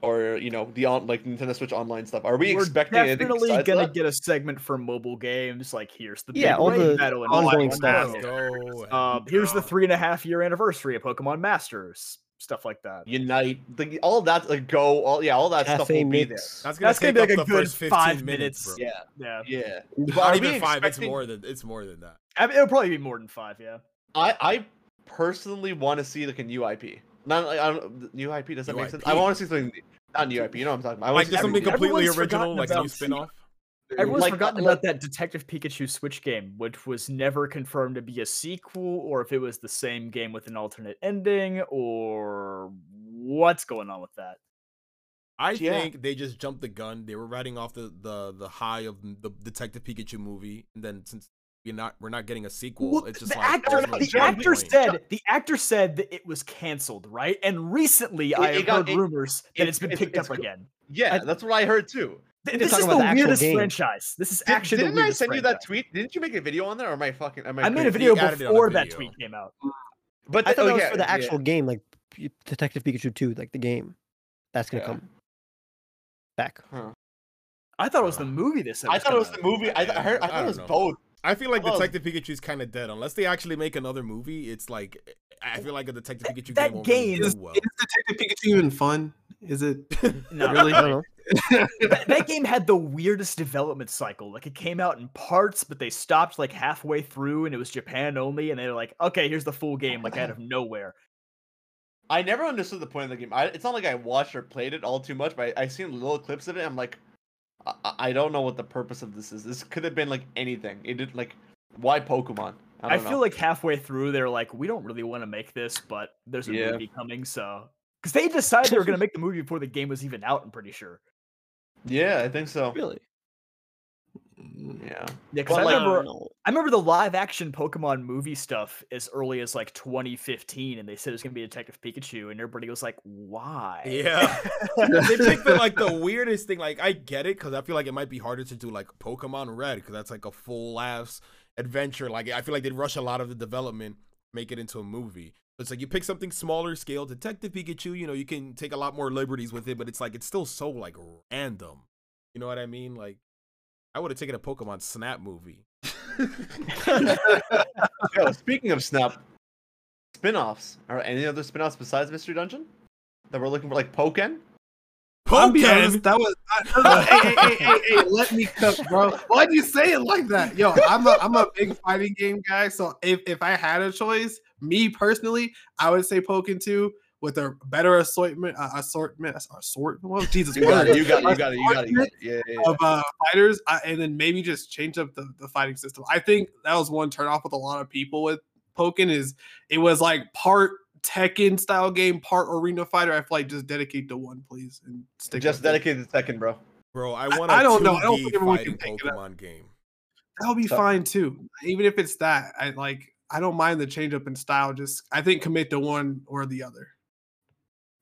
or you know the on like Nintendo Switch Online stuff? Are we We're expecting anything definitely gonna that? get a segment for mobile games. Like here's the Yeah, big all the battle in ongoing stuff. Let's Masters. go. Um, here's the three and a half year anniversary of Pokemon Masters. Stuff like that. Unite, the, all that, like go, all yeah, all that stuff Cafe will be there. That's gonna That's gonna be like a good five minutes, minutes. Yeah, Yeah, yeah. But Not even we five. It's more than it's more than that. I mean, it'll probably be more than five. Yeah. I I personally want to see like a new IP. Not like I don't new IP. Does that New make sense? I want to see something not new IP. You know what I'm talking about? I Like to see something something completely original, like a new spin-off. Everyone's Like, uh, forgotten like- about that Detective Pikachu Switch game, which was never confirmed to be a sequel, or if it was the same game with an alternate ending, or what's going on with that. I Yeah. think they just jumped the gun. They were riding off the the the high of the Detective Pikachu movie, and then since we're not we're not getting a sequel, Well, it's just the like actor, no the point. actor said the actor said that it was canceled, right? And recently, I it have got- heard it- rumors that it's- it's been picked it's up go- again. Yeah, I- that's what I heard too. Th- This is the the weirdest game. franchise. This is Did, actually the didn't I weirdest send you that tweet? Didn't you make a video on there, or am I fucking? Am I, I made a video added it before a that video. tweet came out. But I thought oh, that was oh, yeah, for the yeah. actual game, like Detective Pikachu 2, like the game. That's gonna Yeah. come back. Huh. I thought it was the movie. This I thought it was the movie. I, I heard. I I thought it was know. both. I feel like Oh. Detective Pikachu is kind of dead unless they actually make another movie. It's like I feel like a Detective That- Pikachu that game won't game do Is, well. is Detective Pikachu even fun? Is it No, really? I don't know. that, that game had the weirdest development cycle. Like it came out in parts, but they stopped like halfway through, and it was Japan only. And they were like, "Okay, here's the full game," like out of nowhere. I never understood the point of the game. I, it's not like I watched or played it all too much, but I, I seen little clips of it. I'm like, I, I- I don't know what the purpose of this is. This could have been like anything. It did like, why Pokemon? I, I, feel know. like halfway through, they're like, "We don't really want to make this, but there's a Yeah. movie coming." So, because they decided they were going to make the movie before the game was even out, I'm pretty sure. Yeah, I think so. Really? Mm, yeah, Yeah, because But, I like- remember uh, I remember the live action Pokemon movie stuff as early as like 2015, and they said it was gonna be Detective Pikachu, and everybody was like, "Why?" Yeah. they picked the, like the weirdest thing. Like I get it because I feel like it might be harder to do like Pokemon Red because that's like a full ass adventure. Like I feel like they'd rush a lot of the development, make it into a movie. It's like you pick something smaller scale, Detective Pikachu. You know, you can take a lot more liberties with it, but it's like it's still so like random. You know what I mean? Like I would have taken a Pokemon Snap movie. Yo, speaking of Snap, spin-offs. Are any other spin-offs besides Mystery Dungeon that we're looking for, like Pokken? I'll Pokken? that was. I, hey, hey, hey, hey, hey, let me cook, bro. Why'd you say it like that? Yo, I'm a, I'm a big fighting game guy. So if, if I had a choice, me personally, I would say Pokken 2 with a better assortment, uh, assortment, assortment. Well, Jesus, You got it. You got it. You got it. You got it. You got it. Yeah, yeah, yeah. of uh, fighters, uh, and then maybe just change up the, the fighting system. I think that was one turn off with a lot of people with Pokken is it was like part Tekken style game, part arena fighter. I feel like just dedicate to one, please, and stick. Just with it. dedicated to second, bro. Bro, I I- want a I don't know. I don't 2D think everyone fighting can pick it. Pokemon game. That'll be So- fine too. Even if it's that, I like. I don't mind the change up in style. Just I think commit to one or the other.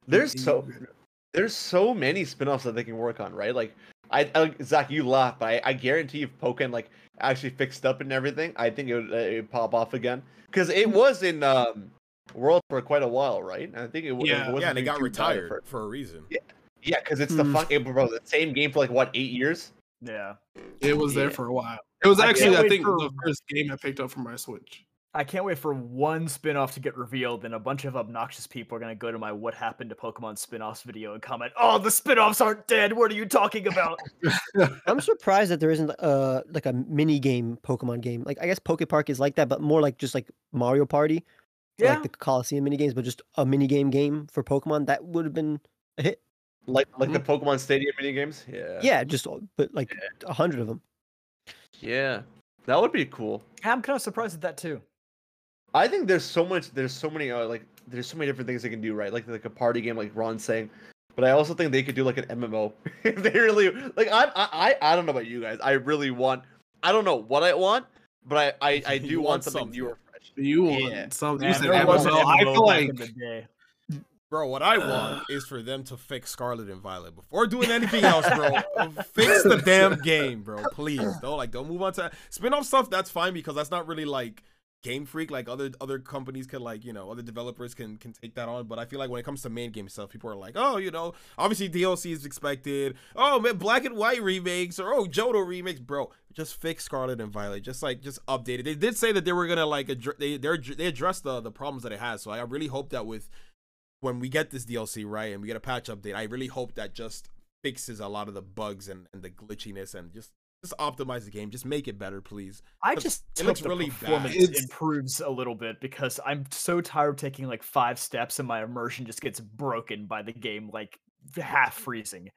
There's so there's so many spin-offs that they can work on, right? Like I, I Zach, you laugh, but I, I guarantee if Pokken like actually fixed up and everything, I think it would, uh, it would pop off again because it Mm. was in um World for quite a while, right? I think it, w- Yeah. it wasn't Yeah, and they doing got too bad at retired first. for a reason. Yeah, because it's the Mm. fun, it- bro, the same game for like what eight years. Yeah. It was there for a while. It was actually can't I think for- the first game I picked up from my Switch. I can't wait for one spin-off to get revealed, and a bunch of obnoxious people are gonna go to my "What Happened to Pokemon" spin-offs video and comment, "Oh, the spin-offs aren't dead. What are you talking about?" I'm surprised that there isn't uh like a mini game Pokemon game. Like I guess Poke Park is like that, but more like just like Mario Party. yeah. Like the Coliseum mini games, but just a mini game game for Pokemon that would have been a hit. Like like the Pokemon Stadium mini games. Yeah. Yeah, just but like a hundred of them. Yeah. That would be cool. I'm kind of surprised at that too. I think there's so much. There's so many. Uh, like there's so many different things they can do, right? Like like a party game, like Ron's saying. But I also think they could do like an MMO if they really like. I I I I don't know about you guys. I really want. I don't know what I want, but I I, I do want, want something, something. new or fresh. You want Yeah. something? Man, You said there was an MMO. I feel back like in the day. Bro, what I want is for them to fix Scarlet and Violet before doing anything else, bro. fix the damn game, bro. Please, don't like don't move on to spin-off stuff. That's fine because that's not really like Game Freak, like other other companies can like you know other developers can can take that on. But I feel like when it comes to main game stuff, people are like, oh, you know, obviously DLC is expected. Oh man, Black and White remakes or oh Johto remakes, bro. Just fix Scarlet and Violet. Just like just update it. They did say that they were gonna like addre- they they they addressed the the problems that it has. So I really hope that with when we get this DLC right and we get a patch update, I really hope that just fixes a lot of the bugs and, and the glitchiness and just just optimize the game. Just make it better, please. I just it hope looks the really bad. performance It's- improves a little bit because I'm so tired of taking like five steps and my immersion just gets broken by the game like half freezing.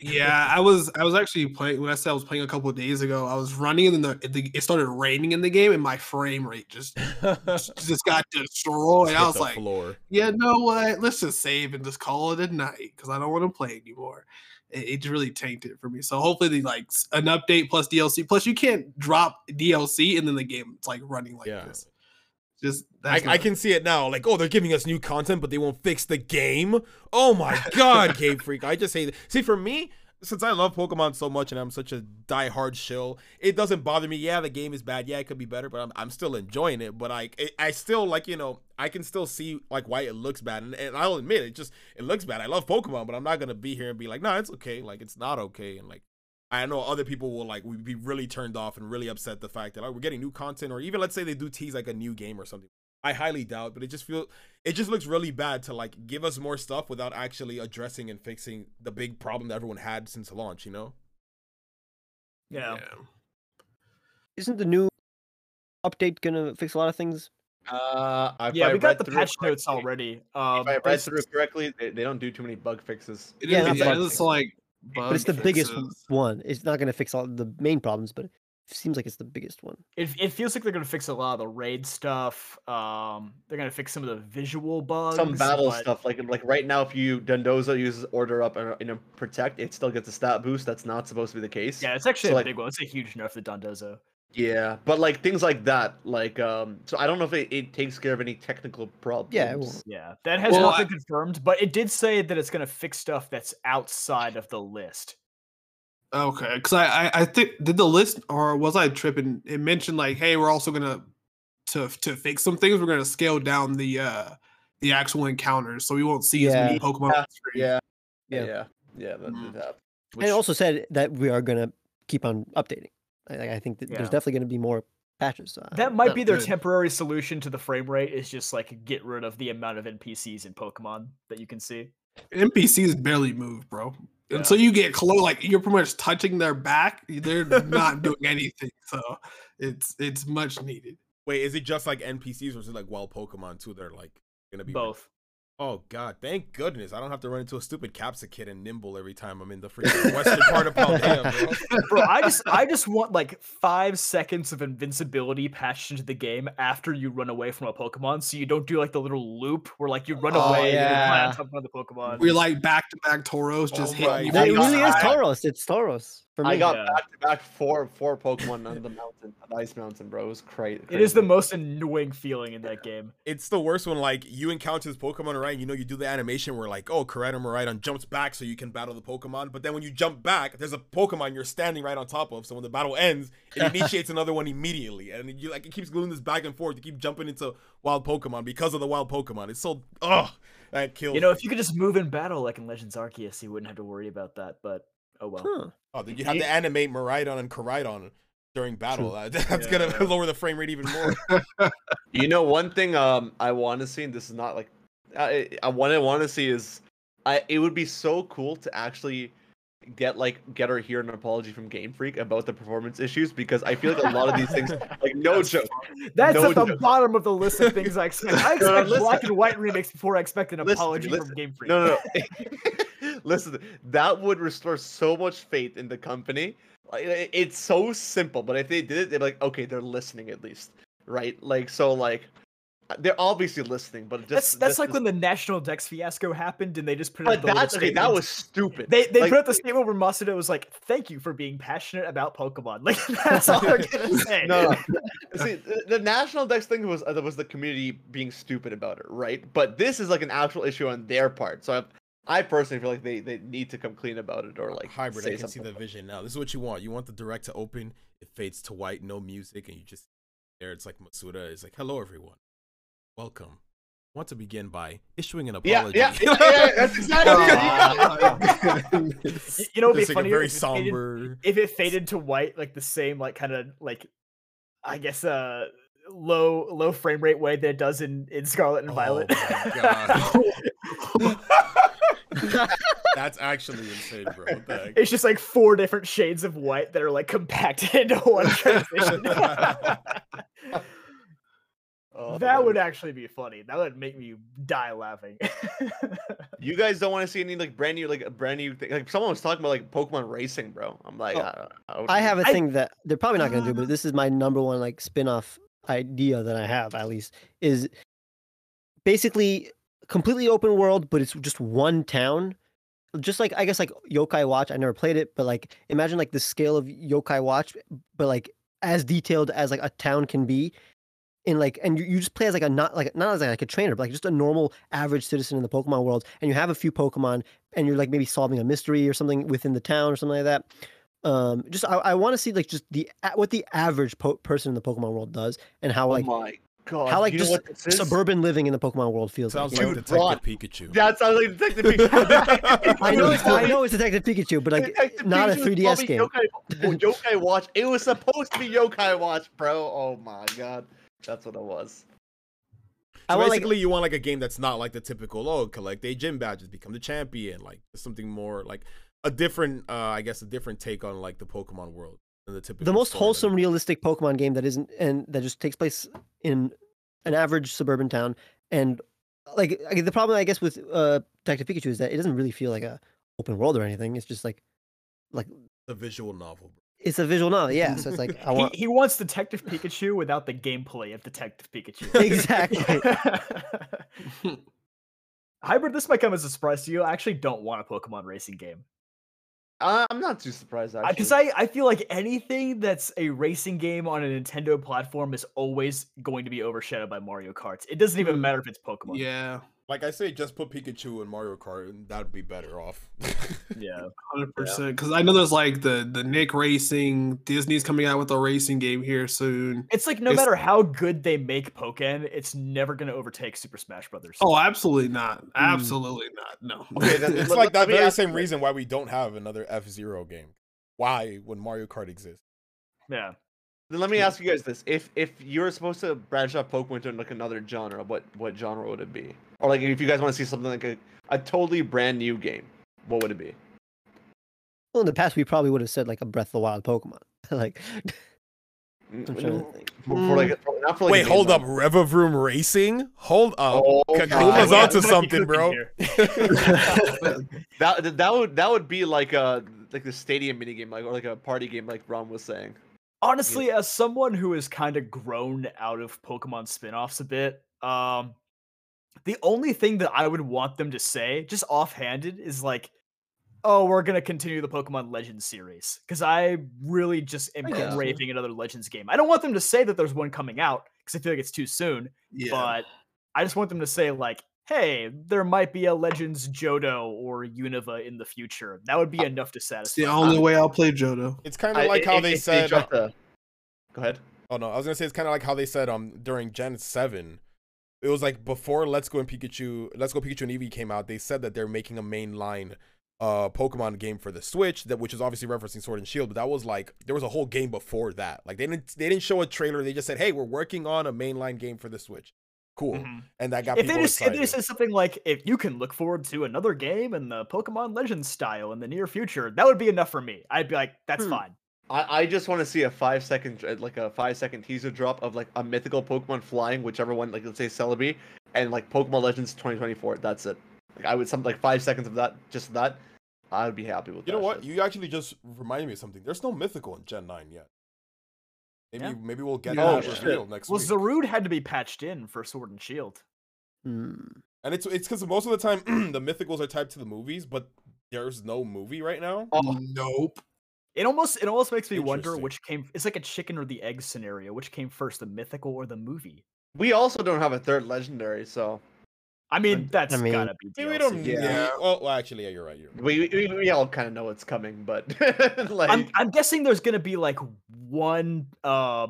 Yeah, I was I was actually playing when I said I was playing a couple of days ago. I was running and then the, the it started raining in the game and my frame rate just just got destroyed. I was like, floor. yeah, know what? Let's just save and just call it a night because I don't want to play anymore. It, it really tanked it for me. So hopefully, they like an update plus DLC. Plus, you can't drop DLC and then the game it's like running like Yeah. this. Just I, that's I can see it now. Like, oh, they're giving us new content, but they won't fix the game. Oh my god, Game Freak! I just hate it. See, for me, since I love Pokemon so much and I'm such a die-hard shill, it doesn't bother me. Yeah, the game is bad. Yeah, it could be better, but I'm, I'm still enjoying it. But I, it, I still like, you know, I can still see like why it looks bad, and, and I'll admit it. Just it looks bad. I love Pokemon, but I'm not gonna be here and be like, no, it's okay. Like it's not okay, and like. I know other people will like be really turned off and really upset the fact that oh, we're getting new content or even let's say they do tease like a new game or something. I highly doubt, but it just feels it just looks really bad to like give us more stuff without actually addressing and fixing the big problem that everyone had since launch, you know? Yeah. Isn't the new update gonna fix a lot of things? Uh, Yeah, I we got the through patch it notes already. Um, If I read through correctly, they, they don't do too many bug fixes. It Yeah, is- that's yeah, it's like but it's the bug biggest one. It's not gonna fix all the main problems, but it seems like it's the biggest one. It, it feels like they're gonna fix a lot of the raid stuff. Um, they're gonna fix some of the visual bugs. Some battle but- stuff, like like right now, if you Dondozo uses order up and in a protect, it still gets a stat boost. That's not supposed to be the case. Yeah, it's actually So, a like- big one. It's a huge nerf to Dondozo. Yeah, but like things like that, like um, so I don't know if it, it takes care of any technical problems. Yeah, it won't. Yeah, that has Well, not I- been confirmed, but it did say that it's gonna fix stuff that's outside of the list. Okay, because I, I I think did the list or was I tripping? It mentioned like, hey, we're also gonna to to fix some things. We're gonna scale down the uh the actual encounters, so we won't see as many Yeah. Pokemon on the yeah, Yeah. yeah, yeah, yeah. That Mm. did happen. and it also said that we are gonna keep on updating. I, I think that Yeah. there's definitely gonna be more patches. So I- That might be their good. temporary solution to the frame rate. Is just like get rid of the amount of NPCs in Pokemon that you can see. NPCs barely move, bro. Yeah. Until you get close, like you're pretty much touching their back. They're not doing anything, so it's it's much needed. Wait, is it just like NPCs or is it like wild Pokemon too? They're like gonna be Both. Oh god, thank goodness. I don't have to run into a stupid Capsakid and Nymble every time I'm in the freaking western part of Paldea, bro. Bro, I just I just want like five seconds of invincibility patched into the game after you run away from a Pokemon, so you don't do like the little loop where like you run Oh, away and you fly yeah. on top of another Pokemon. We're like back to back Tauros just Oh hit my you. That- I it really is side. Tauros. It's Tauros for me. I got Yeah. back to back four four Pokemon on the mountain, the ice mountain, bro. It was crazy. It is the most annoying feeling in that game. It's the worst one. like you encounter this Pokemon right, you know you do the animation where like, oh, Koraidon Miraidon jumps back so you can battle the Pokemon, but then when you jump back, there's a Pokemon you're standing right on top of. So when the battle ends, it initiates another one immediately, and you like it keeps going this back and forth. You keep jumping into wild Pokemon because of the wild Pokemon. It's so ugh that kills. You know, if you could just move in battle like in Legends Arceus, you wouldn't have to worry about that. But oh well. Huh. oh, then you have to animate Miraidon and Koraidon during battle. That- That's gonna lower the frame rate even more. You know, one thing um I want to see, and this is not like I I want to want to see is I it would be so cool to actually get like get or hear an apology from Game Freak about the performance issues because I feel like a lot of these things like no joke. That's No at the joke. bottom of the list of things I expect. I No, no, black and white remakes before I expect an Listen to me, apology from. Game Freak. No, no, no. Listen, that would restore so much faith in the company. It's so simple, but if they did it, they're like, okay, they're listening at least, right? Like, so like, they're obviously listening, but just That's that's this like is- when the National Dex fiasco happened and they just put out But the little that's okay. That was stupid. They they Like, put out the statement where Masuda was like, "Thank you for being passionate about Pokemon." Like that's all they're gonna say. no, no. See, the, the national dex thing was uh, was the community being stupid about it, right? But this is like an actual issue on their part. So I, I personally feel like they, they need to come clean about it or like hybrid. say I can see the vision now. This is what you want. You want the direct to open. It fades to white, no music, and you just there it's like Masuda is like, "Hello, everyone, welcome." I want to begin by issuing an apology. yeah, yeah, yeah, that's exactly. it. Y- You know, what'd be Just like a funny very if, it faded, somber. if it faded to white, like the same, like kind of like, I guess, uh, low low frame rate way that it does in in Scarlet and Oh Violet. my That's actually insane, bro. What it's just like four different shades of white that are like compacted into one transition. Oh, that would actually be funny. That would make me die laughing. You guys don't want to see any like brand new, like a brand new thing. Like someone was talking about like Pokemon racing, bro. I'm like, Oh, I, I, would- I have a I- thing that they're probably not going to do, but ah. this is my number one like spin-off idea that I have at least is basically completely open world, but it's just one town. Just like I guess like Yokai Watch. I never played it, but like imagine like the scale of Yokai Watch, but like as detailed as like a town can be. In like, and you, you just play as like a not like not as like a trainer, but like just a normal average citizen in the Pokemon world, and you have a few Pokemon, and you're like maybe solving a mystery or something within the town or something like that um just i, I want to see like just the a- what the average po- person in the pokemon world does and how oh like my god, how like you know just what suburban living in the pokemon world feels Sounds like, you like know? Dude, Detective Ron, Pikachu. That sounds like Detective Pikachu. i know it's i know it's detective pikachu but like Detective not a Pikachu was 3ds probably game Yokai, well, Yokai Watch. It was supposed to be Yokai Watch, bro. Oh my god, that's what it was. I So want, like- basically, you want like a game that's not like the typical oh collect a gym badges, become the champion, like something more like a different, uh I guess, a different take on like the Pokemon world than the typical. the most story that- wholesome realistic pokemon game that isn't and that just takes place in an average suburban town and like I- the problem i guess with uh detective pikachu is that it doesn't really feel like a open world or anything it's just like like the visual novel. It's a visual novel yeah so it's like i want he, he wants Detective Pikachu without the gameplay of Detective Pikachu. Exactly. Hybrid, this might come as a surprise to you. I actually don't want a Pokemon racing game. Uh, I'm not too surprised actually. Because I, I feel like anything that's a racing game on a Nintendo platform is always going to be overshadowed by Mario Kart. It doesn't even Mm. matter if it's Pokemon. Yeah, Like I say, just put Pikachu in Mario Kart, and that'd be better off. Yeah. hundred percent. Because I know there's like the the Nick Racing. Disney's coming out with a racing game here soon. It's like no It's- matter how good they make Pokemon, it's never going to overtake Super Smash Brothers. Oh, absolutely not. Hmm. Absolutely not. No. Okay, then it's like that very ask same reason why we don't have another F Zero game. Why when Mario Kart exists? yeah. Then let me ask you guys this: if if you were supposed to branch off Pokemon to like another genre, what what genre would it be? Or like if you guys want to see something like a, a totally brand new game, what would it be? Well, in the past, we probably would have said like a Breath of the Wild Pokemon. like, I'm trying to think. For, for like, for, not for like a Wait, game, hold like- up, Revavroom Racing? Hold up, Oh, Kakuma's God. onto something, bro. That that would that would be like a like the stadium mini game, like or like a party game, like Ron was saying. Honestly, as someone who has kind of grown out of Pokemon spin-offs a bit, um the only thing that I would want them to say, just offhanded, is like, "Oh, we're gonna continue the Pokemon Legends series," because I really just am yeah. craving another Legends game. I don't want them to say that there's one coming out because I feel like it's too soon, Yeah. but I just want them to say like, "Hey, there might be a Legends Johto or Unova in the future." That would be enough to satisfy. It's satisfy. the me. only way I'll play Johto. It's kind of like i- how i- they if said. dropped the- Go ahead. Oh no, I was gonna say it's kind of like how they said um during Gen Seven. It was like before Let's Go and Pikachu, Let's Go Pikachu and Eevee came out. They said that they're making a mainline uh Pokemon game for the Switch that which is obviously referencing Sword and Shield, but that was like there was a whole game before that. Like they didn't they didn't show a trailer. They just said, "Hey, we're working on a mainline game for the Switch." Cool, Mhm. and that got if people they just if they just said something like if you can look forward to another game in the Pokemon Legends style in the near future, that would be enough for me. I'd be like, that's Hmm. fine. I, I just want to see a five second like a five second teaser drop of like a mythical Pokemon flying, whichever one like let's say Celebi, and like Pokemon Legends 2024. That's it. Like I would some like five seconds of that, just that. I would be happy with. you know what? shit. You actually just reminded me of something. There's no mythical in Gen Nine yet. Maybe Yeah. maybe we'll get Yeah. that Oh, shit. revealed next week. Well, week. Zarude had to be patched in for Sword and Shield. Hmm. And it's it's because most of the time the mythicals are tied to the movies, but there's no movie right now. Oh, Nope. It almost it almost makes me wonder which came. It's like a chicken or the egg scenario. Which came first, the mythical or the movie? we also don't have a third legendary, so I mean, that's mean, gotta be. Maybe we don't. Yeah. Yeah. Well, well, actually, yeah, you're right. You're right. we we, we all kind of know what's coming. But like, I'm I'm guessing there's gonna be like one uh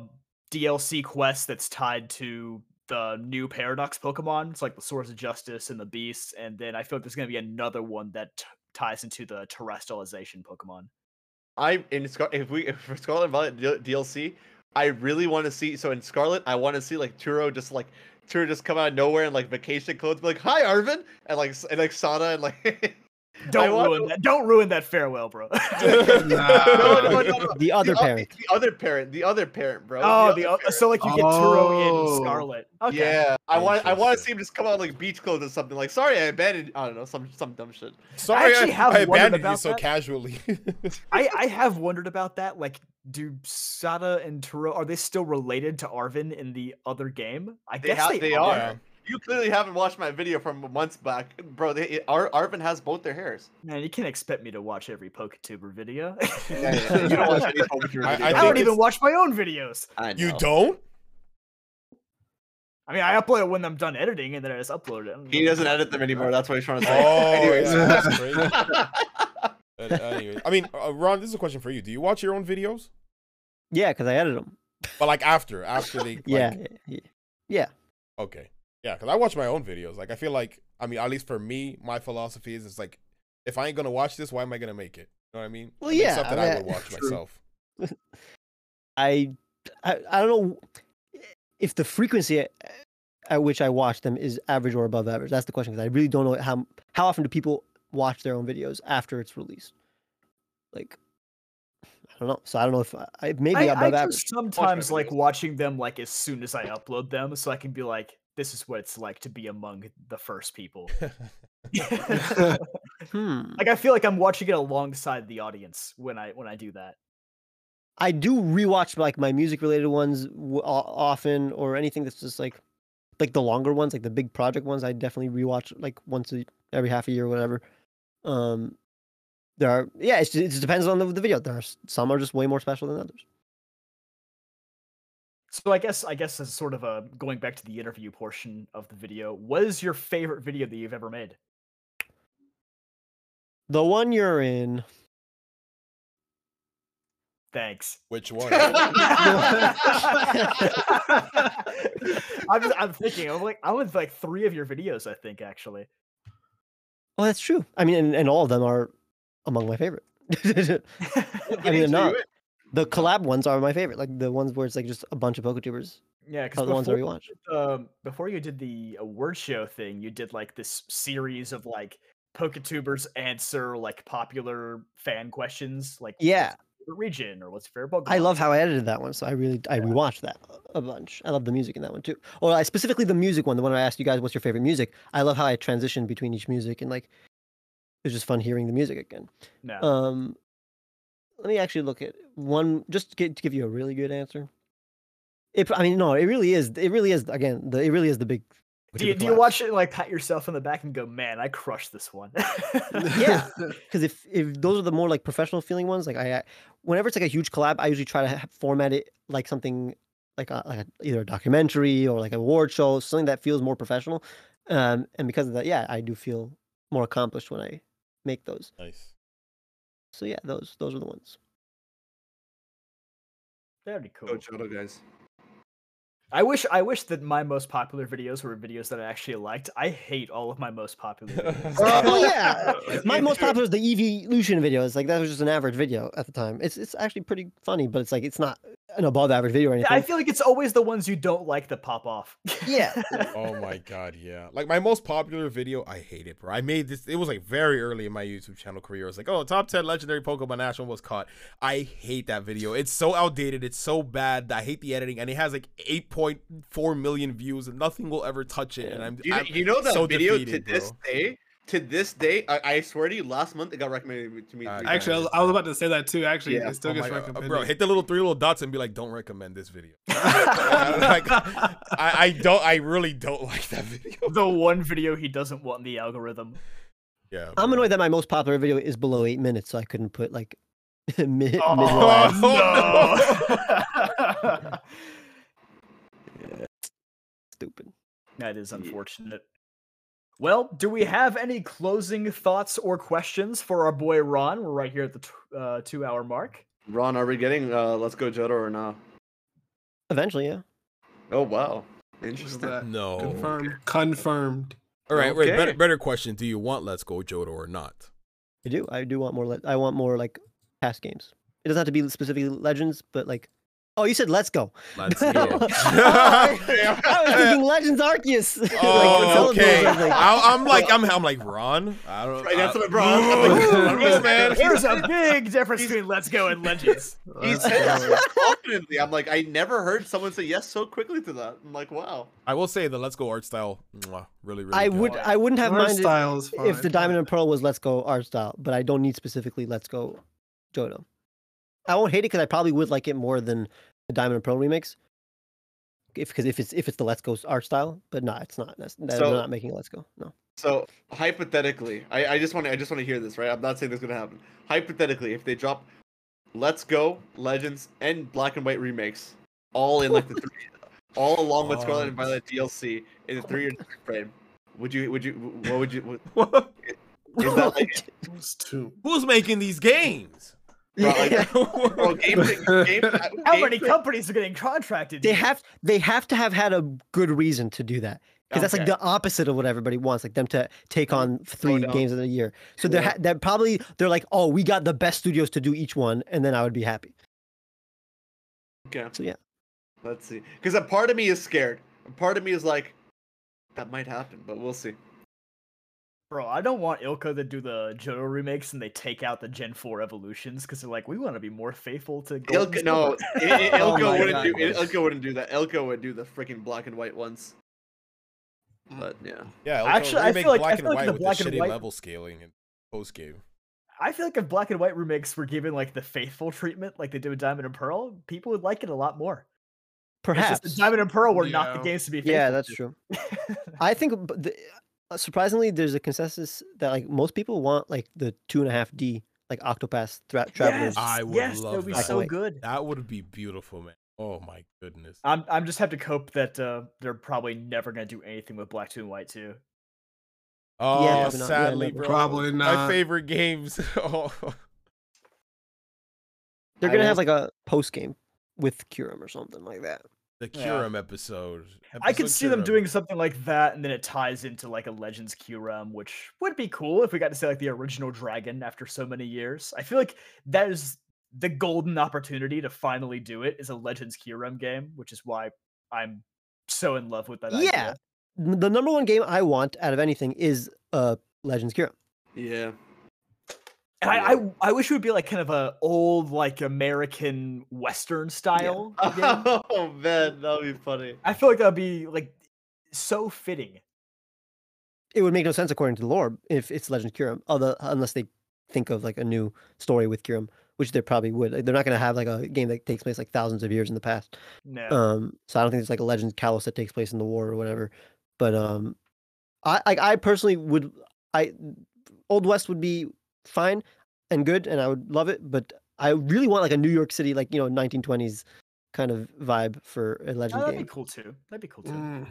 DLC quest that's tied to the new Paradox Pokemon. It's like the Swords of Justice and the Beasts, and then I feel like there's gonna be another one that t- ties into the terastallization Pokemon. I in Scar- if we if for Scarlet and Violet DLC, I really want to see. So in Scarlet, I want to see like Turo just like Turo just come out of nowhere in like vacation clothes, be like "Hi, Arven," and like and like Sada and like. Don't want ruin to- that. Don't ruin that farewell, bro. no, no, no, no, no. The other o- parent. The oh, other parent. The other parent, bro. oh, the the o- so like you get Turo Oh. in Scarlet. Okay. Yeah, I want I want to see him just come out like beach clothes or something. Like, sorry, I abandoned. I don't know, some some dumb shit. Sorry, actually I, have I wondered abandoned you about so that. casually. I I have wondered about that. Like, do Sada and Turo are they still related to Arven in the other game? I They guess ha- they, they are. are. You clearly haven't watched my video from months back, bro. They, Ar- Arven has both their hairs. Man, you can't expect me to watch every PokeTuber video. Yeah, yeah, yeah. You don't watch any Pokemon I- I. I, don't even watch my own videos. I you don't? I mean, I upload it when I'm done editing, and then I just upload it. He doesn't edit them anymore. That's what he's trying to say. Oh, Anyways. yeah, that's crazy. Uh, anyway, I mean, uh, Ron, this is a question for you. Do you watch your own videos? Yeah, because I edited them. But like after, after they, like, yeah, yeah, yeah. Okay. Yeah, because I watch my own videos. Like I feel like I mean, at least for me, my philosophy is it's like if I ain't gonna watch this, why am I gonna make it? You know what I mean? Well, I make yeah, stuff that I I, would watch True. myself. I, I, I don't know if the frequency at, at which I watch them is average or above average. That's the question because I really don't know how how often do people watch their own videos after it's released. Like, I don't know. So I don't know if I, I maybe I, above I average. just sometimes like watching them like as soon as I upload them, so I can be like, "This is what it's like to be among the first people." Hmm. like I feel like I'm watching it alongside the audience when I when I do that. I do rewatch like my music related ones w- o- often, or anything that's just like like the longer ones, like the big project ones. I definitely rewatch like once a, every half a year or whatever. Um, there are yeah, it's, it just depends on the, the video. There are some are just way more special than others. So I guess I guess as sort of a going back to the interview portion of the video, what is your favorite video that you've ever made? The one you're in, Thanks. Which one? I'm, I'm thinking. I'm like I'm with like three of your videos. I think actually. Well, that's true. I mean, and, and all of them are among my favorite. I mean, not the collab ones are my favorite. Like the ones where it's like just a bunch of PokeTubers. Yeah, because the ones that we watch. um, before you did the award show thing, you did like this series of like PokeTubers answer like popular fan questions, like Yeah, the region or what's your favorite Pokemon. I love how I edited that one, so I really I rewatched that a bunch. I love the music in that one too. Or I specifically the music one, the one I asked you guys what's your favorite music. I love how I transitioned between each music and like was just fun hearing the music again. No. Um, let me actually look at one just to, get, to give you a really good answer. It, I mean, no, it really is. It really is. Again, the, it really is the big. do you, do you watch it and, like pat yourself in the back and go, "Man, I crushed this one"? Yeah. because if if those are the more like professional feeling ones, like I, whenever it's like a huge collab, I usually try to ha- format it like something like a, like a, either a documentary or like an award show, something that feels more professional. Um, and because of that, yeah, I do feel more accomplished when I make those. nice. So yeah, those those are the ones. That'd be cool. Go Choto, guys. I wish I wish that my most popular videos were videos that I actually liked. I hate all of my most popular videos. well, yeah, my most popular is the evolution video. It's like that was just an average video at the time. It's it's actually pretty funny, but it's like it's not an above average video or anything. I feel like it's always the ones you don't like that pop off. Yeah. Oh my god, yeah. Like my most popular video, I hate it, bro. I made this. It was like very early in my YouTube channel career. It was like, oh, top ten legendary Pokemon National was caught. I hate that video. It's so outdated. It's so bad. I hate the editing, and it has like eight point four million views, and nothing will ever touch it. And I'm, You, I'm you know that so video defeated, to this bro. day. To this day, I, I swear to you, last month it got recommended to me. Uh, Actually, I was. I was about to say that too. Actually, Yeah. it still Oh gets my God, recommended. bro, hit the little three little dots and be like, "Don't recommend this video." like, I, I don't. I really don't like that video. the one video he doesn't want the algorithm. Yeah, I'm annoyed that my most popular video is below eight minutes, so I couldn't put like mid. mid Oh, no. Stupid. that is unfortunate. Well, do we have any closing thoughts or questions for our boy Ron? We're right here at the t- uh, two-hour mark. Ron, are we getting uh, Let's Go Johto or not? Eventually, yeah. Oh wow, interesting. No. Confirmed. Confirmed. All right, wait. Better, better question. Do you want Let's Go Johto or not? I do. I do want more. Le- I want more like past games. It doesn't have to be specifically Legends, but like. Oh, you said Let's Go. Let's go. I go. was thinking Legends Arceus. oh, Zelda okay. or. I, I'm like, I'm, I'm like Ron. I don't. Right, that's I- what, bro. I'm like, I'm Yes, like, man. There's a big difference between Let's Go and Legends. He said so confidently. I'm like, I never heard someone say yes so quickly to that. I'm like, wow. I will say the Let's Go art style, mwah, really, really. I good. would. I wouldn't have Art minded if the. Diamond and Pearl was Let's Go art style, but I don't need specifically Let's Go Johto. I won't hate it because I probably would like it more than the Diamond and Pearl remix. If because if it's if it's the Let's Go art style, but no, it's not. That's, they're So- not making it Let's Go. No. So hypothetically, I, I just want to I just want to hear this, right? I'm not saying this is gonna happen. Hypothetically, if they drop Let's Go, Legends, and Black and White remakes, all in like the three, all along with Scarlet and What? Violet DLC in the three-year frame, would you would you what would you what, What? is that like It's. Who's making these games? Bro, like, bro, game, game, uh, How game- many companies are getting contracted? they here? have they have to have had a good reason to do that because that's like the opposite of what everybody wants like them to take oh, on three down. games in a year so they're ha- they're probably they're like oh we got the best studios to do each one and then i would be happy Okay. so yeah Let's see. Because a part of me is scared. A part of me is like, that might happen, but we'll see. Bro, I don't want ILCA to do the Johto remakes and they take out the Gen 4 evolutions because they're like, we want to be more faithful to Gold ILCA, and no, Silver." I- I- Oh ILCA wouldn't do. God. ILCA wouldn't do that. ILCA would do the freaking black and white ones. But yeah, Yeah, Actually, I remake feel like- I black feel and like white the with the and shitty white- level scaling and post game. I feel like if Black and White remakes were given like the faithful treatment like they did with Diamond and Pearl, people would like it a lot more. Perhaps just Diamond and Pearl were not the games to be faithful yeah that's true i think the, surprisingly there's a consensus that like most people want like the two and a half d like octopath tra- travelers Yes, I would yes, that love would be that. so good. That would be beautiful, man. Oh my goodness. I'm I'm just have to cope that uh, they're probably never gonna do anything with Black Two and White Two. Oh, probably not. Yeah, sadly, never. bro. Probably My favorite games. oh. they're gonna have like a post game with Kyurem or something like that The Yeah. Kyurem episode. I could Episode see them doing something like that, and then it ties into like a Legends Kyurem, which would be cool if we got to see like the original dragon after so many years. I feel like that is the golden opportunity to finally do it is a Legends Kyurem game, which is why I'm so in love with that. yeah idea. The number one game i want out of anything is uh legends Kyurem. yeah. And I, I I wish it would be like kind of a old like American Western style game. Oh man, that would be funny. I feel like that'd be like so fitting. it would make no sense according to the lore if it's Legend Kyurem, other unless they think of like a new story with Kyurem, which they probably would. Like, they're not going to have like a game that takes place like thousands of years in the past. No. Um, so I don't think it's like a Legend Kalos that takes place in the war or whatever. But um, I like I personally would I Old West would be fine and good, and I would love it. But I really want like a New York City, like you know, 1920s kind of vibe for a Oh, Legend that'd game. be cool too. That'd be cool too. Mm.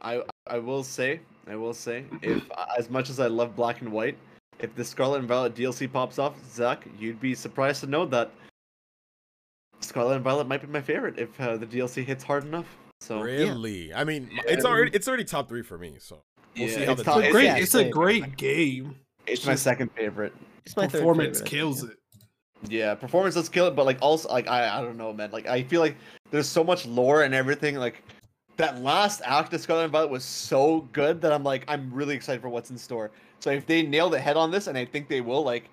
I I will say, I will say, if as much as I love black and white, if the Scarlet and Violet DLC pops off, Zach, you'd be surprised to know that Scarlet and Violet might be my favorite if uh, the DLC hits hard enough. So Really? I mean, it's already it's already top three for me. So we'll Yeah, see how it's the top- It's it's- great. yeah, It's a same. great game. It's my just- second favorite. It's my third Performance favorite, I think, kills yeah. it. Yeah, performance does kill it, but like also like I I don't know, man. Like I feel like there's so much lore and everything. Like that last act of Scarlet and Violet was so good that I'm like I'm really excited for what's in store. So if they nail the head on this, and I think they will, like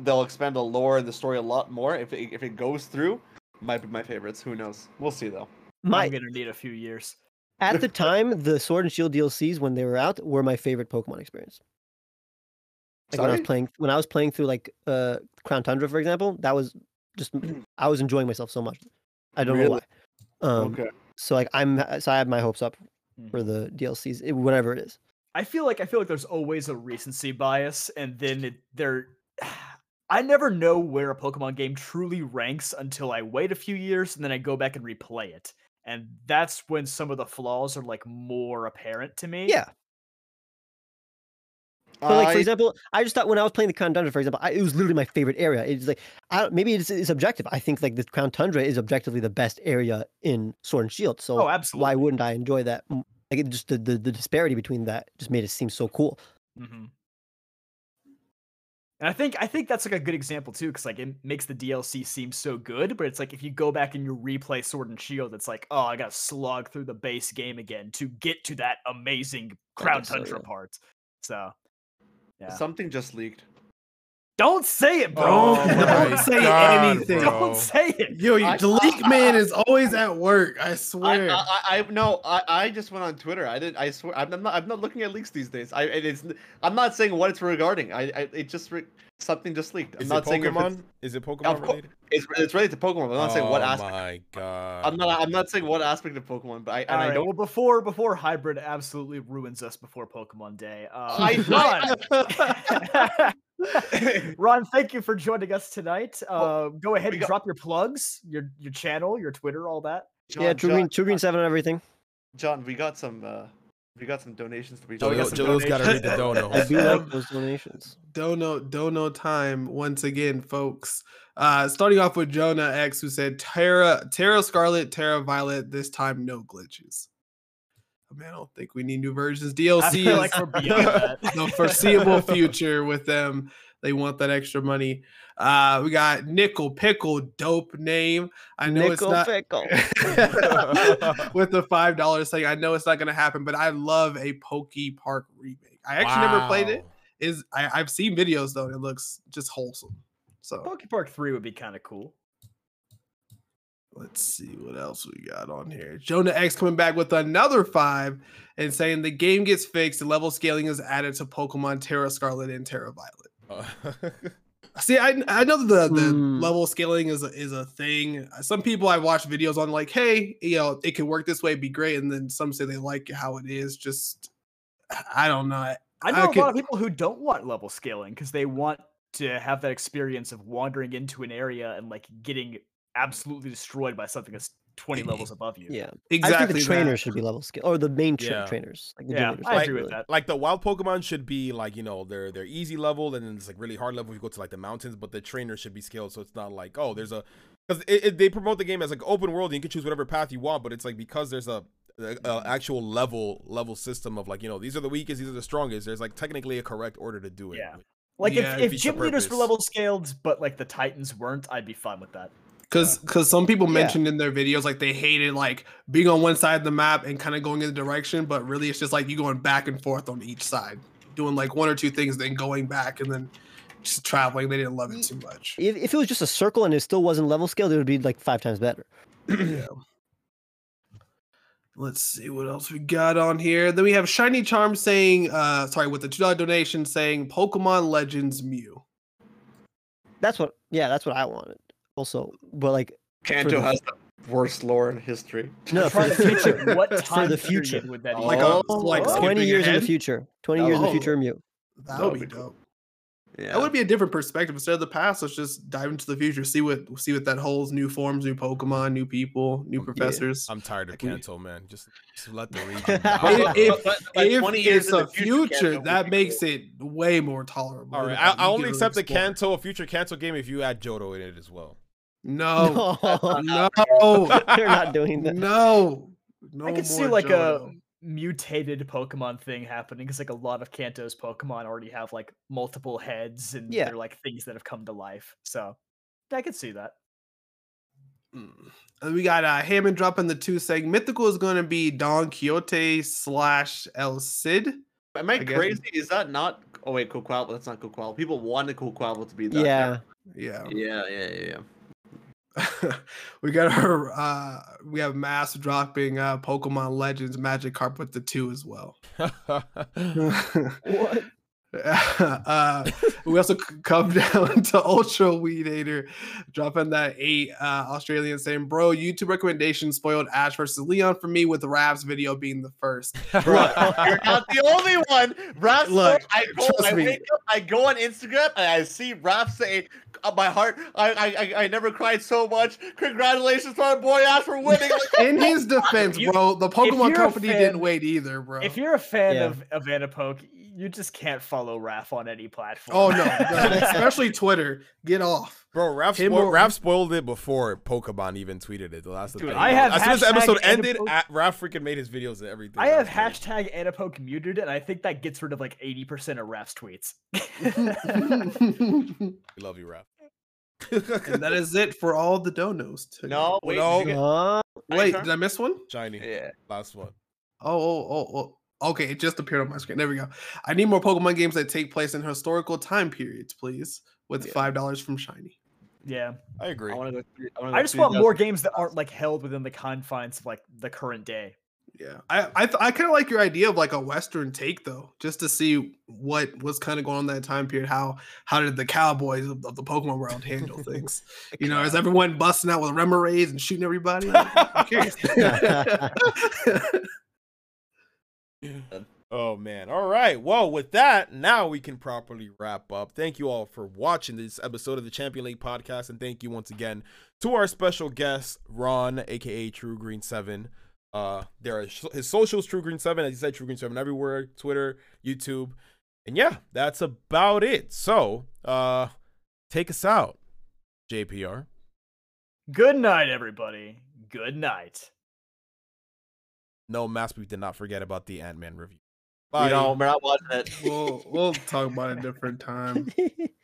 they'll expand the lore and the story a lot more. If it, if it goes through, might be my favorites. Who knows? We'll see though. My I'm gonna need a few years. At the time, the Sword and Shield DLCs when they were out were my favorite Pokemon experience. Like when I was playing when I was playing through like uh Crown Tundra, for example, that was just I was enjoying myself so much. I don't know why. Um, okay. So like I'm so I have my hopes up Mm. for the DLCs, whatever it is. I feel like I feel like there's always a recency bias, and then it, there. I never know where a Pokemon game truly ranks until I wait a few years and then I go back and replay it, and that's when some of the flaws are like more apparent to me. Yeah. But like for example, I just thought when I was playing the Crown Tundra, for example, I, it was literally my favorite area. It's like I don't, maybe it's, it's objective. I think like the Crown Tundra is objectively the best area in Sword and Shield. So Oh, absolutely. why wouldn't I enjoy that? Like it just the, the the disparity between that just made it seem so cool. hmm And I think I think that's like a good example too, because like it makes the DLC seem so good, but it's like if you go back and you replay Sword and Shield, it's like, oh, I got to slog through the base game again to get to that amazing Crown guess so, Tundra yeah. part. So, yeah. Something just leaked. Don't say it, bro. Oh Don't say God, anything. bro. Don't say it. Yo, I- the leak man is always at work. I I, swear. I, I, I no, I, I just went on Twitter. I didn't. I swear, I'm I'm not. I'm not looking at leaks these days. I, it is. I'm not saying what it's regarding. I, I it just re- something just leaked. I'm Is not it saying if it's, Pokemon? Is it Pokemon Of cour- related? it's it's related to Pokemon. But I'm not saying what oh aspect. my god. I'm not. I'm not saying what aspect of Pokemon, but I and All I right, don't. well, before before hybrid absolutely ruins us before Pokemon Day. Uh, I, Ron, Ron, thank you for joining us tonight. Uh, go ahead and got- drop your plugs, your your channel, your Twitter, all that. John, yeah, True Green, True Green Seven, and everything. John, we got some. uh We got some donations to be. Oh, we got Joe, some Joe's got to read the donations. I dono. do like those donations. Dono Dono time once again, folks. Uh starting off with Jonah X who said Terra Terra Scarlet, Terra Violet, this time no glitches. I mean, I don't think we need new versions. DLC is like we're beyond that. the foreseeable future with them. They want that extra money. Uh we got Nickel Pickle, dope name. I know Nickel it's not Pickle. with the five dollars thing. I know it's not gonna happen, but I love a PokePark remake. I actually never played it. Is I, I've seen videos though, and it looks just wholesome. So Poke Park Three would be kind of cool. let's see what else we got on here. Jonah X coming back with another five and saying the game gets fixed, and level scaling is added to Pokemon Terra Scarlet and Terra Violet. Uh, See, I I know that the, the Hmm. level scaling is a, is a thing. Some people I watch videos on like, hey, you know, it can work this way, be great, and then some say they like how it is. Just I don't know. I I know a could- lot of people who don't want level scaling because they want to have that experience of wandering into an area and like getting absolutely destroyed by something that's 20 levels above you. Yeah, Exactly. I think the that. trainers should be level scale, or the main tra- Yeah. trainers. Like the Yeah, gym I like, agree with that. like the wild Pokemon should be like you know they're they're easy level and then it's like really hard level if you go to like the mountains, but the trainers should be scaled so it's not like oh there's a because it, it- they promote the game as like open world and you can choose whatever path you want, but it's like because there's a, a, a mm-hmm. actual level level system of like you know these are the weakest, these are the strongest. There's like technically a correct order to do it. Yeah. Like Yeah, if, if gym leaders were level scaled, but like the Titans weren't, I'd be fine with that. Because because some people Yeah. mentioned in their videos like they hated like being on one side of the map and kind of going in the direction, but really it's just like you going back and forth on each side, doing like one or two things, then going back and then just traveling. They didn't love it too much. If, if it was just a circle and it still wasn't level scaled, it would be like five times better. yeah. Let's see what else we got on here. Then we have Shiny Charm saying, uh, sorry, with the two dollar donation saying Pokemon Legends Mew. That's what. Yeah, that's what I wanted. Also, but like Kanto the- has the worst lore in history. no for the future. what For the future. would that uh, be? Like a- Oh, like oh. Twenty skipping years in the future. Twenty years in the Oh. future mute. That That would would be be dope. Yeah. That would be a different perspective. Instead of the past, let's just dive into the future. See what see what that holds. New forms, new Pokemon, new people, new Yeah. professors. I'm tired of Like we- Kanto, man. Just, just let the region. If, if, But- but if 20 years it's a the future, future, Kanto that makes cool. it way more tolerable. All right, I, I only can accept the explore. Kanto, a future Kanto game if you add Johto in it as well. No, No, no, they're not doing that. no, no. I could see like Johto. a mutated Pokemon thing happening because like a lot of Kanto's Pokemon already have like multiple heads and Yeah. they're like things that have come to life. So I could see that. Mm. And we got uh, Hammond dropping the two saying Mythical is going to be Don Quixote slash El Cid. Am I, I guess- crazy? Is that not? Oh wait, Coqual. That's not Coqual. People wanted Coqual to be that. Yeah, Yeah. Yeah, yeah, yeah, yeah. we got our uh we have mass dropping uh Pokemon Legends Magikarp with the two as well. what? uh, we also come down to Ultra Weedator, dropping that eight uh, Australian saying, "Bro, YouTube recommendation spoiled Ash versus Leon for me with the Raf's video being the first. Bro, You're not the only one. Raf, Look, I go, trust I me. wake up, I go on Instagram, and I see Raf say, uh, "My heart, I, I, I, I never cried so much. Congratulations to our boy Ash for winning." In his defense, you- bro, the Pokemon company fan- didn't wait either, bro. If you're a fan Yeah. of of AniPoke, You just can't follow Raf on any platform. Oh no, especially Twitter. Get off. Bro, Raf, Him spoil, or- Raf spoiled it before Pokemon even tweeted it. That's the Dude, thing. I bro. have as soon as the episode ended, AniPoke- Raf freaking made his videos and everything. I have hashtag AniPoke muted, and I think that gets rid of like 80% of Raf's tweets. We love you, Raf. and that is it for all the donos. today. No, wait. No. did get- Uh, wait, did I miss one? Shiny. Yeah. Last one. Oh, oh, oh, oh. Okay, it just appeared on my screen. There we go. I need more Pokemon games that take place in historical time periods, please. With Yeah. five dollars from Shiny. yeah. I agree. I want to go. Through, I, wanna I just want more games that aren't like held within the confines of like the current day. Yeah, I I, th- I kind of like your idea of like a Western take though, just to see what was kind of going on that time period. How how did the cowboys of, of the Pokemon world handle things? You know, is everyone busting out with Remoraids and shooting everybody? I'm curious. Oh man. All right. Well, with that, now we can properly wrap up. Thank you all for watching this episode of the Champion League podcast, and thank you once again to our special guest, Ron, aka True Green Seven. Uh, there are his socials, True Green Seven, as he said, True Green Seven everywhere, Twitter, YouTube, and yeah, that's about it. So, uh, take us out, JPR. Good night, everybody. Good night. No, Mass, we did not forget about the Ant Man review. We don't. We're not watching it. we'll we'll talk about it a different time.